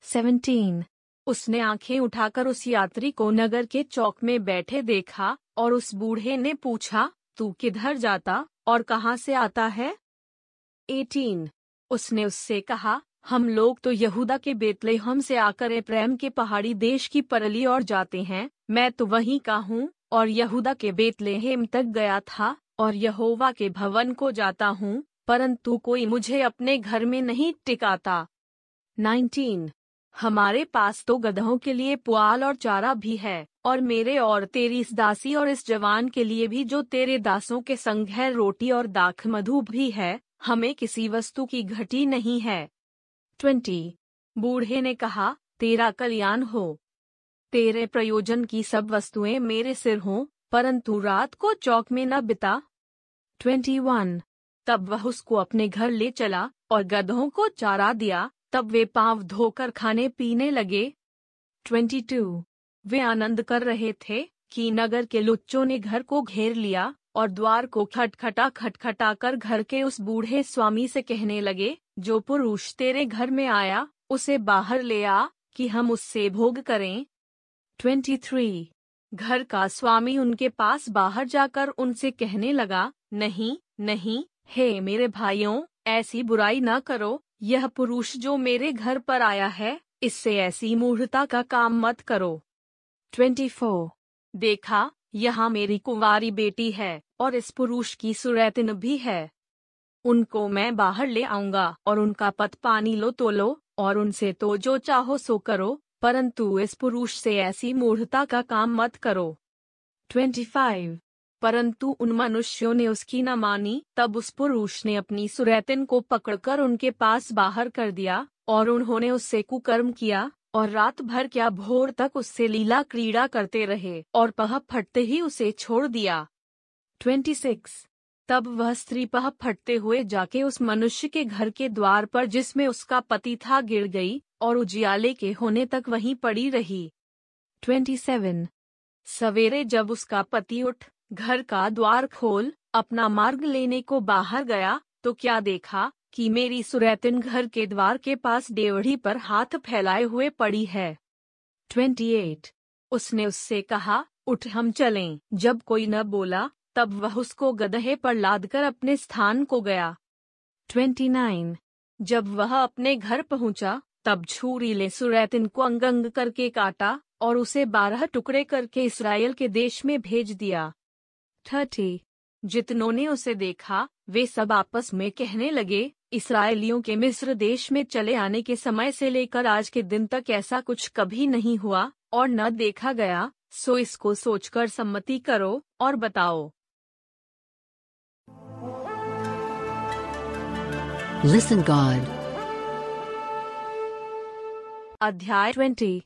सेवनटीन। उसने आँखें उठाकर उस यात्री को नगर के चौक में बैठे देखा और उस बूढ़े ने पूछा, तू किधर जाता और कहाँ से आता है? एटीन। उसने उससे कहा, हम लोग तो यहूदा के बेतले हम से आकर प्रेम के पहाड़ी देश की परली और जाते हैं। मैं तो वहीं का हूँ और यहूदा के बेतलेहेम तक गया था और यहोवा के भवन को जाता हूँ, परंतु कोई मुझे अपने घर में नहीं टिकाता। 19. हमारे पास तो गधों के लिए पुआल और चारा भी है, और मेरे और तेरी इस दासी और इस जवान के लिए भी जो तेरे दासों के संग है रोटी और दाख मधु भी है, हमें किसी वस्तु की घटी नहीं है। ट्वेंटी, बूढ़े ने कहा, तेरा कल्याण हो। तेरे प्रयोजन की सब वस्तुएँ मेरे सिर हों, परंतु रात को चौक में न बिता। ट्वेंटी वन, तब वह उसको अपने घर ले चला, और गधों को चारा दिया तब वे पाँव धोकर खाने पीने लगे। Twenty two. वे आनंद कर रहे थे कि नगर के लुच्चों ने घर को घेर लिया और द्वार को खटखटा खटखटा कर घर के उस बूढ़े स्वामी से कहने लगे, जो पुरुष तेरे घर में आया, उसे बाहर ले आ कि हम उससे भोग करें। Twenty three. घर का स्वामी उनके पास बाहर जाकर उनसे कहने लगा, नहीं नहीं, हे मेरे भाइयों, ऐसी बुराई न करो। यह पुरुष जो मेरे घर पर आया है, इससे ऐसी मूर्ता का काम मत करो। Twenty four. देखा, यहाँ मेरी कुंवारी बेटी है, और इस पुरुष की सुरैतिन भी है। उनको मैं बाहर ले आऊँगा, और उनका पत पानी लो तो लो, और उनसे तो जो चाहो सो करो, परंतु इस पुरुष से ऐसी मूढ़ता का काम मत करो। Twenty five. परंतु उन मनुष्यों ने उसकी न मानी, तब उस पुरुष ने अपनी सुरैतिन को पकड़कर उनके पास बाहर कर दिया, और उन्होंने उससे कुकर्म किया, और रात भर क्या भोर तक उससे लीला क्रीड़ा करते रहे, और पह फटते ही उसे छोड़ दिया। Twenty six. तब वह स्त्री पह फटते हुए जाके उस मनुष्य के घर के द्वार पर जिसमें उसका पति था गिर गई, और उजियाले के होने तक वहीं पड़ी रही। Twenty seven. सवेरे जब उसका पति उठ घर का द्वार खोल, अपना मार्ग लेने को बाहर गया तो क्या देखा कि मेरी सुरैतिन घर के द्वार के पास डेवढ़ी पर हाथ फैलाए हुए पड़ी है। Twenty eight. उसने उससे कहा, उठ, हम चलें। जब कोई न बोला, तब वह उसको गदहे पर लादकर अपने स्थान को गया। Twenty nine. जब वह अपने घर पहुँचा, तब छुरी ले सुरैतिन को अंग अंग करके काटा और उसे बारह टुकड़े करके इसराइल के देश में भेज दिया। थर्टी। जितनों ने उसे देखा वे सब आपस में कहने लगे इसराइलियों के मिस्र देश में चले आने के समय से लेकर आज के दिन तक ऐसा कुछ कभी नहीं हुआ और न देखा गया सो इसको सोचकर सम्मति करो और बताओ। Listen God. अध्याय ट्वेंटी।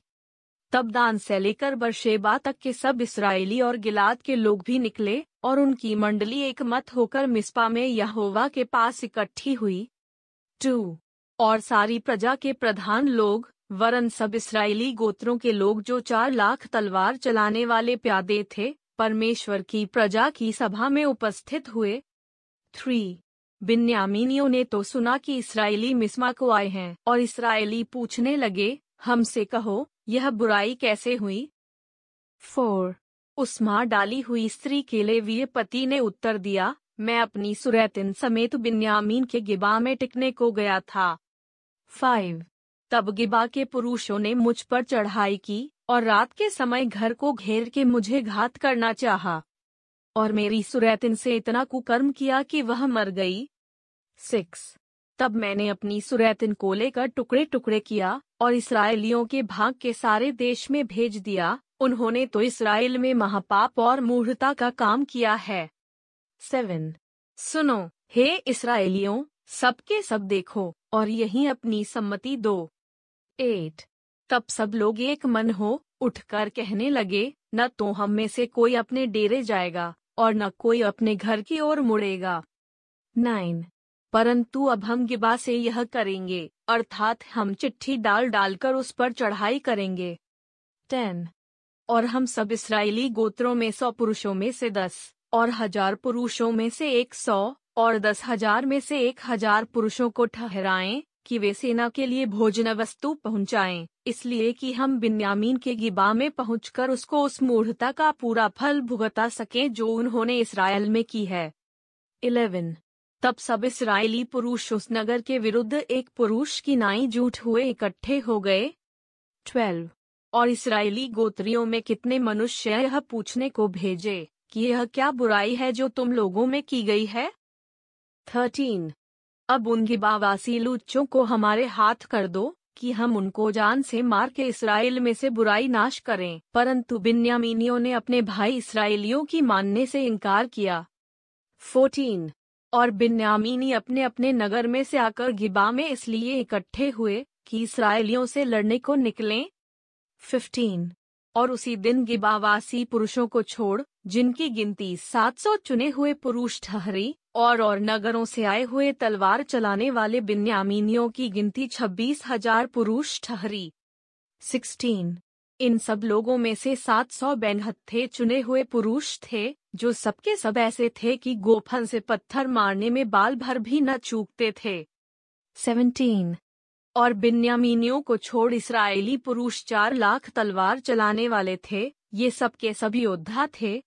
तब दान से लेकर बरशेबा तक के सब इसराइली और गिलाद के लोग भी निकले, और उनकी मंडली एक मत होकर मिस्पा में यहोवा के पास इकट्ठी हुई। टू। और सारी प्रजा के प्रधान लोग, वरन सब इसराइली गोत्रों के लोग जो चार लाख तलवार चलाने वाले प्यादे थे, परमेश्वर की प्रजा की सभा में उपस्थित हुए। थ्री। बिन्यामीनियों ने तो सुना कि इसराइली मिस्मा को आए हैं, और इसराइली पूछने लगे, हमसे कहो यह बुराई कैसे हुई? फोर उस माँ डाली हुई स्त्री के लेवीय पति ने उत्तर दिया मैं अपनी सुरैतिन समेत बिन्यामीन के गिबा में टिकने को गया था। फाइव तब गिबा के पुरुषों ने मुझ पर चढ़ाई की और रात के समय घर को घेर के मुझे घात करना चाहा। और मेरी सुरैतिन से इतना कुकर्म किया कि वह मर गई। सिक्स तब मैंने अपनी सुरैतिन को लेकर टुकड़े टुकड़े किया और इसराइलियों के भाग के सारे देश में भेज दिया, उन्होंने तो इसराइल में महापाप और मूढ़ता का काम किया है। सेवन। सुनो, हे इसराइलियों सबके सब देखो और यही अपनी सम्मति दो। एट। तब सब लोग एक मन हो, उठकर कहने लगे, न तो हम में से कोई अपने डेरे जाएगा और न कोई अपने घर की ओर मुड़ेगा। नाइन। परंतु अब हम गिबा से यह करेंगे अर्थात हम चिट्ठी डाल डालकर उस पर चढ़ाई करेंगे। टेन। और हम सब इसराइली गोत्रों में सौ पुरुषों में से दस और हज़ार पुरुषों में से एक सौ और दस हज़ार में से एक हज़ार पुरुषों को ठहराएँ कि वे सेना के लिए भोजन वस्तु पहुंचाएँ, इसलिए कि हम बिन्यामीन के गिबा में पहुंचकर उसको उस मूढ़ता का पूरा फल भुगता सकें जो उन्होंने इसराइल में की है। इलेवन। तब सब इसराइली पुरुष उस नगर के विरुद्ध एक पुरुष की नाई जूठ हुए इकट्ठे हो गए। ट्वेल्व। और इसराइली गोत्रियों में कितने मनुष्य यह पूछने को भेजे कि यह क्या बुराई है जो तुम लोगों में की गई है? थर्टीन। अब उन गिबावासी लुच्चों को हमारे हाथ कर दो कि हम उनको जान से मार के इसराइल में से बुराई नाश करें, परंतु बिन्यामीनियों ने अपने भाई इसराइलियों की मानने से इनकार किया। फोर्टीन। और बिन्यामीनी अपने अपने नगर में से आकर गिबा में इसलिए इकट्ठे हुए कि इसराइलियों से लड़ने को निकलें। फिफ्टीन और उसी दिन गिबावासी पुरुषों को छोड़, जिनकी गिनती 700 चुने हुए पुरुष ठहरी, और और नगरों से आए हुए तलवार चलाने वाले बिन्यामीनियों की गिनती छब्बीस हज़ार पुरुष ठहरी। सिक्सटीन। इन सब लोगों में से 700 बेनहत्थे चुने हुए पुरुष थे, जो सबके सब ऐसे थे कि गोफन से पत्थर मारने में बाल भर भी न चूकते थे। सेवनटीन और बिन्यामीनियों को छोड़ इसराइली पुरुष चार लाख तलवार चलाने वाले थे, ये सबके सब योद्धा थे।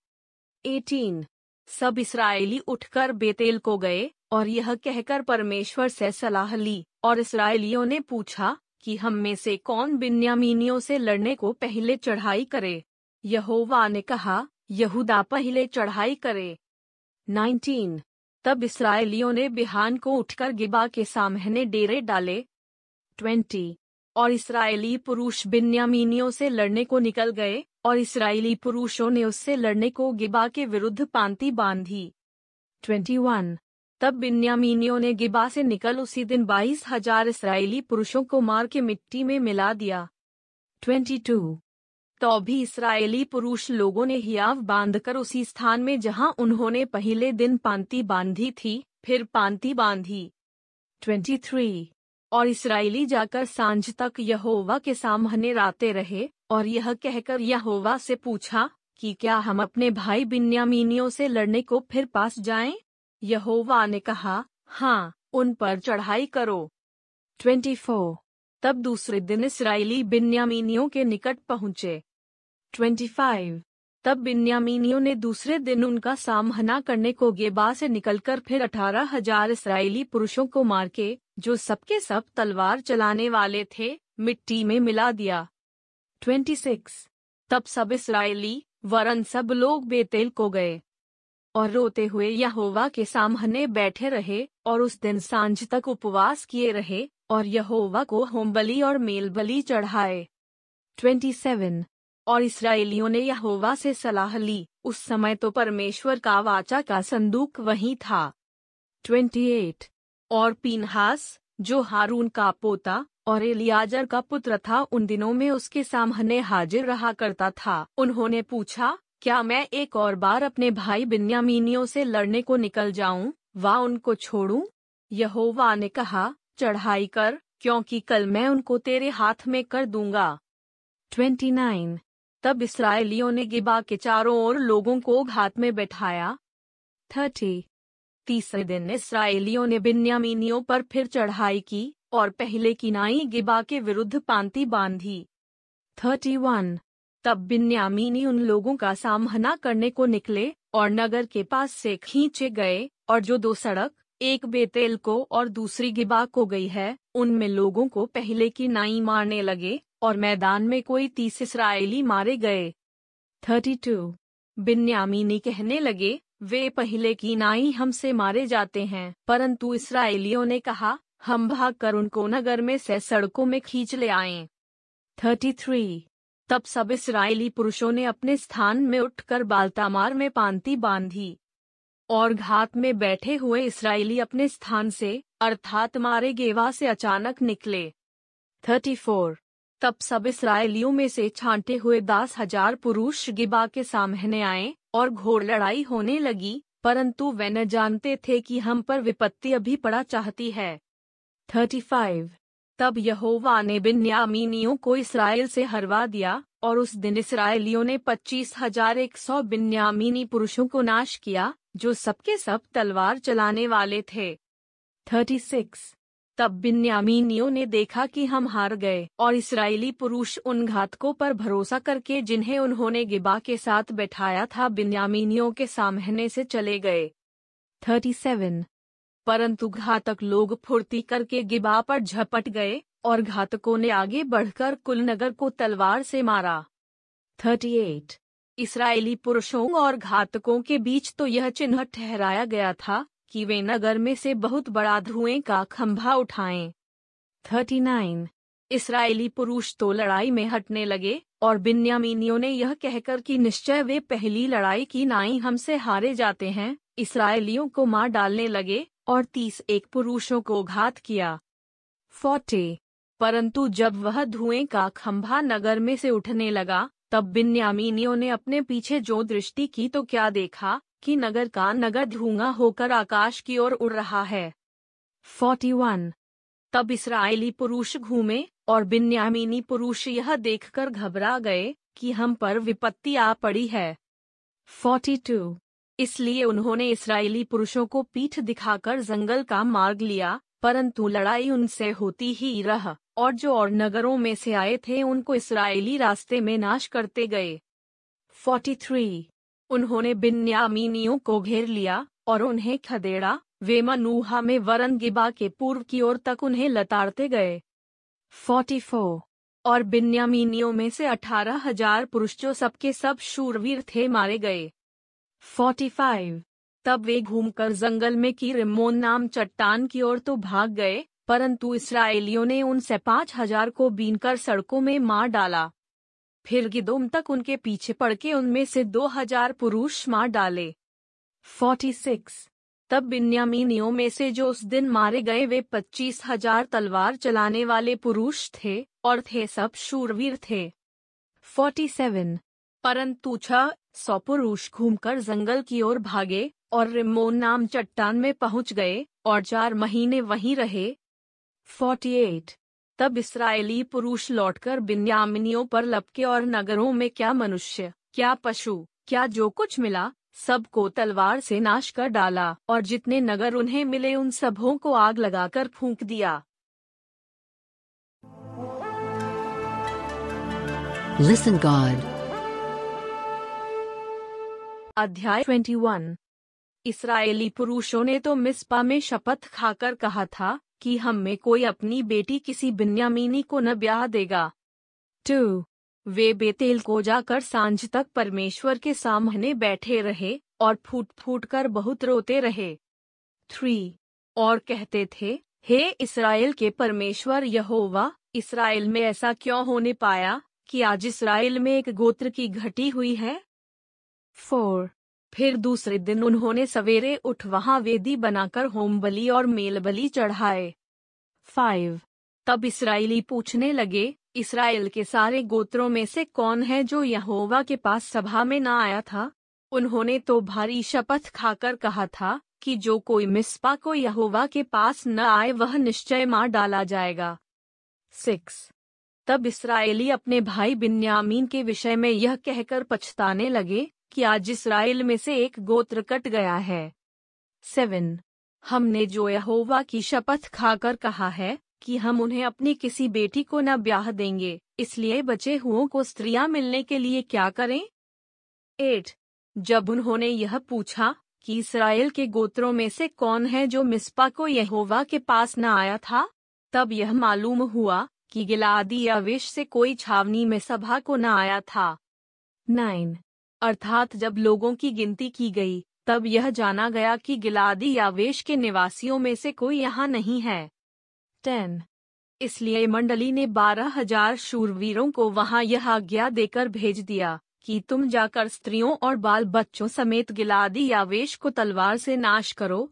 एटीन सब इसराइली उठकर बेतेल को गए, और यह कहकर परमेश्वर से सलाह ली, और इसराइलियों ने पूछा कि हम में से कौन बिन्यामीनियों से लड़ने को पहले चढ़ाई करे? यहोवा ने कहा, यहूदा पहले चढ़ाई करे। 19 तब इसराइलियों ने बिहान को उठकर गिबा के सामने डेरे डाले। 20 और इसराइली पुरुष बिन्यामीनियों से लड़ने को निकल गए, और इसराइली पुरुषों ने उससे लड़ने को गिबा के विरुद्ध पांति बांधी। 21 तब बिन्यामीनियों ने गिबा से निकल उसी दिन बाईस हज़ार इसराइली पुरुषों को मार के मिट्टी में मिला दिया। 22 तो भी इसराइली पुरुष लोगों ने हियाव बांधकर उसी स्थान में जहाँ उन्होंने पहले दिन पांति बांधी थी, फिर पांति बांधी। 23 और इसराइली जाकर साँझ तक यहोवा के सामने राते रहे, और यह कहकर यहोवा से पूछा, कि क्या हम अपने भाई बिन्यामीनियों से लड़ने को फिर पास जाएँ? यहोवा ने कहा हाँ उन पर चढ़ाई करो। 24 तब दूसरे दिन इसराइली बिन्यामीनियों के निकट पहुँचे। 25 तब बिन्यामीनियों ने दूसरे दिन उनका सामना करने को गेबा से निकलकर फिर अठारह हज़ार इसराइली पुरुषों को मार के जो सबके सब तलवार चलाने वाले थे, मिट्टी में मिला दिया। 26 तब सब इसराइली वरन सब लोग बेतेल को गए। और रोते हुए यहोवा के सामने बैठे रहे और उस दिन साँझ तक उपवास किए रहे और यहोवा को होमबली और मेलबली चढ़ाए। 27 और इसराइलियों ने यहोवा से सलाह ली, उस समय तो परमेश्वर का वाचा का संदूक वहीं था। 28 और पीनहास, जो हारून का पोता और एलियाजर का पुत्र था, उन दिनों में उसके सामने हाजिर रहा करता था। उन्होंने पूछा क्या मैं एक और बार अपने भाई बिन्यामीनियों से लड़ने को निकल जाऊँ? व उनको छोड़ूं? यहोवा ने कहा, चढ़ाई कर, क्योंकि कल मैं उनको तेरे हाथ में कर दूँगा। 29 तब इसराइलियों ने गिबा के चारों ओर लोगों को घात में बैठाया। 30 तीसरे दिन इसराइलियों ने बिन्यामीनियों पर फिर चढ़ाई की, और पहले की नाई गिबा के विरुद्ध पांति बांधी। 31 तब बिन्यामीनी उन लोगों का सामना करने को निकले और नगर के पास से खींचे गए और जो दो सड़क, एक बेतेल को और दूसरी गिबा को गई है, उनमें लोगों को पहले की नाई मारने लगे और मैदान में कोई तीस इसराइली मारे गए। 32 बिन्यामीनी कहने लगे, वे पहले की नाई हमसे मारे जाते हैं, परंतु इसराइलियों ने कहा, हम भाग कर उनको नगर में से सड़कों में खींच ले आए। 33 तब सब इसराइली पुरुषों ने अपने स्थान में उठकर बालतामार में पांति बांधी और घात में बैठे हुए इसराइली अपने स्थान से, अर्थात मारे गेवा से अचानक निकले। 34 तब सब इसराइलियों में से छांटे हुए दस हज़ार पुरुष गिबा के सामने आए और घोर लड़ाई होने लगी, परंतु वे न जानते थे कि हम पर विपत्ति अभी पड़ा चाहती है। 35 तब यहोवा ने बिन्यामीनियों को इसराइल से हरवा दिया, और उस दिन इसराइलियों ने पच्चीस हज़ार एक सौ बिन्यामीनी पुरुषों को नाश किया, जो सबके सब तलवार चलाने वाले थे। 36 तब बिन्यामीनियों ने देखा कि हम हार गए, और इसराइली पुरुष उन घातकों पर भरोसा करके जिन्हें उन्होंने गिबा के साथ बैठाया था बिन्यामीनियों के सामने से चले गए। 37 परंतु घातक लोग फुर्ती करके गिबा पर झपट गए और घातकों ने आगे बढ़कर कुल नगर को तलवार से मारा 38. इसराइली पुरुषों और घातकों के बीच तो यह चिन्ह ठहराया गया था कि वे नगर में से बहुत बड़ा धुएँ का खंभा उठाएँ। 39. इसराइली पुरुष तो लड़ाई में हटने लगे और बिन्यामीनियों ने यह कहकर कि निश्चय वे पहली लड़ाई की नाई हमसे हारे जाते हैं, इसराइलियों को मार डालने लगे और तीस एक पुरुषों को घात किया फोर्टे परंतु जब वह धुएँ का खंभा नगर में से उठने लगा, तब बिन्यामीनियों ने अपने पीछे जो दृष्टि की तो क्या देखा कि नगर का नगर धुआँ होकर आकाश की ओर उड़ रहा है 41. तब इसराइली पुरुष घूमे और बिन्यामीनी पुरुष यह देखकर घबरा गए कि हम पर विपत्ति आ पड़ी है 42. इसलिए उन्होंने इसराइली पुरुषों को पीठ दिखाकर जंगल का मार्ग लिया, परंतु लड़ाई उनसे होती ही रह, और जो और नगरों में से आए थे उनको इसराइली रास्ते में नाश करते गए 43. उन्होंने बिन्यामीनियों को घेर लिया, और उन्हें खदेड़ा वे मनुहा में वरन गिबा के पूर्व की ओर तक उन्हें लताड़ते गए 44. और बिन्यामीनियों में से अठारह हज़ार पुरुष जो सबके सब शूरवीर थे मारे गए 45. तब वे घूमकर जंगल में की रिमोन नाम चट्टान की ओर तो भाग गए, परंतु इसराइलियों ने उनसे पाँच हज़ार को बीनकर सड़कों में मार डाला फिर गिदोम तक उनके पीछे पड़ के उनमें से दो हज़ार पुरुष मार डाले 46. तब बिन्यामीनियों में से जो उस दिन मारे गए वे पच्चीस हज़ार तलवार चलाने वाले पुरुष थे, और थे सब शूरवीर थे 47. परंतु छह सौ पुरुष घूमकर जंगल की ओर भागे और रिमोन नाम चट्टान में पहुँच गए और चार महीने वहीं रहे 48. तब इसराइली पुरुष लौटकर बिन्यामिनियों पर लपके और नगरों में क्या मनुष्य, क्या पशु, क्या जो कुछ मिला, सबको तलवार से नाश कर डाला और जितने नगर उन्हें मिले उन सबों को आग लगाकर फूंक दिया Listen, God. अध्याय 21 इसराइली पुरुषों ने तो मिस्पा में शपथ खाकर कहा था कि हम में कोई अपनी बेटी किसी बिन्यामीनी को न ब्याह देगा। टू। वे बेतेल को जाकर साँझ तक परमेश्वर के सामने बैठे रहे और फूट फूट कर बहुत रोते रहे। थ्री। और कहते थे, हे इसराइल के परमेश्वर यहोवा, इसराइल में ऐसा क्यों होने पाया कि आज इसराइल में एक गोत्र की घटी हुई है? फोर। फिर दूसरे दिन उन्होंने सवेरे उठ वहाँ वेदी बनाकर होम बलि और मेल बलि चढ़ाए। फाइव। तब इसराइली पूछने लगे, इसराइल के सारे गोत्रों में से कौन है जो यहोवा के पास सभा में न आया था? उन्होंने तो भारी शपथ खाकर कहा था कि जो कोई मिस्पा को यहोवा के पास न आए वह निश्चय मार डाला जाएगा। सिक्स। तब इसराइली अपने भाई बिन्यामीन के विषय में यह कहकर पछताने लगे कि आज इसराइल में से एक गोत्र कट गया है। सेवन, हमने जो यहोवा की शपथ खाकर कहा है कि हम उन्हें अपनी किसी बेटी को न ब्याह देंगे, इसलिए बचे हुओं को स्त्रियाँ मिलने के लिए क्या करें? एट, जब उन्होंने यह पूछा कि इसराइल के गोत्रों में से कौन है जो मिस्पा को यहोवा के पास न आया था, तब यह मालूम हुआ कि गिलादी आवेश से कोई छावनी में सभा को न आया था। नाइन अर्थात जब लोगों की गिनती की गई, तब यह जाना गया कि गिलादी यावेश के निवासियों में से कोई यहाँ नहीं है। टेन। इसलिए मंडली ने बारह हज़ार शूरवीरों को वहाँ यह आज्ञा देकर भेज दिया कि तुम जाकर स्त्रियों और बाल बच्चों समेत गिलादी यावेश को तलवार से नाश करो।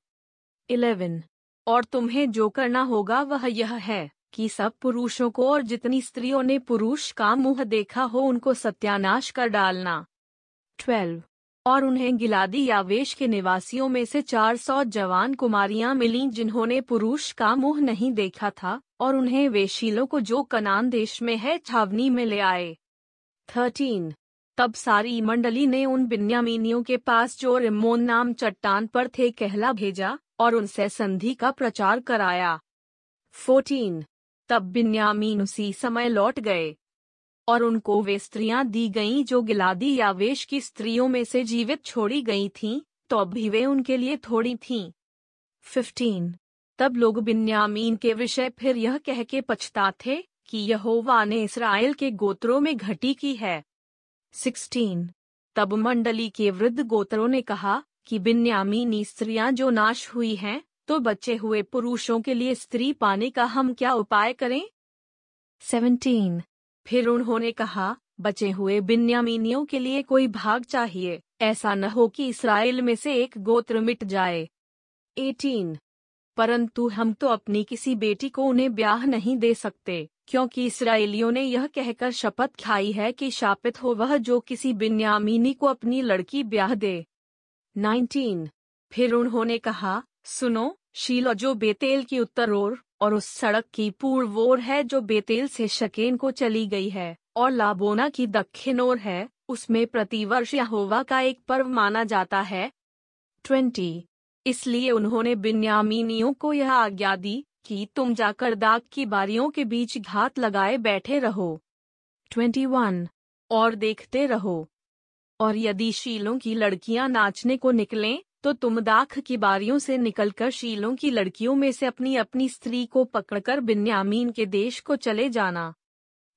इलेवन। और तुम्हें जो करना होगा वह यह है कि सब पुरुषों को और जितनी स्त्रियों ने पुरुष का मुँह देखा हो उनको सत्यानाश कर डालना। ट्वेल्व और उन्हें गिलादी यावेश के निवासियों में से चार सौ जवान कुमारियाँ मिलीं जिन्होंने पुरुष का मुँह नहीं देखा था, और उन्हें वेशीलों को जो कनान देश में है छावनी में ले आए। थर्टीन तब सारी मंडली ने उन बिन्यामीनियों के पास जो रिमोन नाम चट्टान पर थे कहला भेजा, और उनसे संधि का प्रचार कराया। फोर्टीन तब बिन्यामीन उसी समय लौट गए। और उनको वे स्त्रियाँ दी गईं जो गिलादी या वेश की स्त्रियों में से जीवित छोड़ी गई थीं तो भी वे उनके लिए थोड़ी थीं फिफ्टीन तब लोग बिन्यामीन के विषय फिर यह कह के पछता थे कि यहोवा ने इसराइल के गोत्रों में घटी की है 16. तब मंडली के वृद्ध गोत्रों ने कहा कि बिन्यामीनी स्त्रियाँ जो नाश हुई हैं, तो बचे हुए पुरुषों के लिए स्त्री पाने का हम क्या उपाय करें 17. फिर उन्होंने कहा, बचे हुए बिन्यामीनियों के लिए कोई भाग चाहिए, ऐसा न हो कि इसराइल में से एक गोत्र मिट जाए 18. परंतु हम तो अपनी किसी बेटी को उन्हें ब्याह नहीं दे सकते, क्योंकि इसराइलियों ने यह कहकर शपथ खाई है कि शापित हो वह जो किसी बिन्यामीनी को अपनी लड़की ब्याह दे 19. फिर उन्होंने कहा, सुनो, शीलो जो बेतेल की उत्तर ओर और उस सड़क की पूर्व ओर है जो बेतेल से शकेन को चली गई है, और लाबोना की दक्षिण ओर है, उसमें प्रतिवर्ष यहोवा का एक पर्व माना जाता है। ट्वेंटी। इसलिए उन्होंने बिन्यामीनियों को यह आज्ञा दी कि तुम जाकर दाग की बारियों के बीच घात लगाए बैठे रहो। Twenty one. और देखते रहो। और यदि शीलों की लड़कियाँ नाचने को निकलें तो तुम दाख की बारियों से निकलकर शीलों की लड़कियों में से अपनी अपनी स्त्री को पकड़कर बिन्यामीन के देश को चले जाना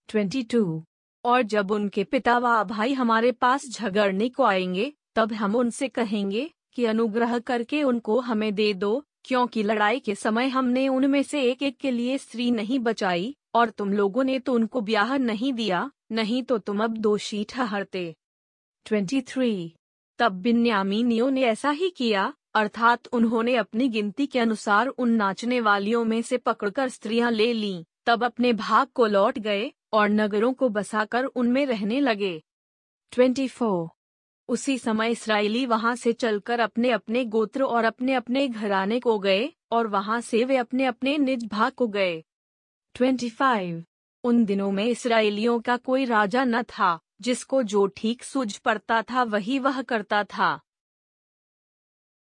22. और जब उनके पिता व भाई हमारे पास झगड़ने को आएँगे, तब हम उनसे कहेंगे कि अनुग्रह करके उनको हमें दे दो, क्योंकि लड़ाई के समय हमने उनमें से एक एक के लिए स्त्री नहीं बचाई, और तुम लोगों ने तो उनको ब्याह नहीं दिया, नहीं तो तुम अब दोषी ठहरते 23. तब बिन्यामीनियों ने ऐसा ही किया, अर्थात उन्होंने अपनी गिनती के अनुसार उन नाचने वालियों में से पकड़कर स्त्रियाँ ले लीं, तब अपने भाग को लौट गए, और नगरों को बसाकर उनमें रहने लगे 24. उसी समय इसराइली वहाँ से चलकर अपने अपने गोत्र और अपने अपने घराने को गए, और वहाँ से वे अपने अपने निज भाग को गए 25. उन दिनों में इसराइलियों का कोई राजा न था जिसको जो ठीक सूझ पड़ता था वही वह करता था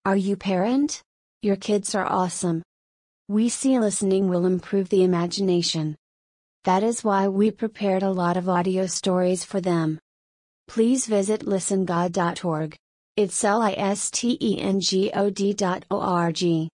Are you parent? Your kids are awesome. We see listening will improve the imagination. That is why we prepared a lot of audio stories for them. Please visit listengod.org. It's L I S T E N G O D dot O R G.